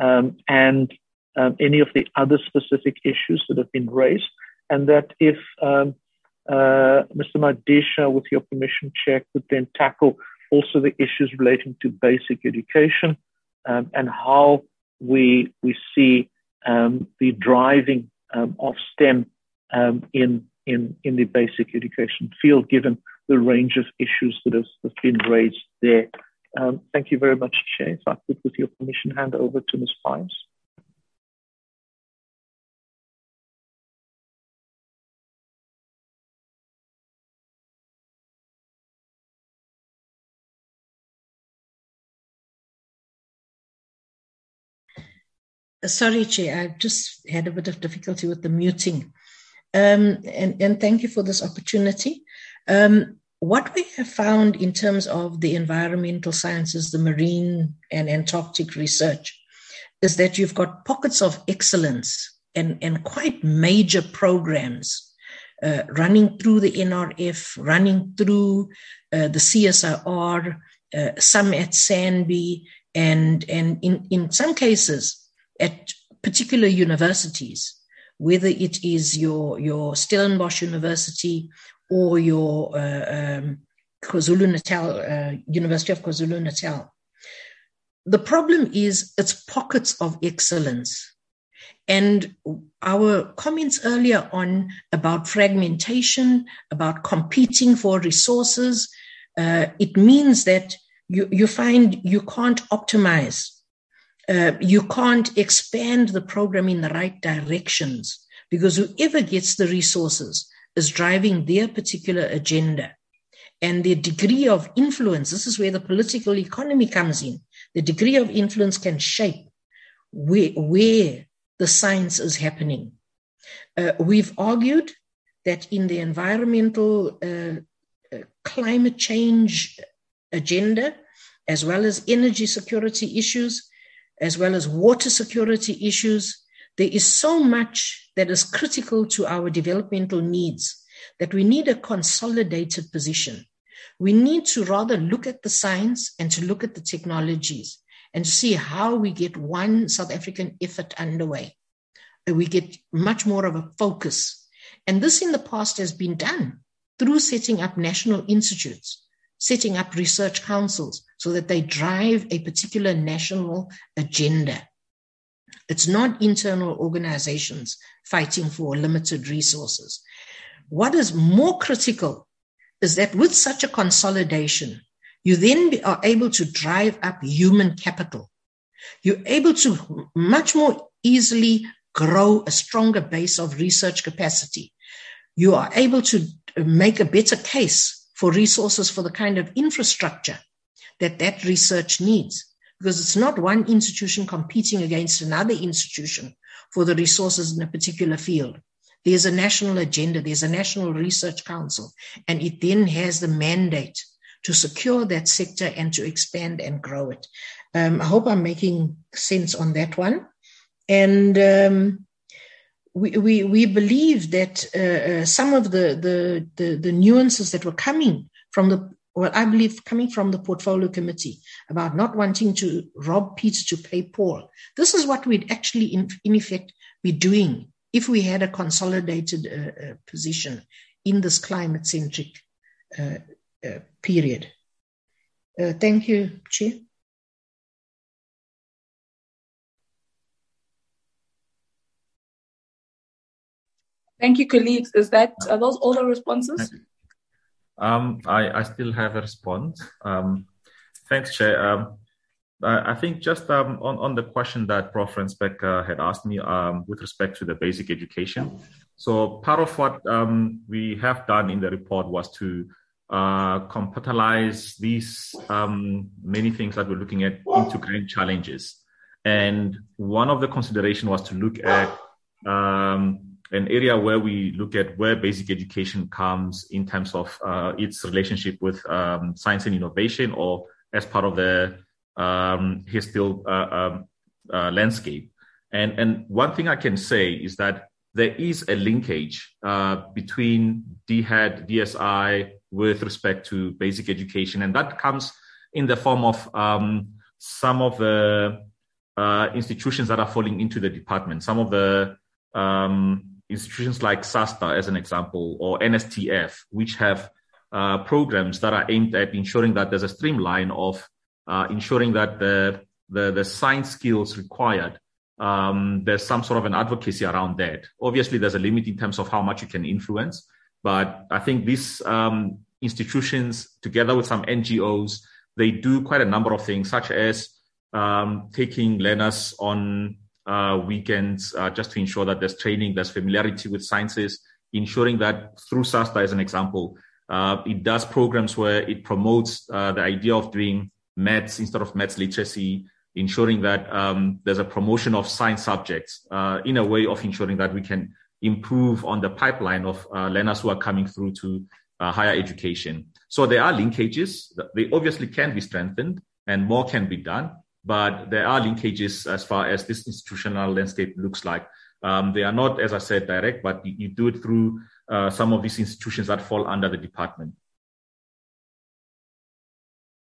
um, and um, any of the other specific issues that have been raised, and that if um, uh, Mr. Madisha, with your permission, Chair, could then tackle also the issues relating to basic education um, and how we we see um, the driving um, of STEM um, in in in the basic education field, given the range of issues that have, have been raised there. Um, thank you very much, Chair. If I could, with your permission, hand over to Ms. Pyoos. Sorry, Chair, I've just had a bit of difficulty with the muting. Um, and, and thank you for this opportunity. Um, what we have found in terms of the environmental sciences, the marine and Antarctic research, is that you've got pockets of excellence and, and quite major programs uh, running through the NRF, running through uh, the CSIR, uh, some at SANBI, and, and in, in some cases, at particular universities, whether it is your, your Stellenbosch University or your uh, um, KwaZulu Natal, uh, University of KwaZulu Natal. The problem is it's pockets of excellence. And our comments earlier on about fragmentation, about competing for resources, uh, it means that you, you find you can't optimize uh, you can't expand the program in the right directions because whoever gets the resources is driving their particular agenda. And their degree of influence, this is where the political economy comes in. The degree of influence can shape where, where the science is happening. Uh, we've argued that in the environmental uh, uh climate change agenda, as well as energy security issues, as well as water security issues. There is so much that is critical to our developmental needs that we need a consolidated position. We need to rather look at the science and to look at the technologies and see how we get one South African effort underway. We get much more of a focus. And this in the past has been done through setting up national institutes, setting up research councils, so that they drive a particular national agenda. It's not internal organizations fighting for limited resources. What is more critical is that with such a consolidation, you then are able to drive up human capital. You're able to much more easily grow a stronger base of research capacity. You are able to make a better case for resources for the kind of infrastructure that that research needs. Because it's not one institution competing against another institution for the resources in a particular field. There's a national agenda, there's a national research council, and it then has the mandate to secure that sector and to expand and grow it. Um, I hope I'm making sense on that one. And um, we, we, believe that uh, uh, some of the, the, the, the nuances that were coming from the well, I believe coming from the portfolio committee about not wanting to rob Peter to pay Paul. This is what we'd actually, in, in effect, be doing if we had a consolidated uh, uh, position in this climate centric uh, uh, period. Thank you, Chair. Thank you, colleagues. Is that are those all the responses? Um, I, I still have a response. Um, thanks, Chair. Um, I, I think just um, on, on the question that Prof. Rensburg uh, had asked me um, with respect to the basic education. So part of what um, we have done in the report was to uh, these um, many things that we're looking at into grand challenges. And one of the consideration was to look at um, an area where we look at where basic education comes in terms of uh, its relationship with um, science and innovation or as part of the um, HESTIIL uh, um, uh, landscape. And, and one thing I can say is that there is a linkage uh, between DHET, DSI with respect to basic education. And that comes in the form of um, some of the uh, institutions that are falling into the department. Some of the um, institutions like SAASTA, as an example, or NSTF, which have uh, programs that are aimed at ensuring that there's a streamline of uh, ensuring that the, the, the science skills required um, there's some sort of an advocacy around that. Obviously, there's a limit in terms of how much you can influence, but I think these um, institutions, together with some NGOs, they do quite a number of things, such as um, taking learners on uh, weekends uh, just to ensure that there's training, there's familiarity with sciences, ensuring that through SAASTA, as an example, uh, it does programs where it promotes uh, the idea of doing maths instead of maths literacy, ensuring that um, there's a promotion of science subjects uh, in a way of ensuring that we can improve on the pipeline of uh, learners who are coming through to higher education. So there are linkages. That they obviously can be strengthened and more can be done but there are linkages as far as this institutional landscape looks like. Um, they are not, as I said, direct, but you, you do it through uh, some of these institutions that fall under the department.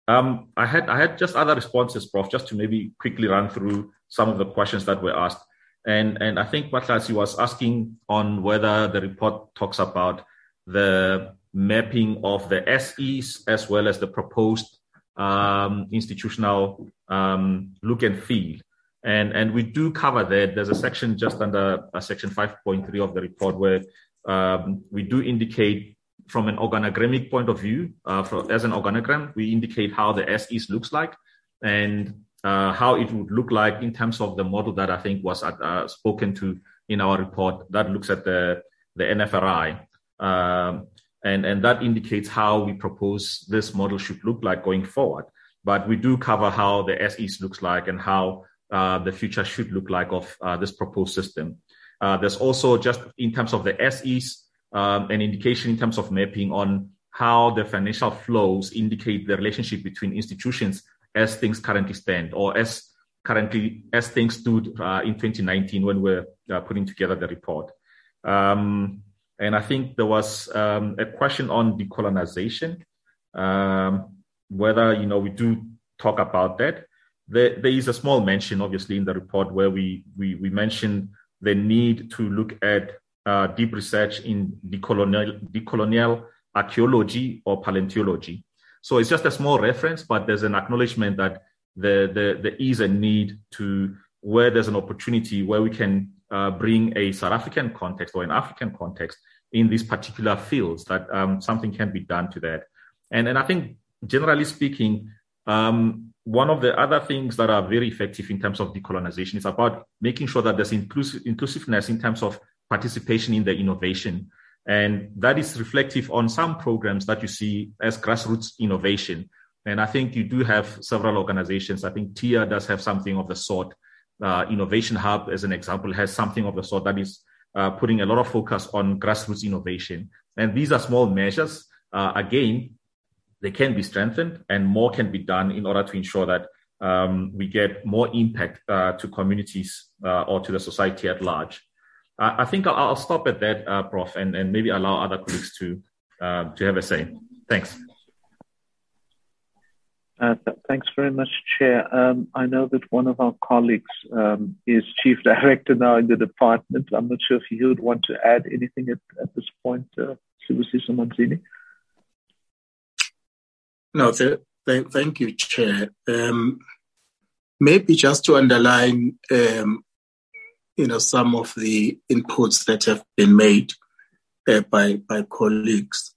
Um, I had I had just other responses, Prof, just to maybe quickly run through some of the questions that were asked. And and I think Matlasi was asking on whether the report talks about the mapping of the SEs as well as the proposed um, institutional um, look and feel. And, and we do cover that. There's a section just under uh, section 5.3 of the report where um, we do indicate from an organogrammic point of view, uh, for, as an organogram, we indicate how the SEs looks like and uh, how it would look like in terms of the model that I think was uh, spoken to in our report that looks at the, the NFRI. Um, and, and that indicates how we propose this model should look like going forward. But we do cover how the SEs looks like and how uh, the future should look like of uh, this proposed system. Uh, there's also just in terms of the SEs, um, an indication in terms of mapping on how the financial flows indicate the relationship between institutions as things currently stand or as currently as things stood uh, in 2019 when we're uh, putting together the report. Um, and I think there was um, a question on decolonization, um, whether you know we do talk about that. There, there is a small mention, obviously, in the report where we we, we mentioned the need to look at uh, deep research in decolonial, decolonial archaeology or paleontology. So it's just a small reference, but there's an acknowledgement that the, the, there is a need to where there's an opportunity where we can uh, bring a South African context or an African context in these particular fields, that um, something can be done to that. And, and I think, generally speaking, um, one of the other things that are very effective in terms of decolonization is about making sure that there's inclusive, inclusiveness in terms of participation in the innovation. And that is reflective on some programs that you see as grassroots innovation. And I think you do have several organizations. I think TIA does have something of the sort. Uh, Innovation Hub, as an example, has something of the sort that is uh, putting a lot of focus on grassroots innovation. And these are small measures. Uh, again, they can be strengthened and more can be done in order to ensure that um, we get more impact uh, to communities uh, or to the society at large. I think I'll, I'll stop at that, uh, Prof, and, and maybe allow other colleagues to uh, to have a say. Thanks. Uh, th- thanks very much, Chair. Um, I know that one of our colleagues um, is Chief Director now in the department. I'm not sure if he would want to add anything at, at this point, uh, Sibusiso Manzini. No, th- th- thank you, Chair. Um, maybe just to underline, um, you know, some of the inputs that have been made uh, by by colleagues.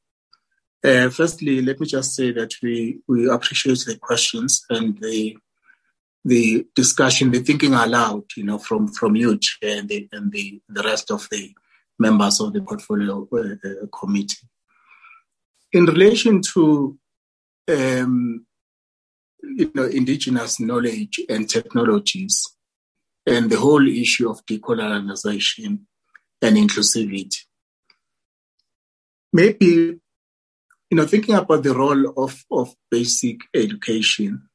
Uh, firstly, let me just say that we we appreciate the questions and the the discussion, the thinking aloud, you know, from from you, and the and the, the rest of the members of the portfolio uh, uh committee. In relation to um, you know, indigenous knowledge and technologies, and the whole issue of decolonization and inclusivity. Maybe, you know, thinking about the role of, of basic education.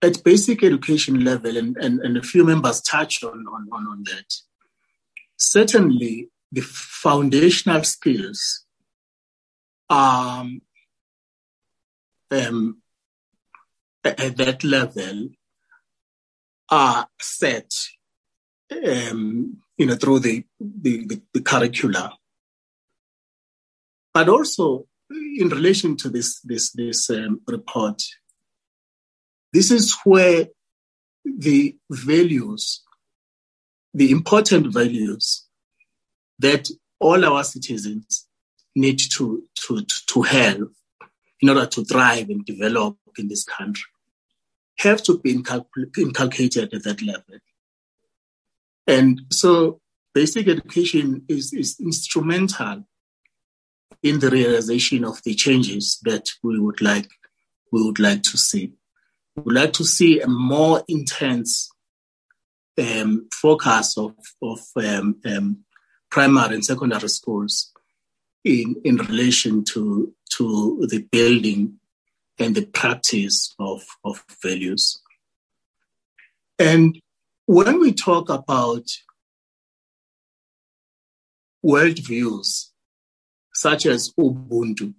At basic education level, and, and, and a few members touched on, on, on that, certainly the foundational skills um, um, at that level are set, um, you know, through the, the, the, the curricula. But also in relation to this, this, this um, report, this is where the values, the important values that all our citizens need to, to, to have in order to thrive and develop in this country have to be inculcated at that level. And so basic education is, is instrumental in the realization of the changes that we would like we would like to see. We would like to see a more intense um, focus of, of um, um, primary and secondary schools in, in relation to, to the building and the practice of, of values. And when we talk about worldviews such as Ubuntu,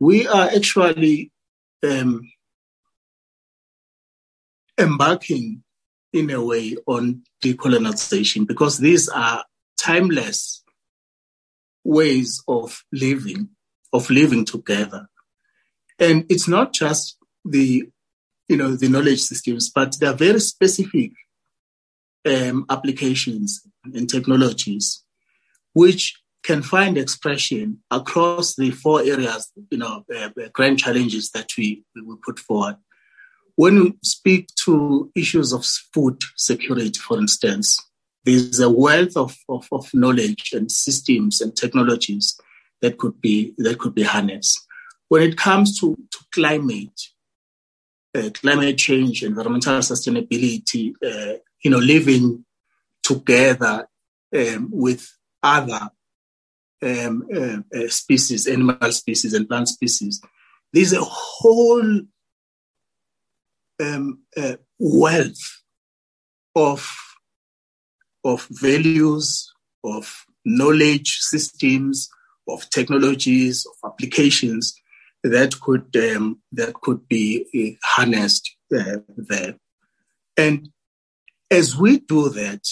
we are actually um, embarking in a way on decolonization because these are timeless ways of living, of living together. And it's not just the, you know, the knowledge systems, but there are very specific um, applications and technologies which can find expression across the four areas, you know, uh, grand challenges that we, we put forward. When we speak to issues of food security, for instance, there's a wealth of, of, of knowledge and systems and technologies that could be that could be harnessed. When it comes to, to climate, uh, climate change, environmental sustainability, uh, you know, living together um, with other um, uh, uh species, animal species and plant species, there's a whole um, uh, wealth of of values, of knowledge systems, of technologies, of applications that could um, that could be uh, harnessed uh, there. And as we do that,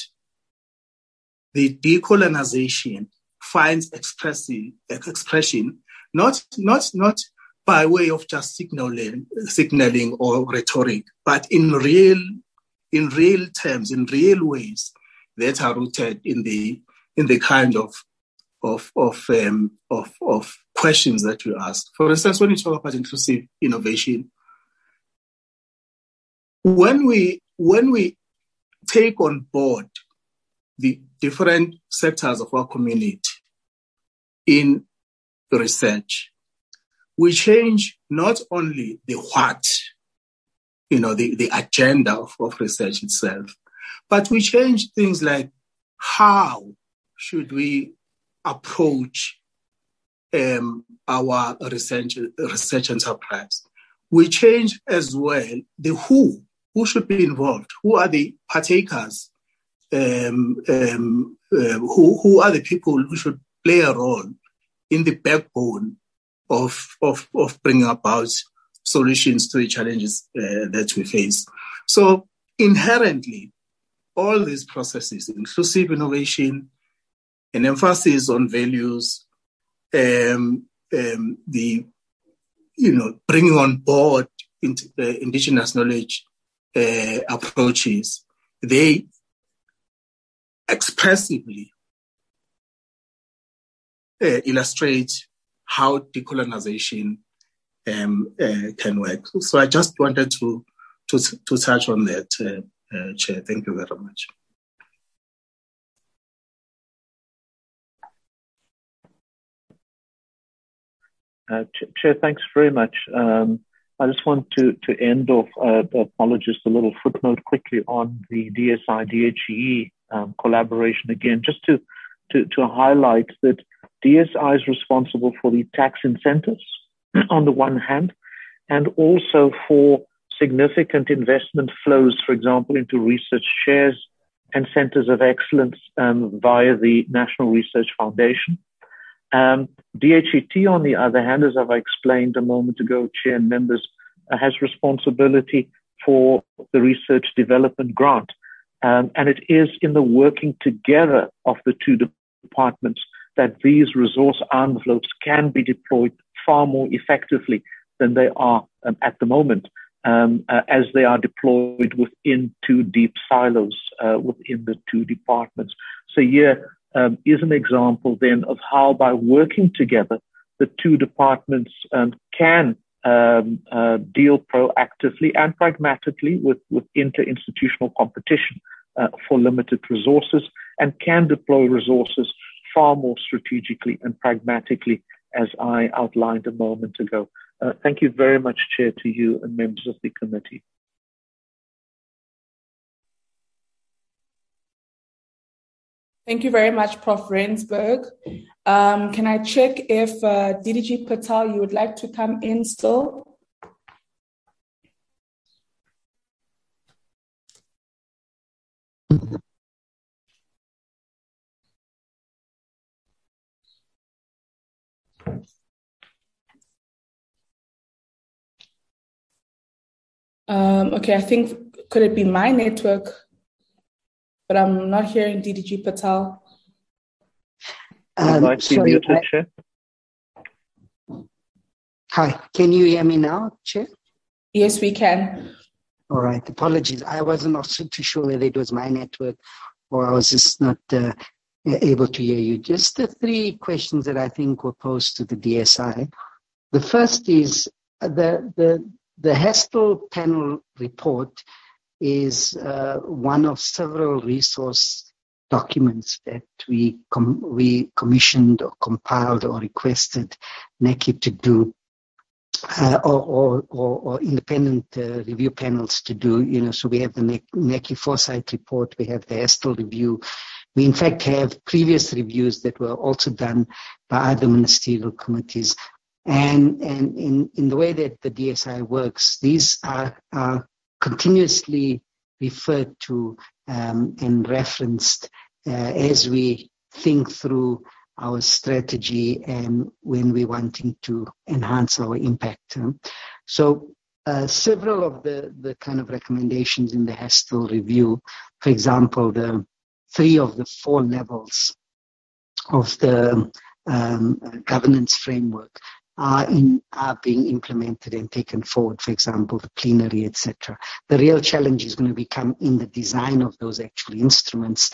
the decolonization finds expression, expression not not not by way of just signaling, signaling or rhetoric, but in real, in real terms, in real ways that are rooted in the in the kind of of of um, of, of questions that you ask. For instance, when you talk about inclusive innovation, when we when we take on board the different sectors of our community in research, we change not only the what, you know, the, the agenda of, of research itself, but we change things like how should we approach um, our research, research enterprise. We change as well the who, who should be involved, who are the partakers, um, um, uh, who, who are the people who should play a role in the backbone of, of, of bringing about solutions to the challenges uh, that we face. So inherently, all these processes, inclusive innovation, an emphasis on values, um, um, the you know bringing on board into, uh, indigenous knowledge uh, approaches, they expressively uh, illustrate how decolonization um, uh, can work. So I just wanted to to, to touch on that, uh, uh, Chair. Thank you very much. Uh, Chair, thanks very much. Um, I just want to, to end off, uh, apologies, a little footnote quickly on the DSI DHE um, collaboration again, just to, to, to highlight that DSI is responsible for the tax incentives <clears throat> on the one hand, and also for significant investment flows, for example, into research chairs and centers of excellence um, via the National Research Foundation. Um, DHET, on the other hand, as I've explained a moment ago, chair and members, uh, has responsibility for the research development grant. Um, and it is in the working together of the two departments that these resource envelopes can be deployed far more effectively than they are um, at the moment, um, uh, as they are deployed within two deep silos uh, within the two departments. So here, um, is an example then of how by working together, the two departments um, can um, uh, deal proactively and pragmatically with, with interinstitutional competition uh, for limited resources and can deploy resources far more strategically and pragmatically as I outlined a moment ago. Uh, thank you very much, Chair, to you and members of the committee. Thank you very much, Prof. Rensburg. Um, can I check if uh, DDG Patel, you would like to come in still? Um, okay, I think, could it be my network? but I'm not hearing DDG Patel. Um, sorry, I, Hi, can you hear me now, Chair? Yes, we can. All right, apologies. I wasn't also too sure whether it was my network or I was just not uh, able to hear you. Just the three questions that I think were posed to the DSI. The first is the the the HESTIIL panel report is uh, one of several resource documents that we com- we commissioned or compiled or requested NACI to do, uh, or, or, or, independent uh, review panels to do. You know, so we have the NACI foresight report, we have the HESTIIL review. We in fact have previous reviews that were also done by other ministerial committees. And, and in, in the way that the DSI works, these are, are continuously referred to um, and referenced uh, as we think through our strategy and when we're wanting to enhance our impact. So uh, several of the, the kind of recommendations in the HESTIIL review, for example, the three of the four levels of the um, governance framework are in are being implemented and taken forward, for example, the plenary, etc. The real challenge is going to become in the design of those actual instruments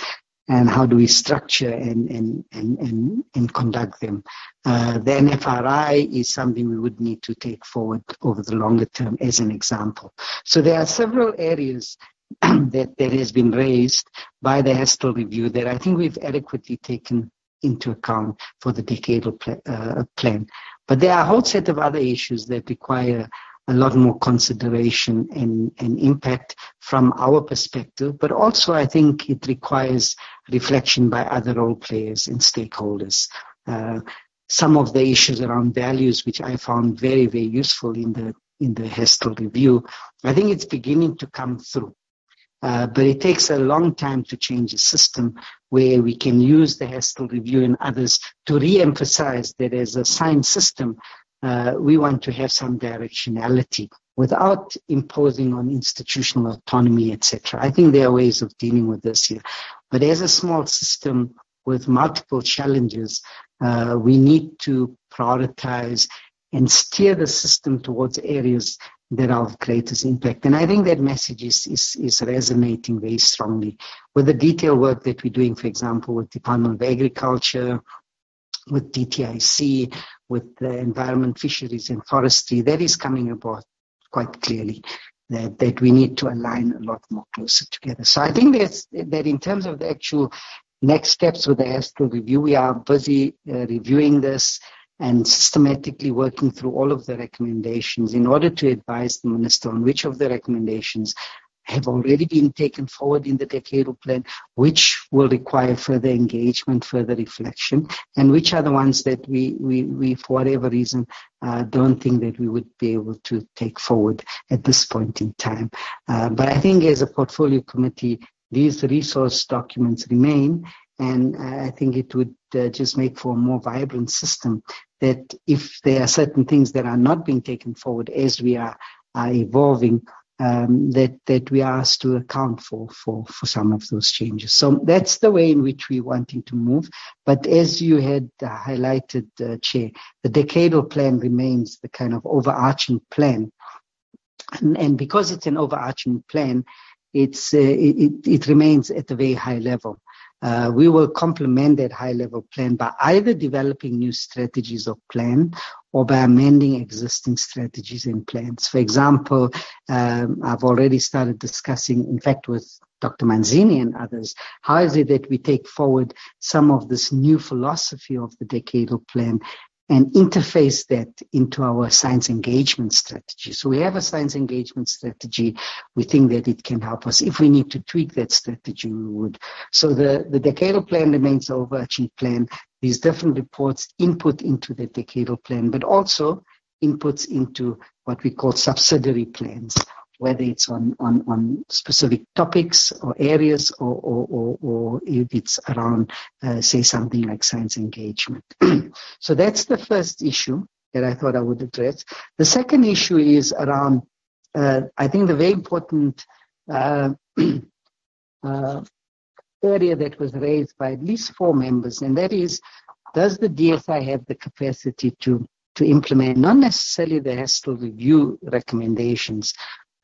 and how do we structure and and and and, and conduct them. Uh, the NFRI is something we would need to take forward over the longer term as an example. So there are several areas <clears throat> that, that has been raised by the HESTIIL review that I think we've adequately taken into account for the decadal pl- uh, plan. But there are a whole set of other issues that require a lot more consideration and, and impact from our perspective, but also I think it requires reflection by other role players and stakeholders. Uh, some of the issues around values, which I found very, very useful in the in the HESTIIL review, I think it's beginning to come through. Uh, but it takes a long time to change a system where we can use the HESTIIL review and others to re-emphasize that as a science system, uh, we want to have some directionality without imposing on institutional autonomy, etc. I think there are ways of dealing with this here. But as a small system with multiple challenges, uh, we need to prioritize and steer the system towards areas that are of greatest impact. And I think that message is, is, is resonating very strongly with the detailed work that we're doing, for example, with Department of Agriculture, with DTIC, with the environment, fisheries and forestry. That is coming about quite clearly. That, that we need to align a lot more closer together. So I think that's, that in terms of the actual next steps with the HESTIIL review, we are busy uh, reviewing this and systematically working through all of the recommendations in order to advise the minister on which of the recommendations have already been taken forward in the decadal plan, which will require further engagement, further reflection, and which are the ones that we, we, we for whatever reason, uh, don't think that we would be able to take forward at this point in time. Uh, but I think as a portfolio committee, these resource documents remain, and I think it would uh, just make for a more vibrant system that if there are certain things that are not being taken forward as we are, are evolving, um, that that we are asked to account for for for some of those changes. So that's the way in which we're wanting to move. But as you had uh, highlighted, uh, Chair, the decadal plan remains the kind of overarching plan, and, and because it's an overarching plan, it's uh, it, it remains at a very high level. Uh, we will complement that high level plan by either developing new strategies or plan or by amending existing strategies and plans. For example, um, I've already started discussing, in fact, with Dr. Manzini and others, how is it that we take forward some of this new philosophy of the decadal plan and interface that into our science engagement strategy. So we have a science engagement strategy. We think that it can help us. If we need to tweak that strategy, we would. So the, the decadal plan remains the overarching plan. These different reports input into the decadal plan, but also inputs into what we call subsidiary plans whether it's on, on, on specific topics or areas or, or, or, or if it's around, uh, say, something like science engagement. <clears throat> so that's the first issue that I thought I would address. The second issue is around, uh, I think, the very important uh, <clears throat> uh area that was raised by at least four members, and that is, does the DSI have the capacity to to implement not necessarily the HESTIIL review recommendations,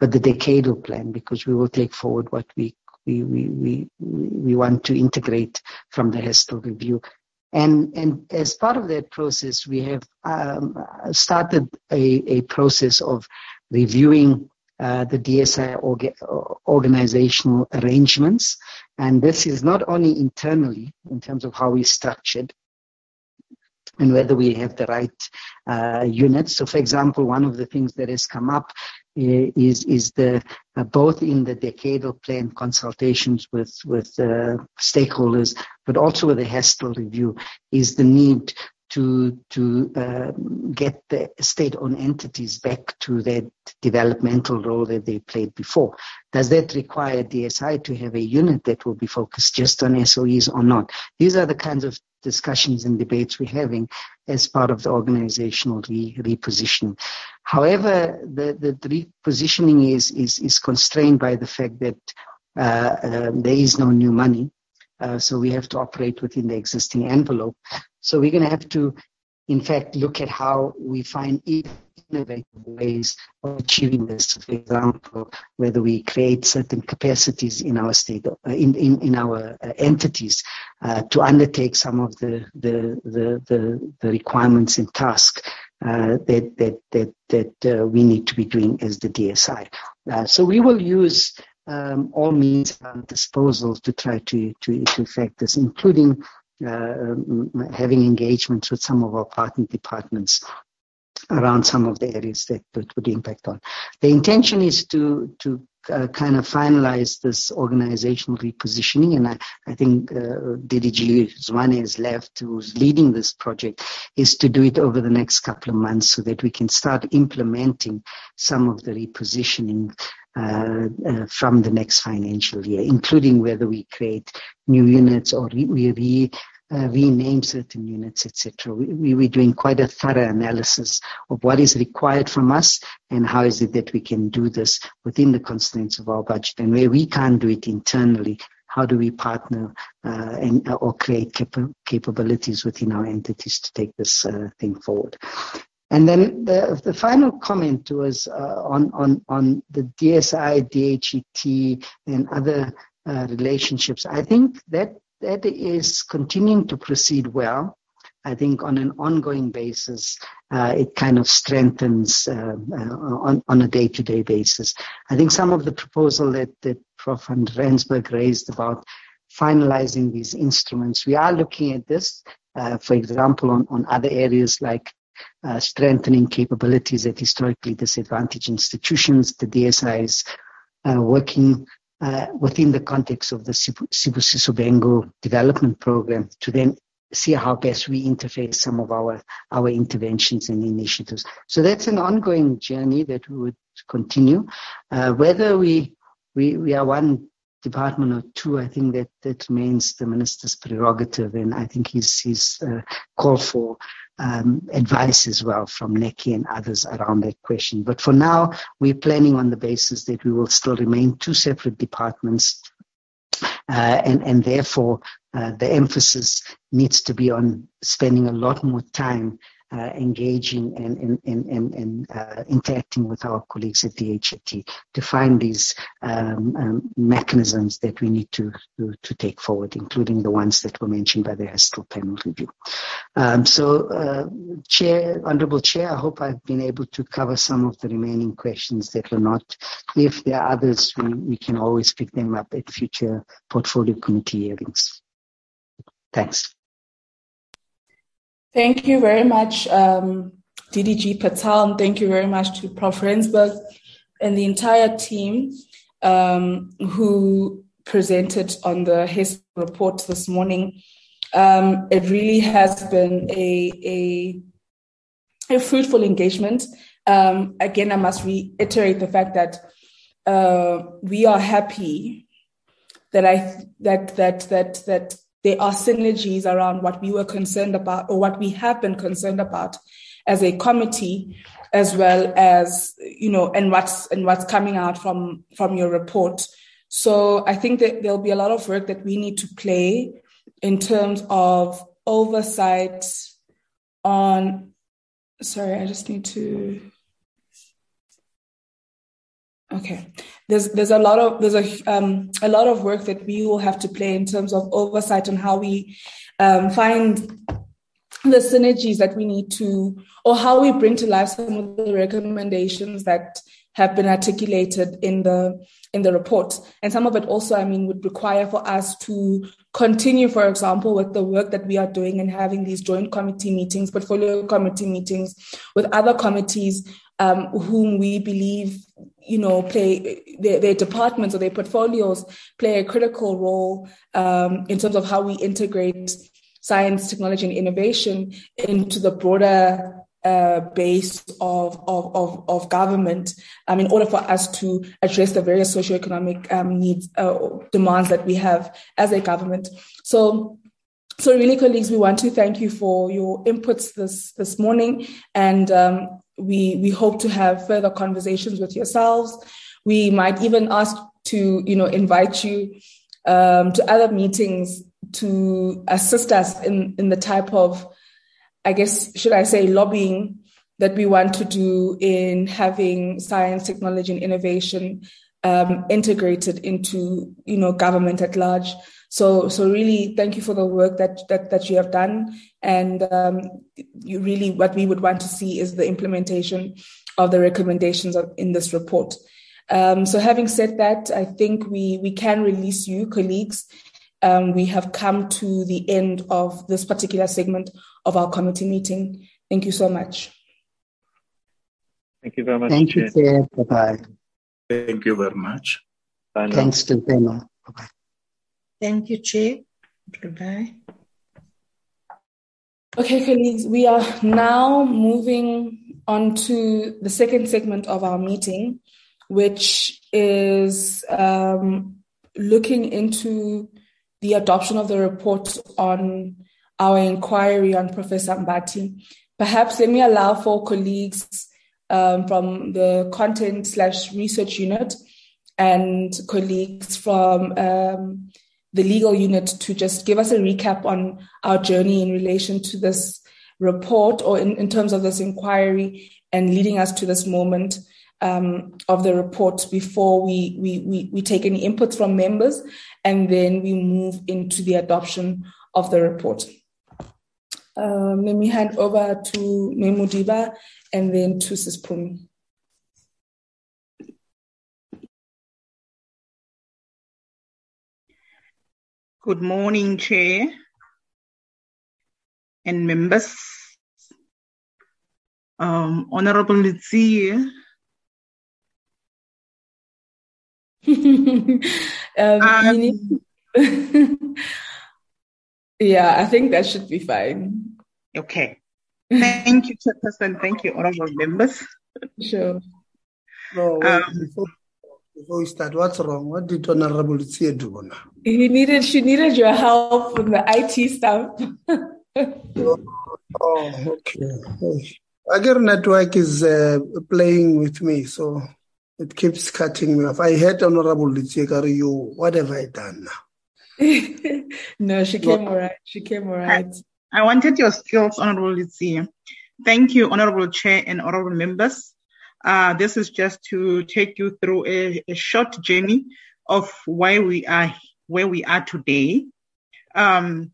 but the decadal plan because we will take forward what we we we we, we want to integrate from the HESTIIL review. And, and as part of that process, we have um, started a, a process of reviewing uh, the DSI orga- organizational arrangements. And this is not only internally in terms of how we structured and whether we have the right uh, units. So, for example, one of the things that has come up is is the uh, both in the decadal plan consultations with with uh, stakeholders, but also with the HESTIIL review, is the need to to uh, get the state-owned entities back to that developmental role that they played before. Does that require DSI to have a unit that will be focused just on SOEs or not? These are the kinds of discussions and debates we're having as part of the organizational re- repositioning. However, the, the, the, repositioning is, is, is constrained by the fact that uh, uh, there is no new money. Uh, so we have to operate within the existing envelope. So we're going to have to in fact, look at how we find innovative ways of achieving this. For example, whether we create certain capacities in our state, uh, in, in, in our uh, entities uh, to undertake some of the, the, the, the, the requirements and tasks uh, that that that that uh, we need to be doing as the DSI. Uh, so we will use um, all means at disposal to try to to, to effect this, including uh, having engagements with some of our partner departments around some of the areas that, that would impact on. The intention is to to uh, kind of finalize this organizational repositioning, and I, I think uh, DDG Zwane is left, who's leading this project, is to do it over the next couple of months so that we can start implementing some of the repositioning uh, uh, from the next financial year, including whether we create new units or re- we re- uh, rename certain units, etc. We, we, we're doing quite a thorough analysis of what is required from us and how is it that we can do this within the constraints of our budget. And where we can't do it internally, how do we partner uh, and or create cap- capabilities within our entities to take this uh, thing forward? And then the, the final comment was uh, on, on, on the DSI, DHET, and other uh, relationships. I think that that is continuing to proceed well. I think on an ongoing basis, uh, it kind of strengthens uh, uh, on, on a day-to-day basis. I think some of the proposal that, that Prof. van Rensburg raised about finalizing these instruments, we are looking at this, uh, for example, on, on other areas like uh, strengthening capabilities at historically disadvantaged institutions. The DSI is uh, working uh, within the context of the Sibusiso Bengu development program to then see how best we interface some of our, our interventions and initiatives. So that's an ongoing journey that we would continue. Uh, whether we, we, we are one department or two, I think that, that remains the minister's prerogative. And I think he's, he's uh, called for um, advice as well from NACI and others around that question. But for now, we're planning on the basis that we will still remain two separate departments. Uh, and, and therefore, uh, the emphasis needs to be on spending a lot more time uh, engaging and, uh, interacting with our colleagues at the HAT to find these um, um, mechanisms that we need to, to, to, take forward, including the ones that were mentioned by the HESTIIL panel review. Um, so, uh, Chair, Honorable Chair, I hope I've been able to cover some of the remaining questions that were not. If there are others, we, we can always pick them up at future portfolio committee hearings. Thanks. Thank you very much, um, DDG Patel, and thank you very much to Prof. Rensburg and the entire team um, who presented on the HES report this morning. Um, it really has been a, a, a fruitful engagement. Um, again, I must reiterate the fact that uh, we are happy that I that that that that there are synergies around what we were concerned about or what we have been concerned about as a committee as well as you know and what's and what's coming out from from your report. So i think that there'll be a lot of work that we need to play in terms of oversight on sorry i just need to Okay, there's there's a lot of there's a um, a lot of work that we will have to play in terms of oversight on how we um, find the synergies that we need to, or how we bring to life some of the recommendations that have been articulated in the in the report. And some of it also, I mean, would require for us to continue, for example, with the work that we are doing and having these joint committee meetings, portfolio committee meetings with other committees um, whom we believe you know, play their, their, departments or their portfolios play a critical role um, in terms of how we integrate science, technology, and innovation into the broader uh, base of, of, of, of, government um, in order for us to address the various socioeconomic um, needs, uh, demands that we have as a government. So, so really, colleagues, we want to thank you for your inputs this, this morning. And um, we we hope to have further conversations with yourselves. We might even ask to you know invite you um, to other meetings to assist us in in the type of I guess, should I say, lobbying that we want to do in having science, technology, and innovation um, integrated into, you know, government at large. So, so really, thank you for the work that that, that you have done, and um, you really, what we would want to see is the implementation of the recommendations of, in this report. Um, so, having said that, I think we we can release you, colleagues. Um, we have come to the end of this particular segment of our committee meeting. Thank you so much. Thank you very much. Thank you, Chair. Bye bye. Thank you very much. Bye. Thanks to them. Bye bye. Thank you, Chair. Goodbye. Okay, colleagues, we are now moving on to the second segment of our meeting, which is um, looking into the adoption of the report on our inquiry on Professor Mbati. Perhaps let me allow for colleagues um, from the content slash research unit and colleagues from um, the legal unit to just give us a recap on our journey in relation to this report or in, in terms of this inquiry and leading us to this moment um, of the report before we, we, we, we take any inputs from members and then we move into the adoption of the report. Um, let me hand over to Memudiba and then to Sispumi. Good morning, Chair and members. Um, Honorable Litsi. <laughs> um, um, need... <laughs> yeah, I think that should be fine. Okay. Thank you, Chairperson. Thank you, honorable members. <laughs> Sure. No, wait, um, before, before we start, what's wrong? What did Honorable Tsia do now? He needed, she needed your help with the IT stuff. oh, <laughs> oh, okay. Agar network is uh, playing with me, so it keeps cutting me off. I heard Honorable Litsia, you, what have I done now? <laughs> no, she came all right. She came all right. I wanted your skills, Honorable Litsi. Thank you, Honorable Chair and Honorable members. Uh, this is just to take you through a, a, short journey of why we are where we are today. Um,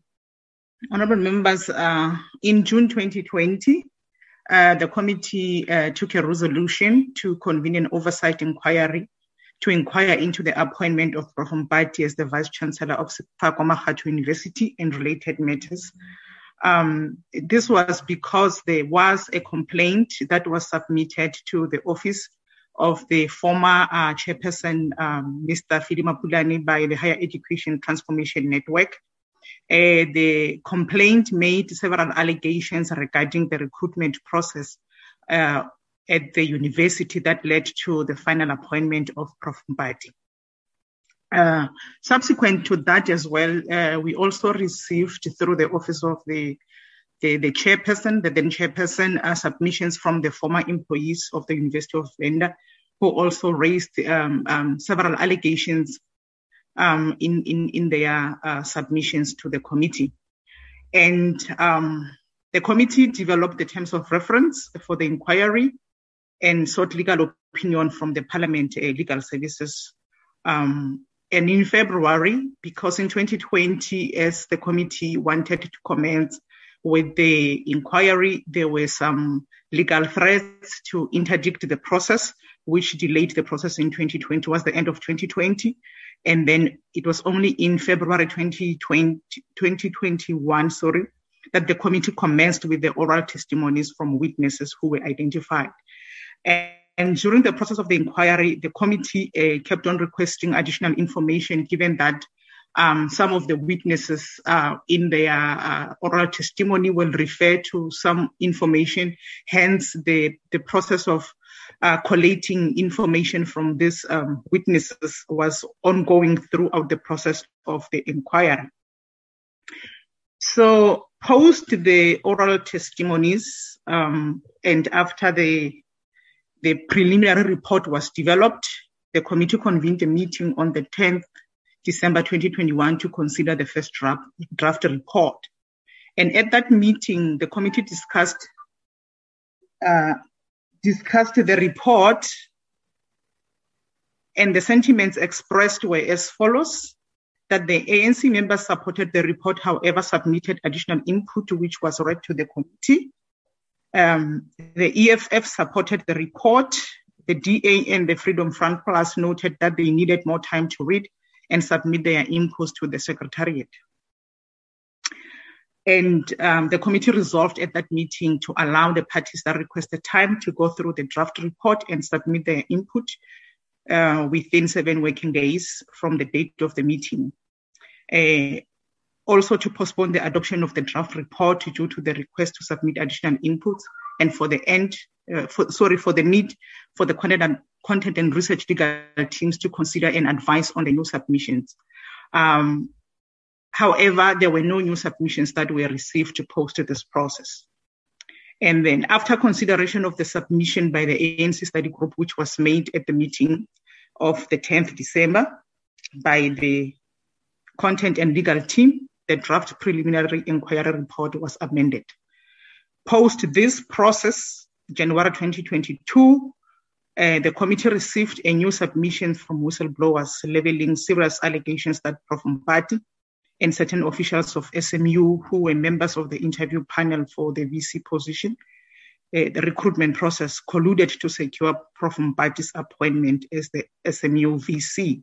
honorable members, uh, in June 2020, uh, the committee uh, took a resolution to convene an oversight inquiry to inquire into the appointment of Prof. Mbati as the Vice Chancellor of Sefako Makgatho University and related matters. Um, this was because there was a complaint that was submitted to the office of the former uh, chairperson, um, Mr. Philly Mapulane, by the Higher Education Transformation Network. Uh, the complaint made several allegations regarding the recruitment process uh, at the university that led to the final appointment of Prof. Mbati. Uh, subsequent to that as well, uh, we also received through the office of the the, the chairperson, the then chairperson, uh, submissions from the former employees of the University of Venda, who also raised um, um, several allegations um, in, in, in their uh, submissions to the committee. And um, the committee developed the terms of reference for the inquiry and sought legal opinion from the Parliament uh, Legal Services um, and in February, because in 2020, as the committee wanted to commence with the inquiry, there were some legal threats to interdict the process, which delayed the process in 2020, was the end of 2020. And then it was only in February 2020, 2021, sorry, that the committee commenced with the oral testimonies from witnesses who were identified. And and during the process of the inquiry, the committee uh, kept on requesting additional information, given that um, some of the witnesses uh, in their uh, oral testimony will refer to some information. Hence, the, the process of uh, collating information from these um, witnesses was ongoing throughout the process of the inquiry. So, post the oral testimonies um, and after the the preliminary report was developed. The committee convened a meeting on the 10th December 2021 to consider the first draft, draft report. And at that meeting, the committee discussed uh, discussed the report, and the sentiments expressed were as follows: that the ANC members supported the report, however, submitted additional input, which was read to the committee. Um, the EFF supported the report. The DA and the Freedom Front Plus noted that they needed more time to read and submit their inputs to the Secretariat. And um, the committee resolved at that meeting to allow the parties that requested time to go through the draft report and submit their input uh, within seven working days from the date of the meeting. Uh, also to postpone the adoption of the draft report due to the request to submit additional inputs and for the end, uh, for, sorry, for the need for the content and, content and research legal teams to consider and advise on the new submissions. Um, however, there were no new submissions that were received to post this process. And then after consideration of the submission by the ANC study group, which was made at the meeting of the 10th December by the content and legal team, the draft preliminary inquiry report was amended. Post this process, January 2022, uh, the committee received a new submission from whistleblowers leveling serious allegations that Prof Mbati and certain officials of SMU who were members of the interview panel for the VC position, uh, the recruitment process colluded to secure Prof Mbati's appointment as the SMU VC.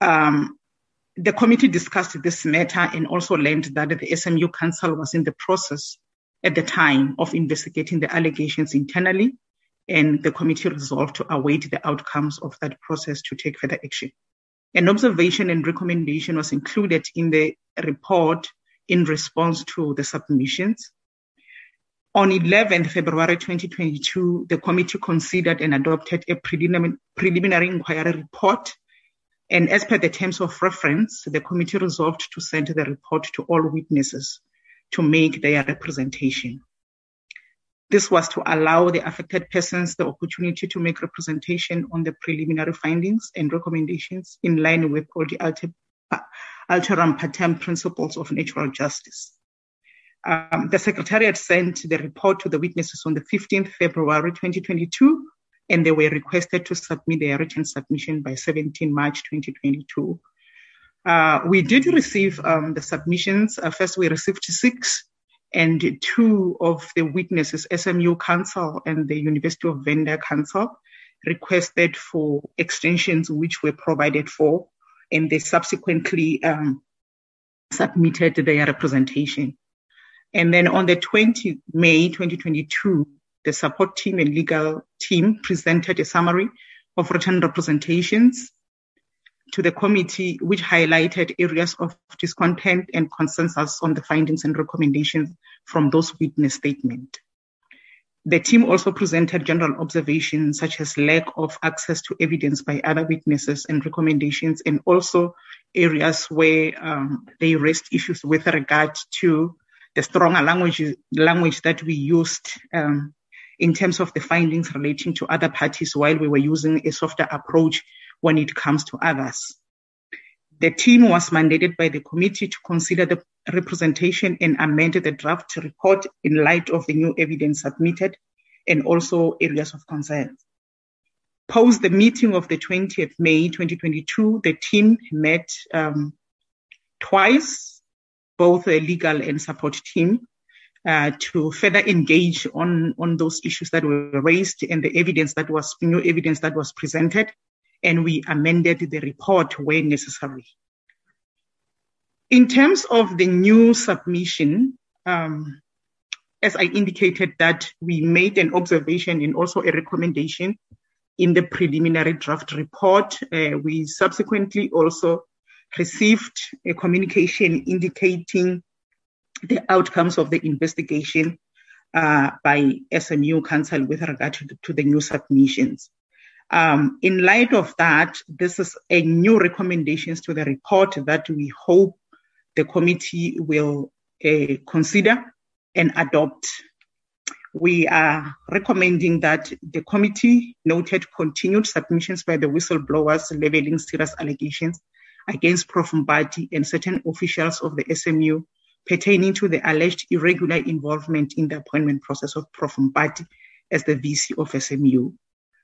Um, the committee discussed this matter and also learned that the SMU Council was in the process at the time of investigating the allegations internally, and the committee resolved to await the outcomes of that process to take further action. An observation and recommendation was included in the report in response to the submissions. On 11 February 2022, the committee considered and adopted a preliminary inquiry report and as per the terms of reference, the committee resolved to send the report to all witnesses to make their representation. This was to allow the affected persons the opportunity to make representation on the preliminary findings and recommendations in line with all the alter, alteram principles of natural justice. Um, the Secretariat sent the report to the witnesses on the 15th February 2022 and they were requested to submit their written submission by 17 March 2022. Uh, we did receive um, the submissions. Uh, first, we received six, and two of the witnesses, SMU Council and the University of Venda Council, requested for extensions, which were provided for, and they subsequently um, submitted their representation. And then on the 20 May 2022, the support team and legal team presented a summary of written representations to the committee, which highlighted areas of discontent and consensus on the findings and recommendations from those witness statements. The team also presented general observations such as lack of access to evidence by other witnesses and recommendations, and also areas where um, they raised issues with regard to the stronger language, language that we used um, in terms of the findings relating to other parties while we were using a softer approach when it comes to others. The team was mandated by the committee to consider the representation and amend the draft report in light of the new evidence submitted and also areas of concern. Post the meeting of the 20th May 2022, the team met um, twice, both a legal and support team, uh, to further engage on, on those issues that were raised and the evidence that was, new evidence that was presented. And we amended the report where necessary. In terms of the new submission, um, as I indicated that we made an observation and also a recommendation in the preliminary draft report. Uh, we subsequently also received a communication indicating the outcomes of the investigation uh, by SMU Council with regard to, to the new submissions. Um, in light of that, this is a new recommendations to the report that we hope the committee will uh, consider and adopt. We are recommending that the committee noted continued submissions by the whistleblowers leveling serious allegations against Prof. Mbati and certain officials of the SMU pertaining to the alleged irregular involvement in the appointment process of Prof. Mbati as the VC of SMU.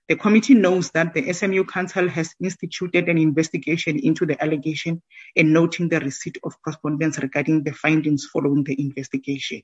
The committee knows that the SMU Council has instituted an investigation into the allegation and noting the receipt of correspondence regarding the findings following the investigation.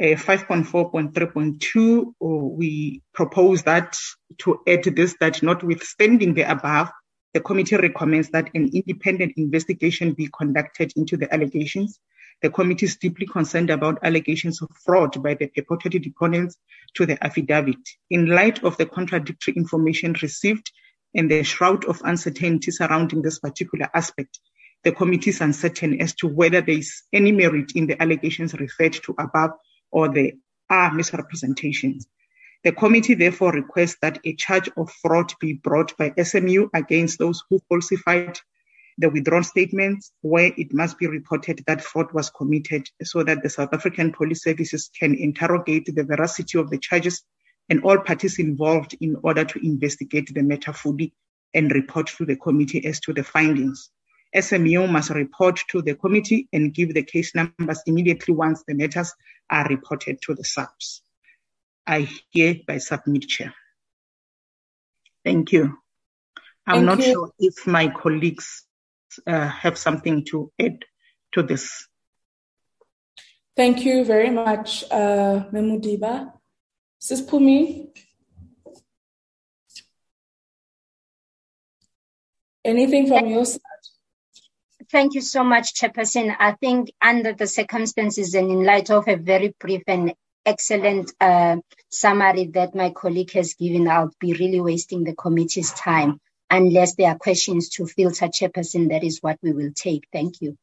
Uh, 5.4.3.2, we propose that to add this that notwithstanding the above, the committee recommends that an independent investigation be conducted into the allegations. The committee is deeply concerned about allegations of fraud by the purported deponents to the affidavit. In light of the contradictory information received and the shroud of uncertainty surrounding this particular aspect, the committee is uncertain as to whether there is any merit in the allegations referred to above or there are misrepresentations. The committee therefore requests that a charge of fraud be brought by SMU against those who falsified the withdrawn statements where it must be reported that fraud was committed so that the South African police services can interrogate the veracity of the charges and all parties involved in order to investigate the matter fully and report to the committee as to the findings. SMU must report to the committee and give the case numbers immediately once the matters are reported to the SAPS. I hereby submit, Chair. Thank you. I'm Thank not you. sure if my colleagues uh, have something to add to this. Thank you very much, uh, Memudiba. Sis Pumi? Anything from your side? Thank you so much, Chairperson. I think under the circumstances and in light of a very brief and excellent uh, summary that my colleague has given, I'll be really wasting the committee's time. Unless there are questions to filter, Chairperson, that is what we will take. Thank you.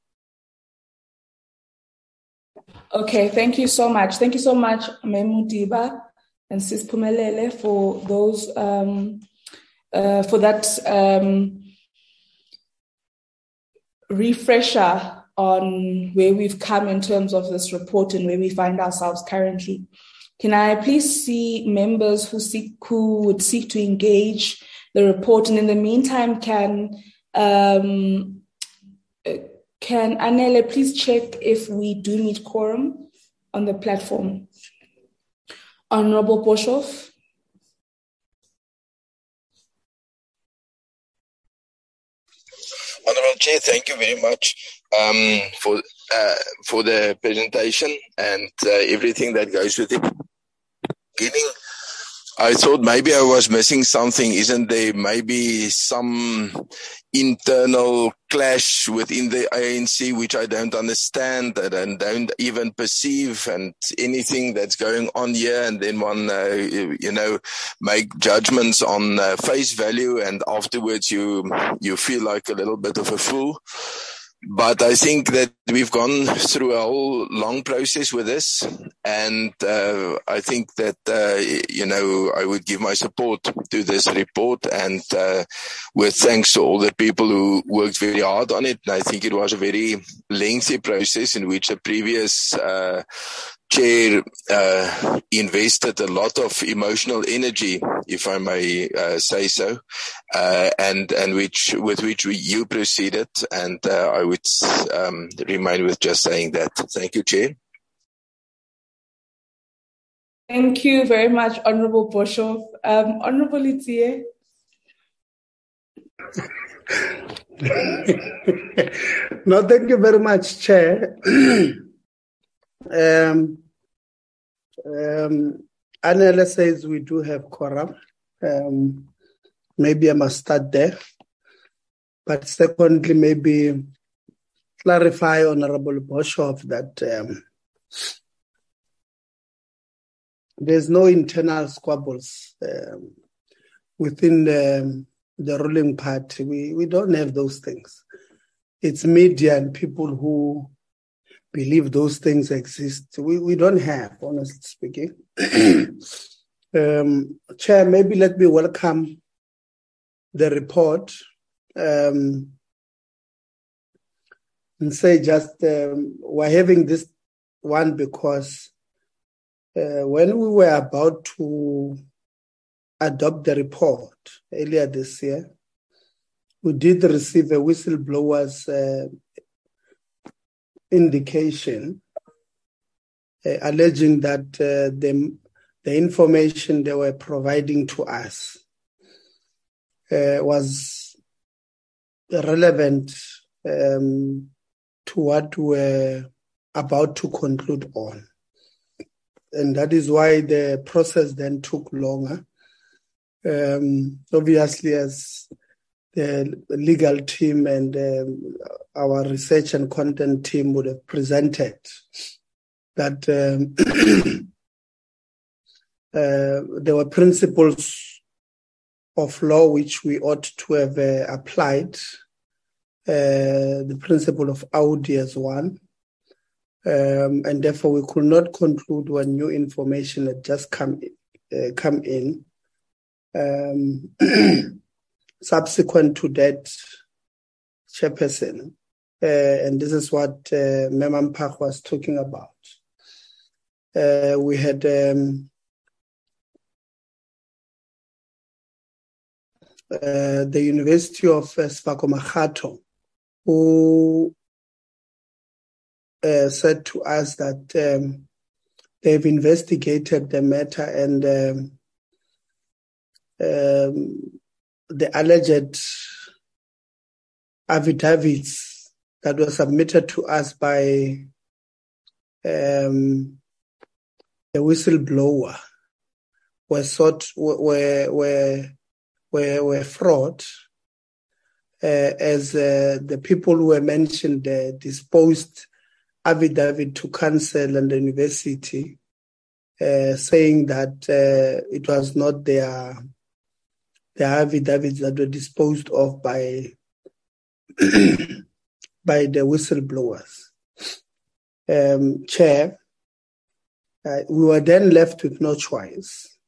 Okay, thank you so much. Thank you so much, Memudiba and Sis Pumelele, for those um, uh, for that um, refresher on where we've come in terms of this report and where we find ourselves currently. Can I please see members who seek who would seek to engage the report, and in the meantime, can um, uh, can Anele please check if we do meet quorum on the platform? Honorable Boshoff. Honorable Chair, thank you very much um, for uh, for the presentation and uh, everything that goes with it. Beginning, I thought maybe I was missing something. Isn't there maybe some internal clash within the ANC which I don't understand and don't even perceive and anything that's going on here and then one uh, you know make judgments on uh, face value and afterwards you you feel like a little bit of a fool but I think that we've gone through a whole long process with this, and uh, I think that uh, you know I would give my support to this report, and uh, with thanks to all the people who worked very hard on it. And I think it was a very lengthy process in which the previous uh, chair uh, invested a lot of emotional energy, if I may uh, say so, uh, and and which with which we, you proceeded, and uh, I would um, remain with just saying that. Thank you, chair. Thank you very much, Honorable Boshoff. Um, Honorable Itie. <laughs> no, thank you very much, Chair. <clears throat> um, um, Anela says we do have quorum. Um, maybe I must start there. But secondly, maybe clarify Honorable Boshoff that um, there's no internal squabbles um, within the, the ruling party. We, we don't have those things. It's media and people who believe those things exist. We, we don't have, honestly speaking. <clears throat> um, Chair, maybe let me welcome the report um, and say just um, we're having this one because uh, when we were about to adopt the report earlier this year, we did receive a whistleblower's uh, indication uh, alleging that uh, the, the information they were providing to us uh, was relevant um, to what we're about to conclude on. And that is why the process then took longer. Um, obviously, as the legal team and um, our research and content team would have presented that um, <coughs> uh, there were principles of law which we ought to have uh, applied. Uh, the principle of Audi as one. Um, and therefore, we could not conclude when new information had just come uh, come in. <coughs> Subsequent to that, chairperson, uh, and this is what uh, Memam Pak was talking about. Uh, we had um, uh, the University of uh, who uh, said to us that um, they've investigated the matter and um, um, the alleged affidavits that were submitted to us by um, the whistleblower were sought were were were, were fraud uh, as uh, the people who were mentioned uh, disposed affidavit to council and the university uh, saying that uh, it was not their the affidavits that were disposed of by <clears throat> by the whistleblowers. Um, chair, uh, we were then left with no choice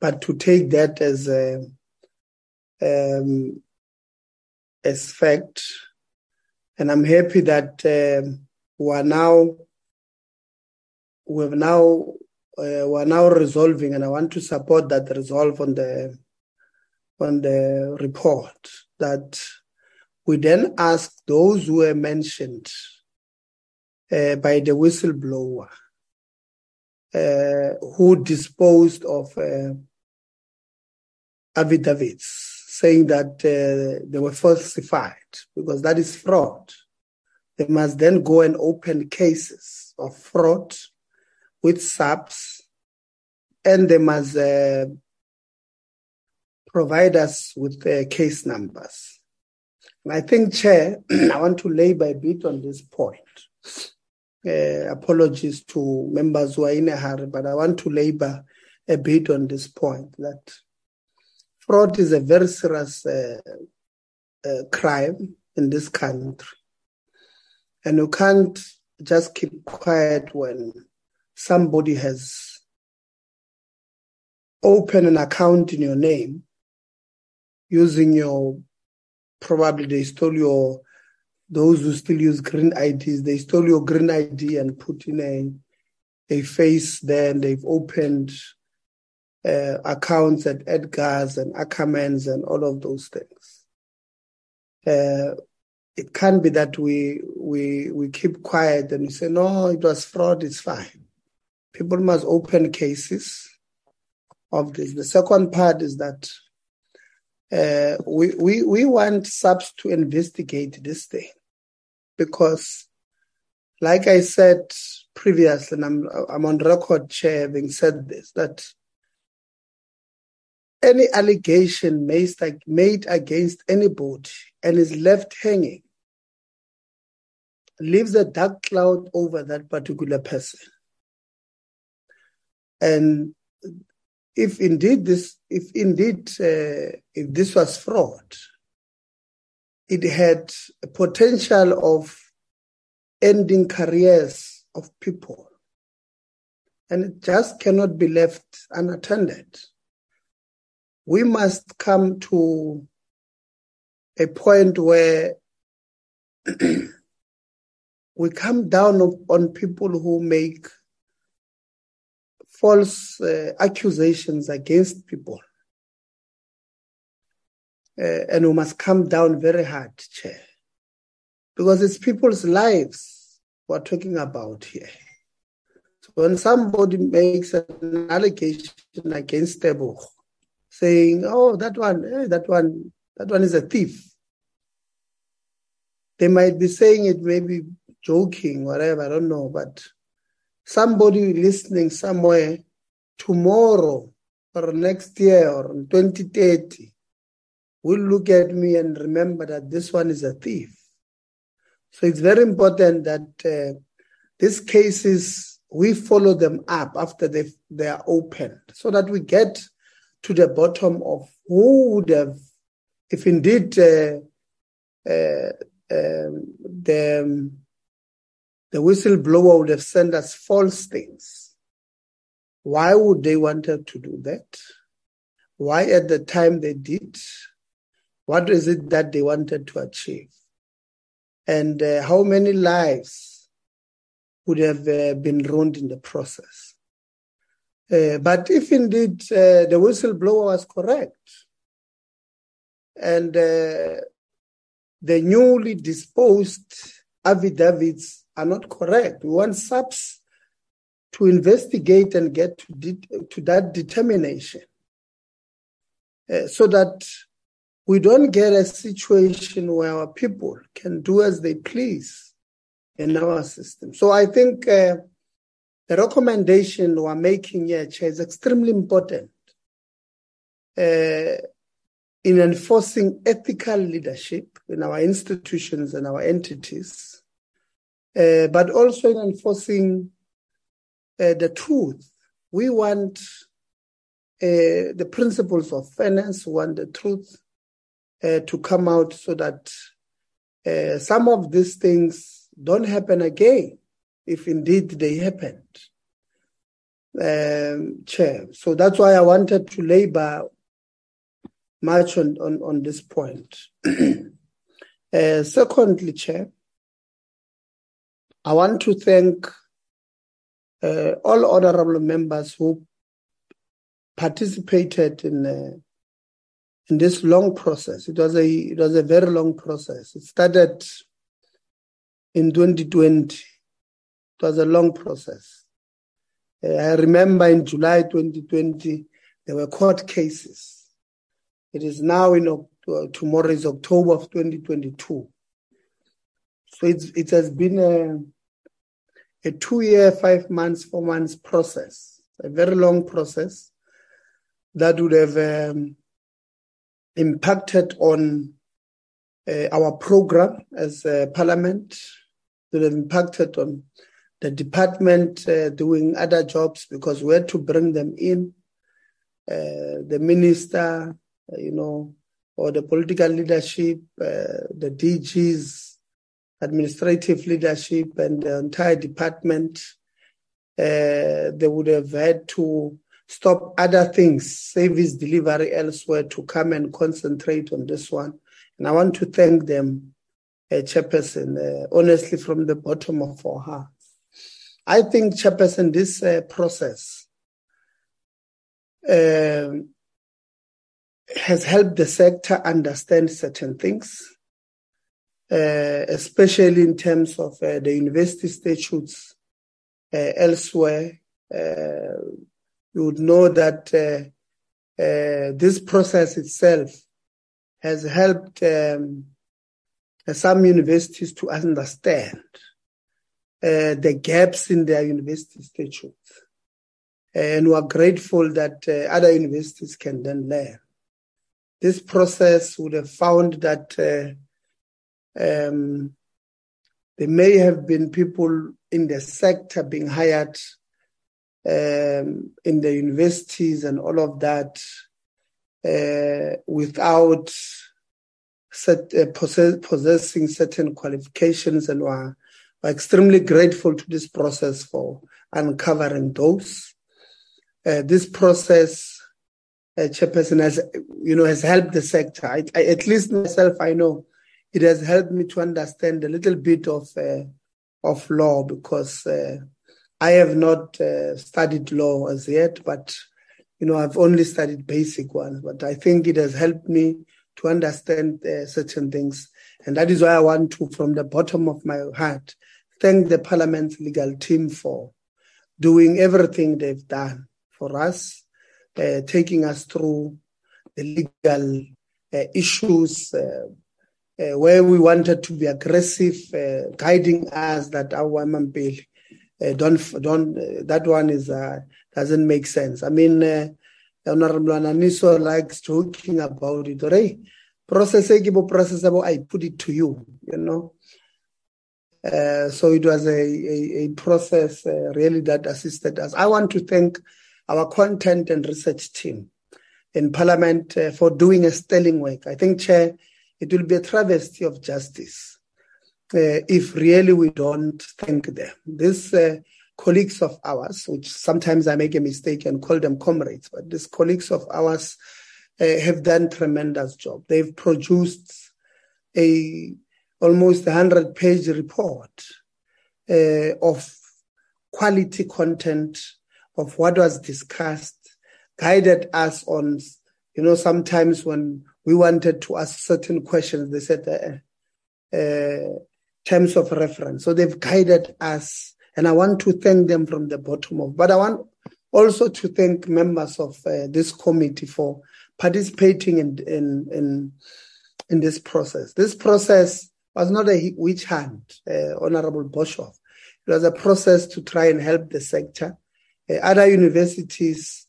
but to take that as a um, as fact, and I'm happy that um, we are now we've now uh, we are now resolving, and I want to support that resolve on the on the report that we then ask those who were mentioned uh, by the whistleblower uh, who disposed of uh, affidavits saying that uh, they were falsified because that is fraud. They must then go and open cases of fraud with SAPS and they must uh, provide us with uh, case numbers. And I think, Chair, <clears throat> I want to labor a bit on this point. Uh, apologies to members who are in a hurry, but I want to labor a bit on this point that fraud is a very serious uh, uh, crime in this country. And you can't just keep quiet when somebody has opened an account in your name using your probably they stole your those who still use green IDs, they stole your green ID and put in a a face there and they've opened uh, accounts at Edgars and Ackermans and all of those things. Uh, it can't be that we we we keep quiet and we say no, it was fraud. It's fine. People must open cases of this. The second part is that uh, we, we, we want SAPS to investigate this thing because, like I said previously, and I'm, I'm on record, Chair, having said this, that any allegation made, made against anybody and is left hanging leaves a dark cloud over that particular person. And if indeed this, if indeed uh, if this was fraud, it had a potential of ending careers of people, and it just cannot be left unattended. We must come to a point where <clears throat> we come down on people who make false uh, accusations against people. Uh, and we must come down very hard, Chair, because it's people's lives we're talking about here. So when somebody makes an allegation against Tebogo, saying, "Oh, that one, eh, that one, that one is a thief," they might be saying it maybe joking, whatever, I don't know, but somebody listening somewhere tomorrow or next year or in 2030 will look at me and remember that this one is a thief. So it's very important that uh, these cases, we follow them up after they, they are opened so that we get to the bottom of who would have, if indeed uh, uh, um, the, the whistleblower would have sent us false things. Why would they wanted to do that? Why at the time they did? What is it that they wanted to achieve? And uh, how many lives would have uh, been ruined in the process? Uh, but if indeed uh, the whistleblower was correct, and uh, the newly disposed affidavits are not correct, we want SAPS to investigate and get to, de- to that determination. Uh, so that we don't get a situation where our people can do as they please in our system. So I think uh, the recommendation we're making here, Chair, is extremely important uh, in enforcing ethical leadership in our institutions and our entities, uh, but also in enforcing uh, the truth. We want uh, the principles of fairness, we want the truth uh, to come out so that uh, some of these things don't happen again, if indeed they happened. Um, Chair. So that's why I wanted to labor much on, on, on this point. <clears throat> secondly, Chair, I want to thank uh, all honorable members who participated in uh, in this long process. It was a it was a very long process. It started in 2020. It was a long process. Uh, I remember in July 2020 there were court cases. It is now in October, tomorrow is October of 2022. So it's, it has been a, a two year, five months, four months process, a very long process that would have um, impacted on uh, our program as a parliament. It have impacted on the department uh, doing other jobs because we had to bring them in. Uh, the minister, uh, you know, or the political leadership, uh, the DGs, administrative leadership, and the entire department. Uh, they would have had to stop other things, service delivery elsewhere to come and concentrate on this one. And I want to thank them, uh, Chairperson, uh, honestly from the bottom of our hearts. I think, Chairperson, this uh, process uh, has helped the sector understand certain things, especially in terms of uh, the university statutes elsewhere you would know that uh, uh, this process itself has helped um, some universities to understand uh, the gaps in their university statutes. And we are grateful that uh, other universities can then learn. This process would have found that uh, um, there may have been people in the sector being hired um, in the universities and all of that uh, without set, uh, possess, possessing certain qualifications and we're, we're, extremely grateful to this process for uncovering those. Uh, this process, uh, Chairperson, has, you know, has helped the sector. I, I, at least myself, I know it has helped me to understand a little bit of uh, of law because uh, I have not uh, studied law as yet, but you know I've only studied basic ones. But I think it has helped me to understand uh, certain things, and that is why I want to, from the bottom of my heart, thank the Parliament's legal team for doing everything they've done for us, uh, taking us through the legal uh, issues uh, uh where we wanted to be aggressive, uh, guiding us that our bill uh, don't don't that one is doesn't make sense. I mean, Honorable Ananiso likes talking about it. Right? Process process I put it to you, you know. Uh, so it was a, a, a process uh, really that assisted us. I want to thank our content and research team in Parliament uh, for doing a sterling work. I think, Chair, it will be a travesty of justice uh, if really we don't thank them. These uh, colleagues of ours, which sometimes I make a mistake and call them comrades, but these colleagues of ours have done tremendous job. They've produced a almost 100 page report uh, of quality content of what was discussed, guided us on, you know, sometimes when we wanted to ask certain questions, they said, uh, uh, terms of reference. So they've guided us, and I want to thank them from the bottom of. But I want also to thank members of uh, this committee for participating in, in in in this process. This process was not a witch hunt, uh, Honorable Boshoff. It was a process to try and help the sector. Uh, other universities,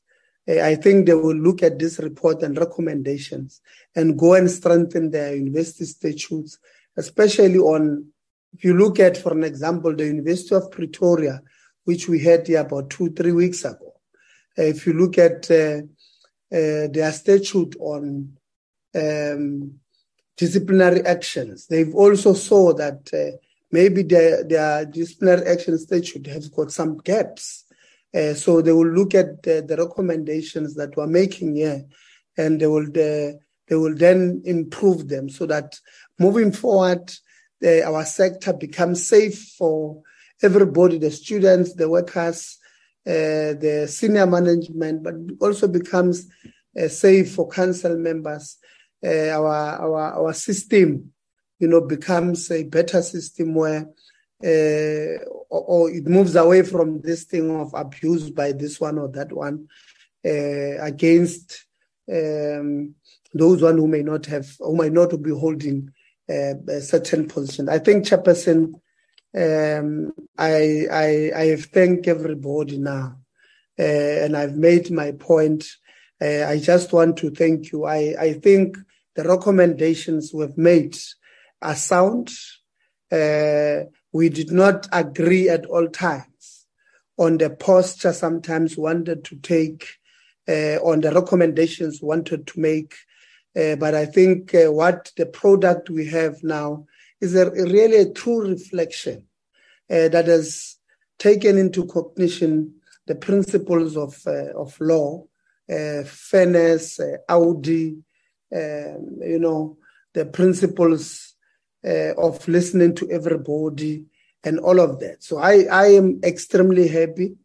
I think they will look at this report and recommendations and go and strengthen their university statutes, especially on, if you look at, for an example, the University of Pretoria, which we had here about two, three weeks ago. Uh, if you look at uh, uh, their statute on um, disciplinary actions. They've also saw that uh, maybe their, their disciplinary action statute has got some gaps. Uh, so they will look at the, the, recommendations that we're making here, and they will uh, they will then improve them so that moving forward, uh, our sector becomes safe for everybody, the students, the workers, uh, the senior management, but also becomes uh, safe for council members. Uh, our our our system, you know, becomes a better system where uh, or, or, it moves away from this thing of abuse by this one or that one uh, against um, those one who may not have who might not be holding uh, a certain position. I think Chairperson, um, I, I I have everybody now, uh, and I've made my point. Uh, I just want to thank you. I I think the recommendations we've made are sound. Uh, we did not agree at all times on the posture sometimes wanted to take, uh, on the recommendations wanted to make. Uh, but I think uh, what the product we have now is a, really a true reflection uh, that has taken into cognition the principles of, uh, of law, fairness, Audi, um, you know, the principles uh, of listening to everybody and all of that. So I, I am extremely happy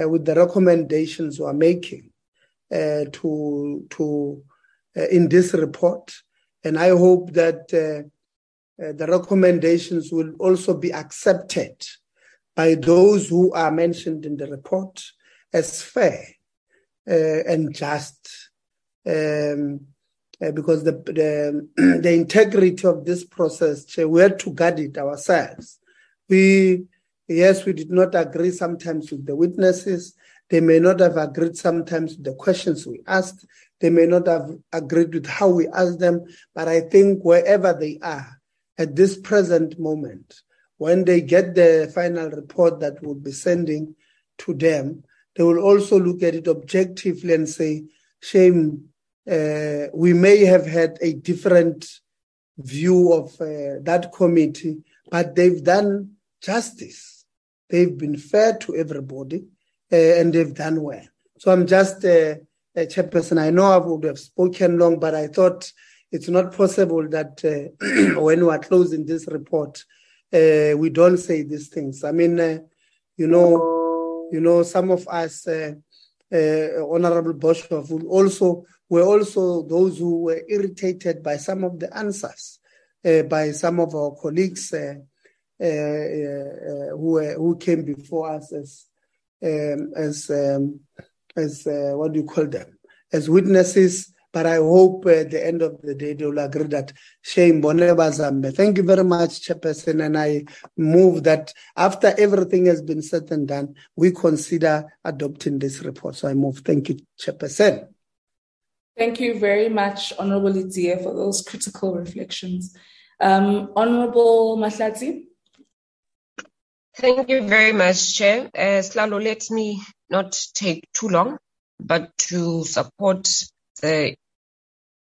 uh, with the recommendations we are making uh, to to uh, in this report, and I hope that uh, uh, the recommendations will also be accepted by those who are mentioned in the report as fair and just. Um, uh, because the, the, <clears throat> the integrity of this process, we had to guard it ourselves. We, yes, we did not agree sometimes with the witnesses. They may not have agreed sometimes with the questions we asked. They may not have agreed with how we asked them. But I think wherever they are at this present moment, when they get the final report that we'll be sending to them, they will also look at it objectively and say, shame uh, we may have had a different view of uh, that committee, but they've done justice. They've been fair to everybody, uh, and they've done well. So I'm just uh, a chairperson. I know I would have spoken long, but I thought it's not possible that uh, <clears throat> when we are closing this report, uh, we don't say these things. I mean, you know, you know, some of us, Honorable Boshoff, will also were also those who were irritated by some of the answers uh, by some of our colleagues uh, uh, who who came before us as um, as um, as what do you call them as witnesses but I hope at the end of the day they will agree that shame Boneba Zambe. Thank you very much, Chairperson. And I move that after everything has been said and done, we consider adopting this report. So I move. Thank you, Chairperson. Thank you very much, Honorable Idzie, for those critical reflections. Um, Honorable Mahlati. Thank you very much, Chair. Uh, Slalo, let me not take too long, but to support the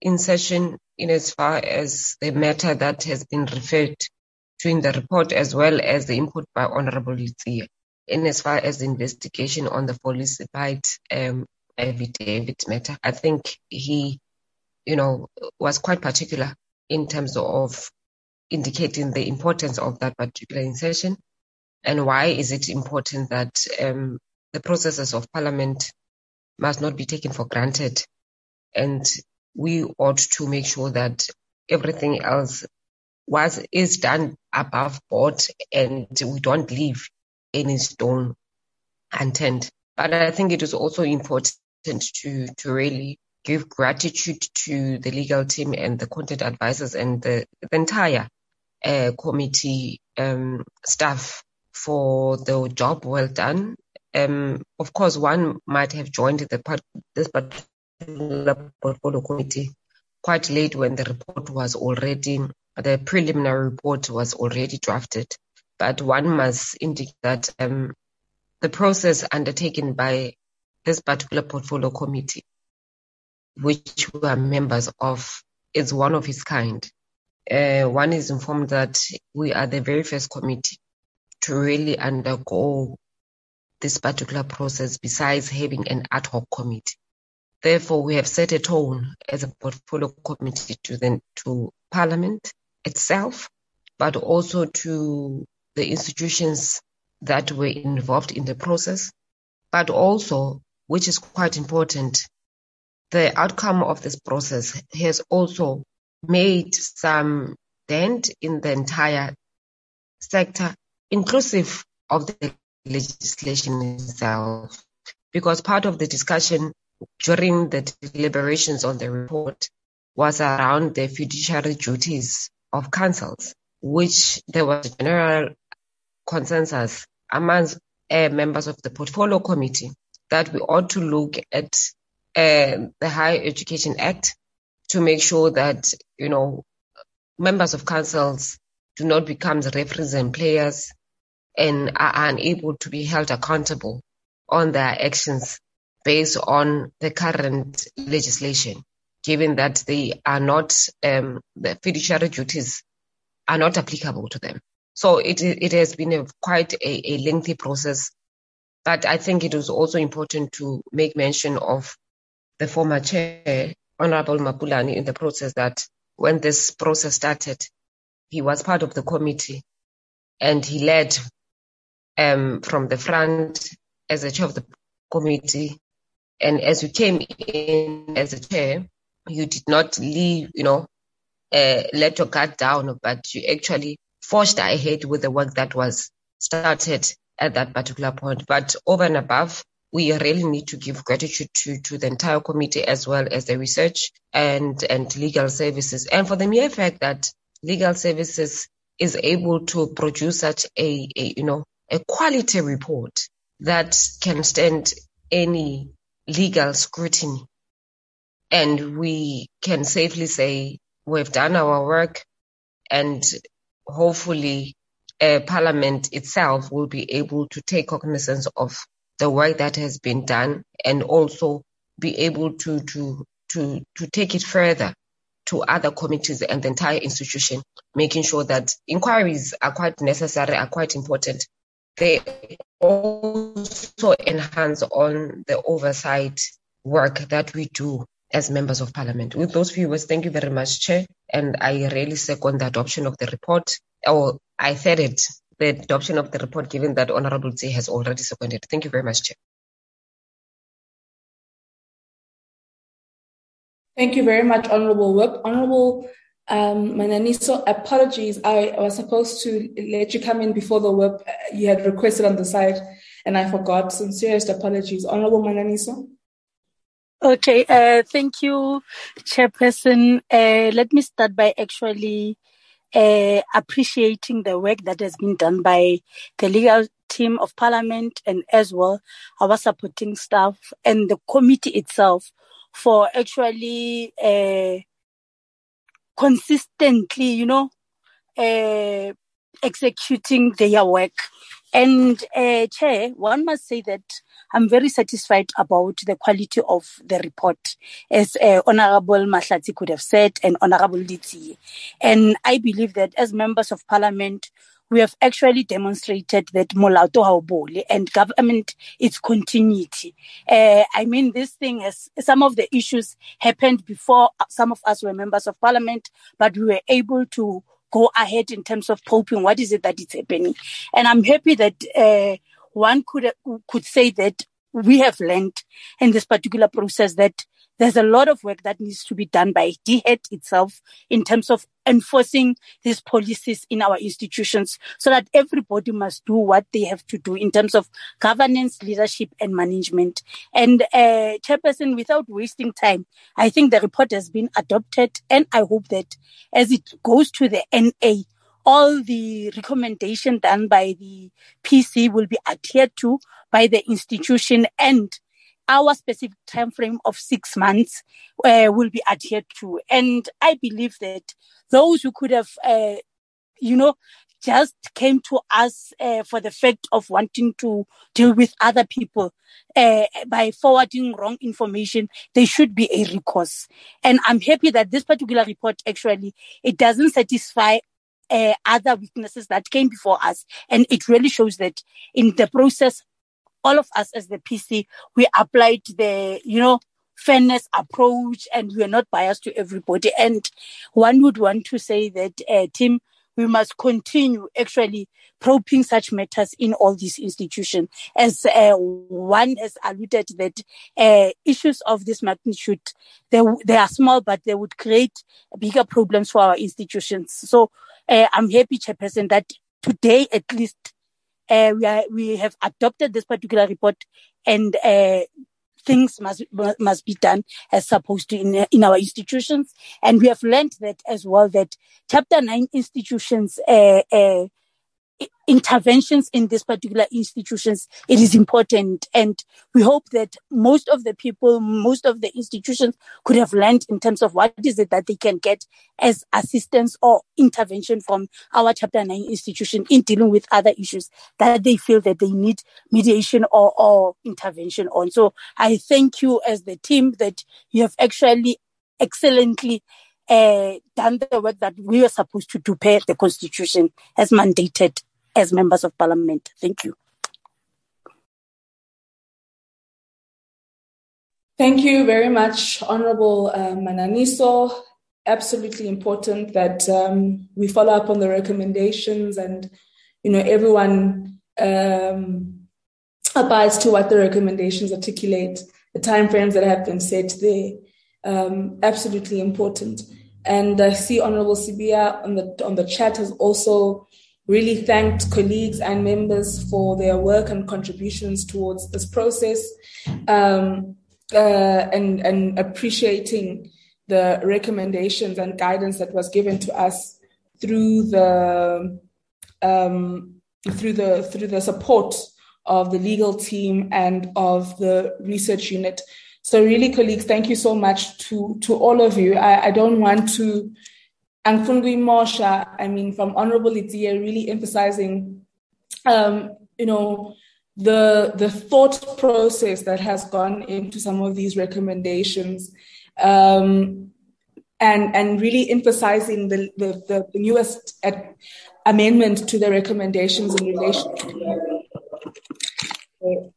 insertion in as far as the matter that has been referred to in the report, as well as the input by Honorable Idzie, in as far as the investigation on the falsified um, affidavit matter. I think he, you know, was quite particular in terms of indicating the importance of that particular insertion and why is it important that um, the processes of parliament must not be taken for granted and we ought to make sure that everything else was is done above board and we don't leave any stone unturned. But I think it is also important to to really give gratitude to the legal team and the content advisors and the, the entire uh, committee um, staff for the job well done. Um, of course, one might have joined the part, this particular portfolio committee quite late when the report was already, the preliminary report was already drafted. But one must indicate that um, the process undertaken by this particular portfolio committee, which we are members of, is one of its kind. Uh, one is informed that we are the very first committee to really undergo this particular process besides having an ad hoc committee. Therefore, we have set a tone as a portfolio committee to the, to Parliament itself, but also to the institutions that were involved in the process, but also, which is quite important, the outcome of this process has also made some dent in the entire sector inclusive of the legislation itself. Because part of the discussion during the deliberations on the report was around the fiduciary duties of councils, which there was general consensus amongst uh, members of the portfolio committee that we ought to look at uh, the Higher Education Act to make sure that, you know, members of councils do not become the referees and players and are unable to be held accountable on their actions based on the current legislation, given that they are not, um, the fiduciary duties are not applicable to them. So it, it has been a, quite a, a lengthy process, but I think it was also important to make mention of the former chair, Honorable Mapulane, in the process that when this process started, he was part of the committee and he led um, from the front as a chair of the committee. And as you came in as a chair, you did not leave, you know, uh, let your guard down, but you actually forged ahead with the work that was started at that particular point. But over and above, we really need to give gratitude to, to the entire committee as well as the research and, and legal services. And for the mere fact that legal services is able to produce such a, a you know, a quality report that can stand any legal scrutiny. And we can safely say we've done our work and hopefully uh, Parliament itself will be able to take cognizance of the work that has been done and also be able to, to, to, to take it further to other committees and the entire institution, making sure that inquiries are quite necessary, are quite important, they also enhance on the oversight work that we do as members of parliament. With those few words, thank you very much, Chair. And I really second the adoption of the report, or I said it, the adoption of the report, given that Honorable T has already seconded. Thank you very much, Chair. Thank you very much, Honorable Whip. Honorable Um, Mananiso, apologies. I was supposed to let you come in before the work you had requested on the side, and I forgot. Sincerest apologies. Honorable Mananiso. Okay, uh, thank you, Chairperson. Uh, let me start by actually uh, appreciating the work that has been done by the legal team of Parliament and as well our supporting staff and the committee itself for actually uh, consistently, you know, uh, executing their work. And uh, Chair, one must say that I'm very satisfied about the quality of the report, as uh, Honorable Mahlatsi could have said, and Honorable Letsie. And I believe that as members of Parliament, we have actually demonstrated that Molato Hauboli and government its continuity. Uh, I mean, this thing has some of the issues happened before some of us were members of parliament, but we were able to go ahead in terms of probing what is it that is happening. And I'm happy that uh, one could could say that we have learned in this particular process that there's a lot of work that needs to be done by DHET itself in terms of enforcing these policies in our institutions so that everybody must do what they have to do in terms of governance, leadership and management. And uh, Chairperson, without wasting time, I think the report has been adopted and I hope that as it goes to the NA, all the recommendation done by the PC will be adhered to by the institution and our specific time frame of six months uh, will be adhered to. And I believe that those who could have, uh, you know, just came to us uh, for the fact of wanting to deal with other people uh, by forwarding wrong information, there should be a recourse. And I'm happy that this particular report actually it doesn't satisfy uh, other witnesses that came before us, and it really shows that in the process all of us as the PC, we applied the, you know, fairness approach and we are not biased to everybody. And one would want to say that, uh, Tim, we must continue actually probing such matters in all these institutions. As uh, one has alluded that uh, issues of this magnitude, they, they are small, but they would create bigger problems for our institutions. So uh, I'm happy, Chairperson, that today at least uh, we are, we have adopted this particular report and uh, things must must be done as supposed to in in our institutions. And we have learned that as well that chapter 9 institutions uh, uh, interventions in these particular institutions, it is important. And we hope that most of the people, most of the institutions could have learned in terms of what is it that they can get as assistance or intervention from our chapter nine institution in dealing with other issues that they feel that they need mediation or, or intervention on. So I thank you as the team that you have actually excellently uh, done the work that we were supposed to do per the constitution as mandated as members of parliament. Thank you. Thank you very much, Honorable uh, Mananiso. Absolutely important that um, we follow up on the recommendations and, you know, everyone um, abides to what the recommendations articulate, the timeframes that have been set there. Um, absolutely important. And I see Honorable Sibiya on the on the chat has also really thanked colleagues and members for their work and contributions towards this process um, uh, and, and appreciating the recommendations and guidance that was given to us through the um, through the through the support of the legal team and of the research unit. So really, colleagues, thank you so much to to all of you. I, I don't want to Angfungui Mosha, I mean, from Honorable Letsie, really emphasizing, um, you know, the the thought process that has gone into some of these recommendations, um, and and really emphasizing the the, the newest ad- amendment to the recommendations in relation to.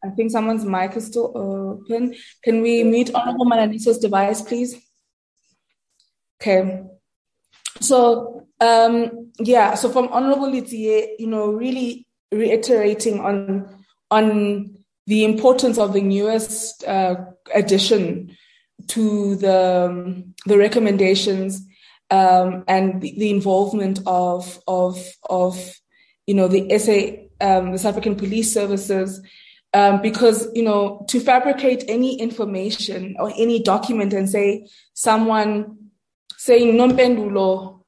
I think someone's mic is still open. Can we mute Honorable Mananiso's device, please? Okay. So um, yeah, so from Honorable Letsie, you know, really reiterating on on the importance of the newest uh, addition to the um, the recommendations um, and the, the, involvement of of of you know the SA, um, the South African Police Services, um, because you know to fabricate any information or any document and say someone saying Nompendulo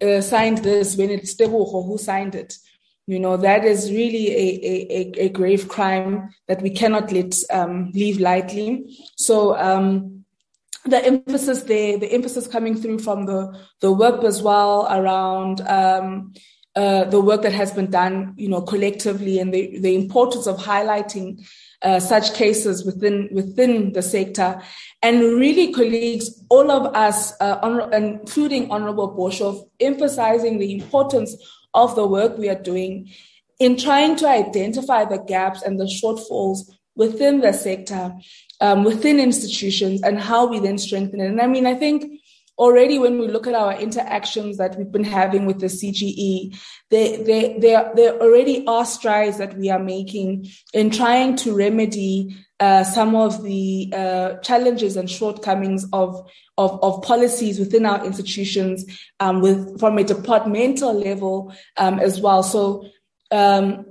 uh, signed this when it's Tebogo who signed it. You know, that is really a, a, a grave crime that we cannot let um, leave lightly. So, um, the emphasis there, the emphasis coming through from the, the work as well around um, uh, the work that has been done, you know, collectively and the, the importance of highlighting uh, such cases within within the sector. And really, colleagues, all of us, uh, including Honorable Boshoff, emphasizing the importance of the work we are doing in trying to identify the gaps and the shortfalls within the sector, um, within institutions, and how we then strengthen it. And I mean, I think already when we look at our interactions that we've been having with the CGE, they, they, they, there already are strides that we are making in trying to remedy uh, some of the uh, challenges and shortcomings of, of, of, policies within our institutions um, with, from a departmental level um, as well. So, um,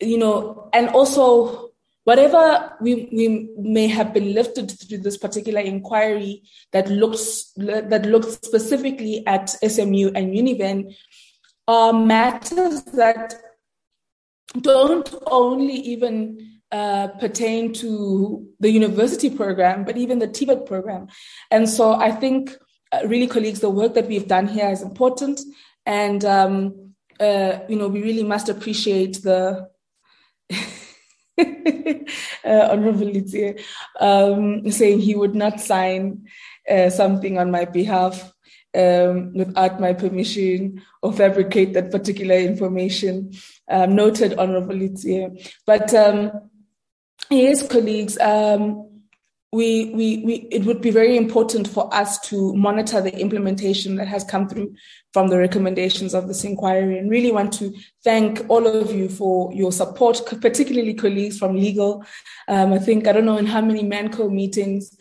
you know, and also whatever we, we may have been lifted through this particular inquiry that looks that looks specifically at SMU and Univen are matters that don't only even uh, pertain to the university program, but even the TVET program. And so I think, uh, really, colleagues, the work that we've done here is important. And, um, uh, you know, we really must appreciate the <laughs> <laughs> uh, Honorable Letsie, um, saying he would not sign uh, something on my behalf um, without my permission or fabricate that particular information. Um, noted, Honorable Letsie. But um, yes, colleagues, um, we, we, we, it would be very important for us to monitor the implementation that has come through from the recommendations of this inquiry and really want to thank all of you for your support, particularly colleagues from legal. Um, I think, I don't know in how many MANCO meetings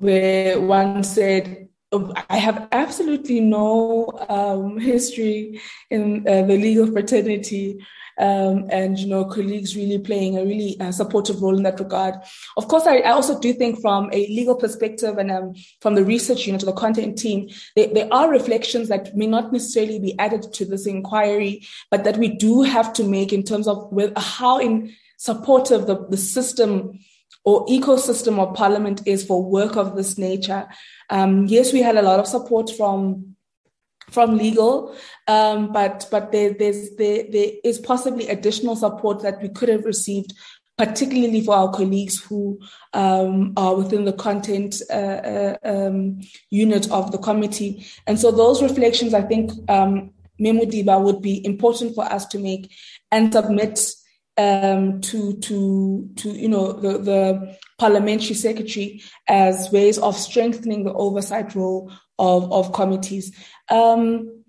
where one said, oh, I have absolutely no um, history in uh, the legal fraternity um, and you know colleagues really playing a really uh, supportive role in that regard. Of course, I, I, also do think from a legal perspective and um, from the research unit to the content team, there, there are reflections that may not necessarily be added to this inquiry, but that we do have to make in terms of with how in supportive the, the system or ecosystem of parliament is for work of this nature. Um, yes, we had a lot of support from from legal, um, but but there, there's there, there is possibly additional support that we could have received, particularly for our colleagues who um, are within the content uh, uh, um, unit of the committee. And so those reflections, I think, um, would be important for us to make and submit um, to to to you know the, the parliamentary secretary as ways of strengthening the oversight role of of committees. Um,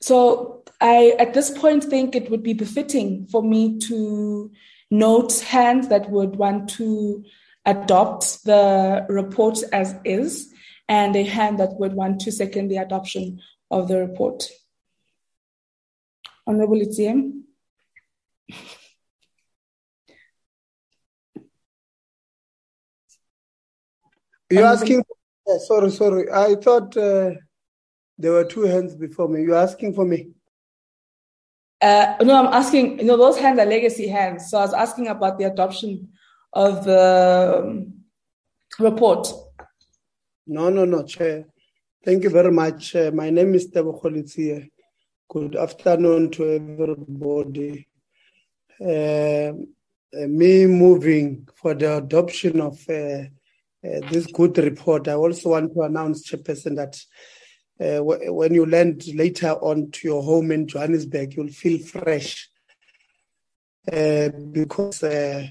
so I, at this point, think it would be befitting for me to note hands that would want to adopt the report as is, and a hand that would want to second the adoption of the report. Honorable Etienne. You're asking. Sorry, sorry. I thought. Uh... There were two hands before me. You're asking for me? Uh, no, I'm asking, you know, those hands are legacy hands. So I was asking about the adoption of the um, report. No, no, no, Chair. Thank you very much. Uh, my name is Tebogo Letsie. Good afternoon to everybody. Uh, uh, me moving for the adoption of uh, uh, this good report. I also want to announce, Chairperson, that uh, when you land later on to your home in Johannesburg, you'll feel fresh. Uh, because, uh,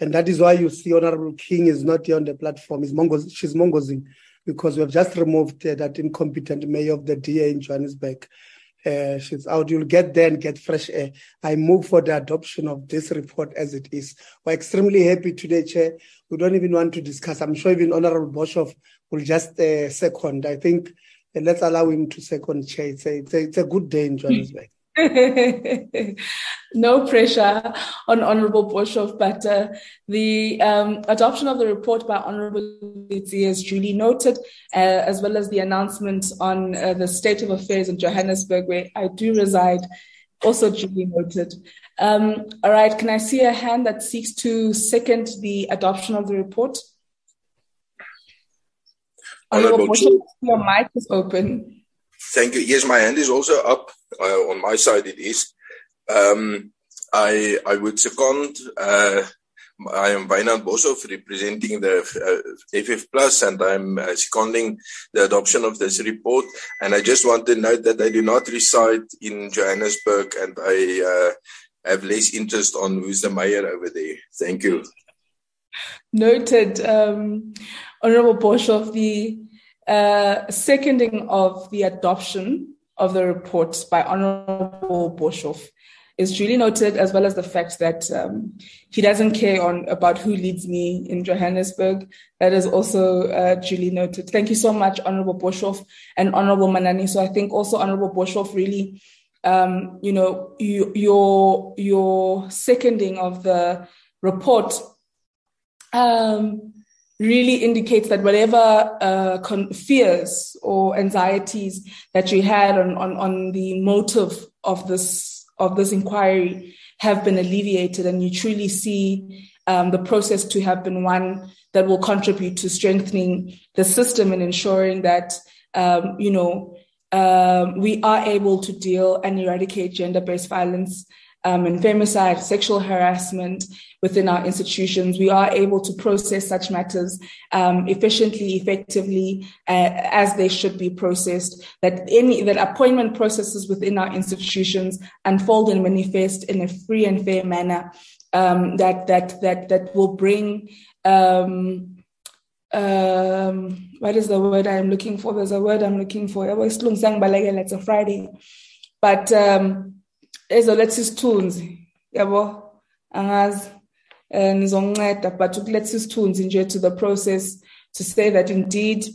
and that is why you see Honorable King is not here on the platform. Mongos, she's mongozing because we have just removed uh, that incompetent mayor of the DA in Johannesburg. Uh, she's out. You'll get there and get fresh air. I move for the adoption of this report as it is. We're extremely happy today, Chair. We don't even want to discuss. I'm sure even Honorable Boshoff will just uh, second. I think let's allow him to second chair. It's a, it's a, it's a good day in Johannesburg. <laughs> no pressure on Honorable Boshoff, but uh, the um, adoption of the report by Honorable Letsie as duly noted, uh, as well as the announcement on uh, the state of affairs in Johannesburg, where I do reside, also duly noted. Um, all right, can I see a hand that seeks to second the adoption of the report? Honorable Boshoff, your mic is open. Thank you. Yes, my hand is also up. Uh, on my side, it is. Um, I I would second. Uh, I am Wynand Boshoff representing the uh, FF Plus, and I'm uh, seconding the adoption of this report. And I just want to note that I do not reside in Johannesburg, and I uh, have less interest on who's the mayor over there. Thank you. Noted, um, Honorable Boshoff. The uh, seconding of the adoption of the report by Honorable Boshoff is duly noted, as well as the fact that um, he doesn't care on about who leads me in Johannesburg. That is also uh, duly noted. Thank you so much, Honorable Boshoff and Honorable Manani. So I think also Honorable Boshoff really, um, you know, you, your your seconding of the report um, really indicates that whatever uh, con- fears or anxieties that you had on, on, on the motive of this of this inquiry have been alleviated, and you truly see um, the process to have been one that will contribute to strengthening the system and ensuring that um, you know um, we are able to deal and eradicate gender-based violence um, and femicide, sexual harassment within our institutions. We are able to process such matters um, efficiently, effectively, uh, as they should be processed. That any that appointment processes within our institutions unfold and manifest in a free and fair manner. Um, that that that that will bring. Um, um, what is the word I'm looking for? There's a word I'm looking for. It's a Friday, but um, ezoletha isithunzi yabo angazi um nizonginceda but ukuletha isithunzi nje to the process to say that indeed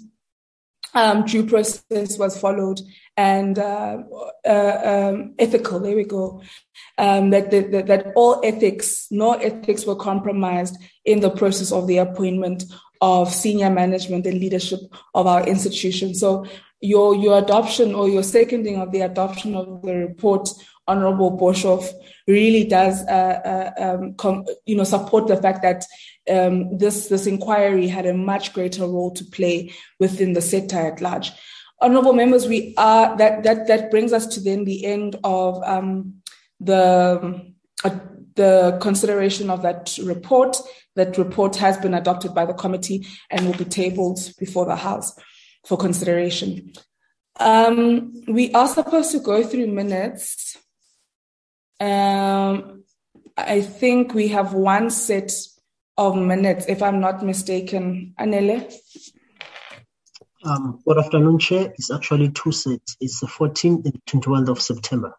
um, due process was followed and uh, uh, um, ethical. There we go. Um, that, that, that all ethics, no ethics were compromised in the process of the appointment of senior management and leadership of our institution. So your your adoption or your seconding of the adoption of the report Honorable Boshoff really does, uh, uh, um, com- you know, support the fact that um, this this inquiry had a much greater role to play within the sector at large. Honorable members, we are that that that brings us to then the end of um, the uh, the consideration of that report. That report has been adopted by the committee and will be tabled before the House for consideration. Um, we are supposed to go through minutes um, I think we have one set of minutes, if I'm not mistaken. Anele? Um, good afternoon, Chair. It's actually two sets. It's the 14th and 21st of September.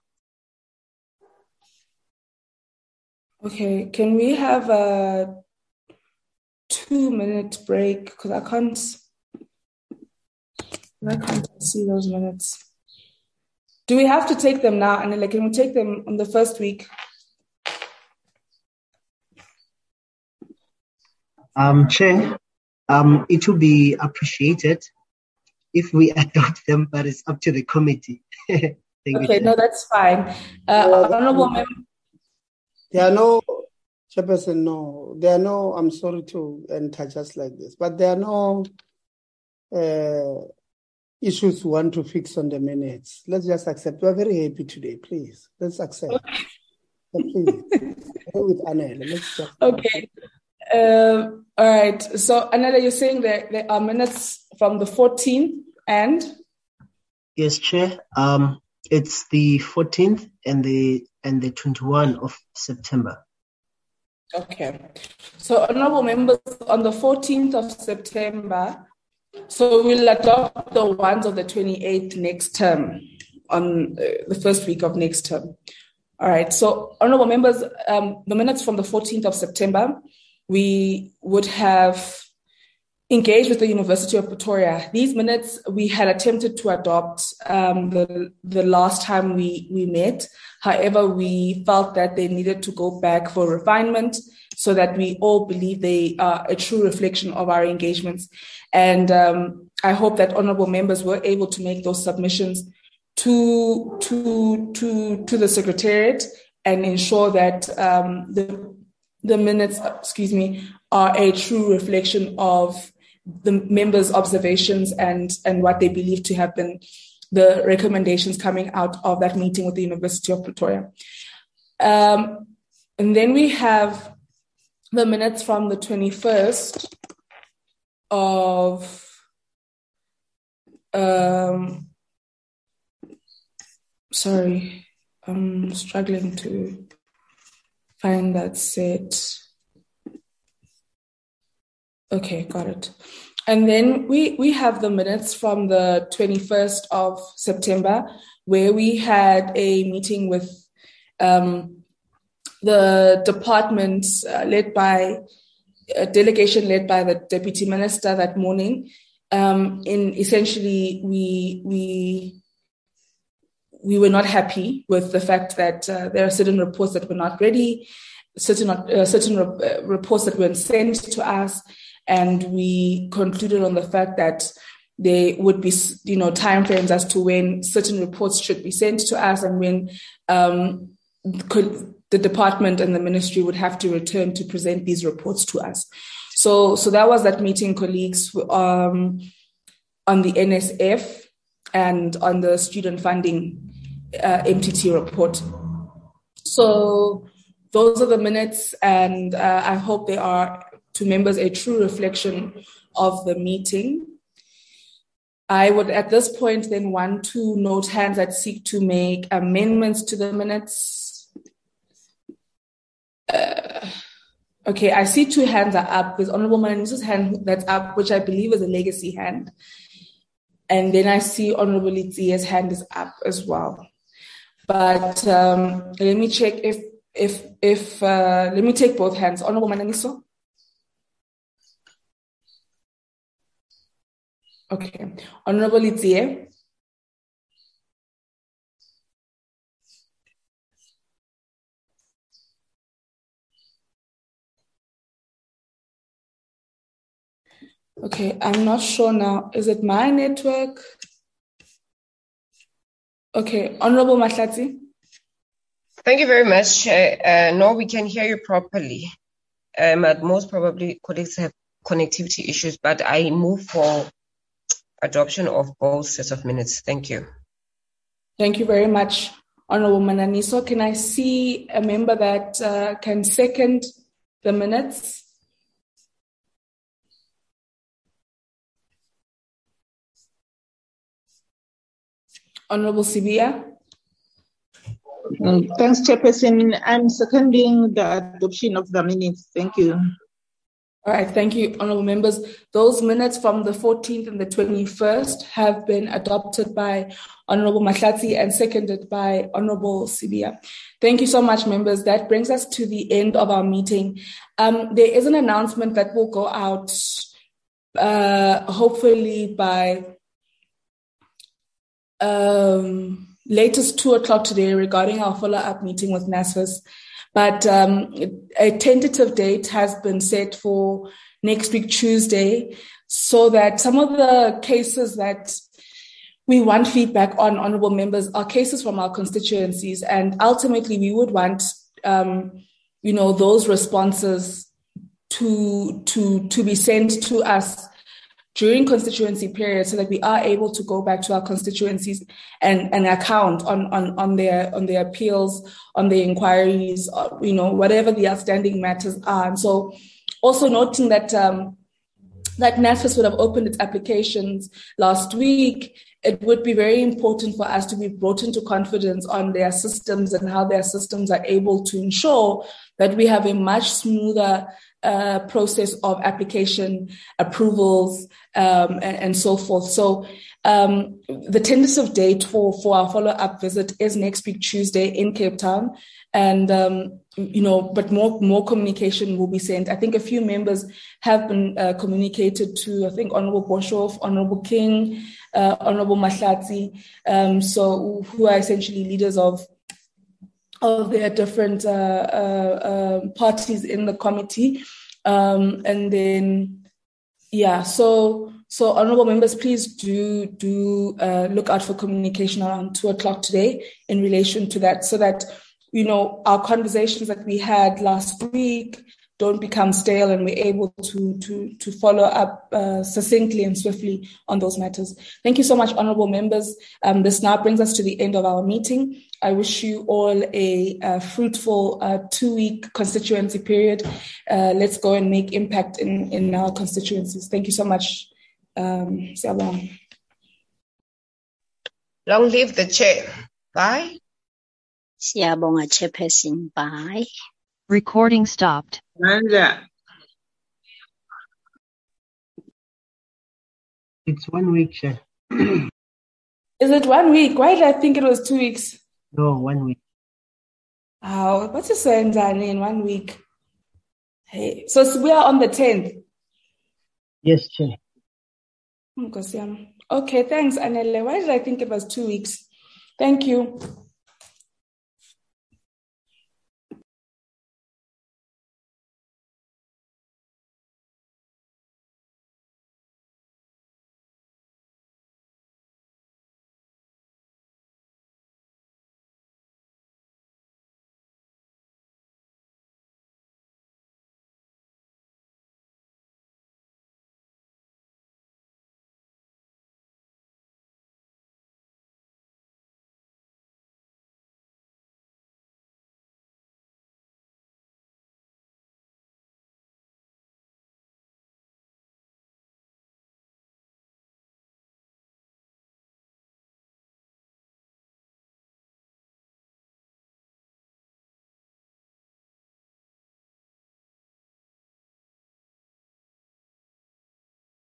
Okay, can we have a two minute break? Because I can't, I can't see those minutes. Do we have to take them now? And like, can we take them on the first week? Um, Chair, um, it will be appreciated if we <laughs> adopt them, but it's up to the committee. <laughs> okay, you, no, that's fine. Uh, honorable member. There are no, Chairperson, no, there are no, I'm sorry to enter just like this, but there are no uh, issues we want to fix on the minutes. Let's just accept. We're very happy today. Please, let's accept. Okay. please, with Anela. Let's just. <laughs> Okay. Uh, all right. So, Anela, you're saying that there are minutes from the 14th and? Yes, Chair. Um, it's the 14th and the and the 21 of September. Okay. So, honorable members, on the 14th of September, so we'll adopt the ones of the 28th next term on uh, the first week of next term. All right. So, honorable members, um, the minutes from the 14th of September, we would have engaged with the University of Pretoria. These minutes we had attempted to adopt um, the, the last time we, we met. However, we felt that they needed to go back for refinement so that we all believe they are a true reflection of our engagements. And um, I hope that honorable members were able to make those submissions to, to, to, to the Secretariat and ensure that um, the, the minutes, excuse me, are a true reflection of the members' observations and, and what they believe to have been the recommendations coming out of that meeting with the University of Pretoria. Um, and then we have the minutes from the 21st of um, sorry, I'm struggling to find that set. Okay, got it. And then we, we have the minutes from the 21st of September, where we had a meeting with um, the department uh, led by a delegation led by the deputy minister that morning. Um, in essentially, we we we were not happy with the fact that uh, there are certain reports that were not ready, certain uh, certain re- uh, reports that weren't sent to us, and we concluded on the fact that there would be you know timeframes as to when certain reports should be sent to us and when um, could, the department and the ministry would have to return to present these reports to us. So, so that was that meeting, colleagues, um, on the NSF and on the student funding uh, MTT report. So, those are the minutes, and uh, I hope they are to members a true reflection of the meeting. I would at this point then want to note hands that seek to make amendments to the minutes. Uh, okay, I see two hands are up. There's Honorable Mananiso's hand that's up, which I believe is a legacy hand. And then I see Honorable hand is up as well. But um, let me check if, if, if, uh, let me take both hands. Honorable Mananiso? Okay. Honorable Letsie. Okay, I'm not sure now. Is it my network? Okay, Honorable Mahlatsi. Thank you very much. Uh, no, we can hear you properly. Um, most probably colleagues have connectivity issues, but I move for adoption of both sets of minutes. Thank you. Thank you very much, Honorable Mananiso. Can I see a member that uh, can second the minutes? Honorable Sibiya. Um, thanks, Chairperson. I'm seconding the adoption of the minutes. Thank you. All right, thank you, honorable members. Those minutes from the 14th and the 21st have been adopted by Honorable Mahlatsi and seconded by Honorable Sibiya. Thank you so much, members. That brings us to the end of our meeting. Um, there is an announcement that will go out uh, hopefully by um, latest two o'clock today regarding our follow up meeting with NSFAS. But um, a tentative date has been set for next week, Tuesday, so that some of the cases that we want feedback on, honorable members, are cases from our constituencies. And ultimately, we would want, um, you know, those responses to, to, to be sent to us during constituency period so that we are able to go back to our constituencies and, and account on, on, on their on their appeals, on their inquiries, uh, you know, whatever the outstanding matters are. And so also noting that um, that NSFAS would have opened its applications last week, it would be very important for us to be brought into confidence on their systems and how their systems are able to ensure that we have a much smoother uh, process of application approvals um, and, and, so forth. So um, the tentative date for, for our follow up visit is next week Tuesday in Cape Town, and um, you know, but more more communication will be sent. I think a few members have been uh, communicated to. I think Honourable Boshoff, Honourable King, uh, Honourable Mahlatsi, um, so who are essentially leaders of of their different uh, uh, uh, parties in the committee, um, and then yeah, so so, honourable members, please do do uh, look out for communication around two o'clock today in relation to that, so that you know our conversations that we had last week don't become stale and we're able to to to follow up uh, succinctly and swiftly on those matters. Thank you so much, honourable members. Um, this now brings us to the end of our meeting. I wish you all a, a fruitful uh, two-week constituency period. Uh, let's go and make impact in in our constituencies. Thank you so much. Um, Long live the chair. Bye. Siyabonga chairperson. Bye. Recording stopped. Manja. It's one week, Chair. Is it one week? Why did I think it was two weeks? No, one week. Oh, what's the saying, Danny, in one week? Hey, so we are on the 10th. Yes, Chair. Hmm, okay, thanks, Anele. Why did I think it was two weeks? Thank you.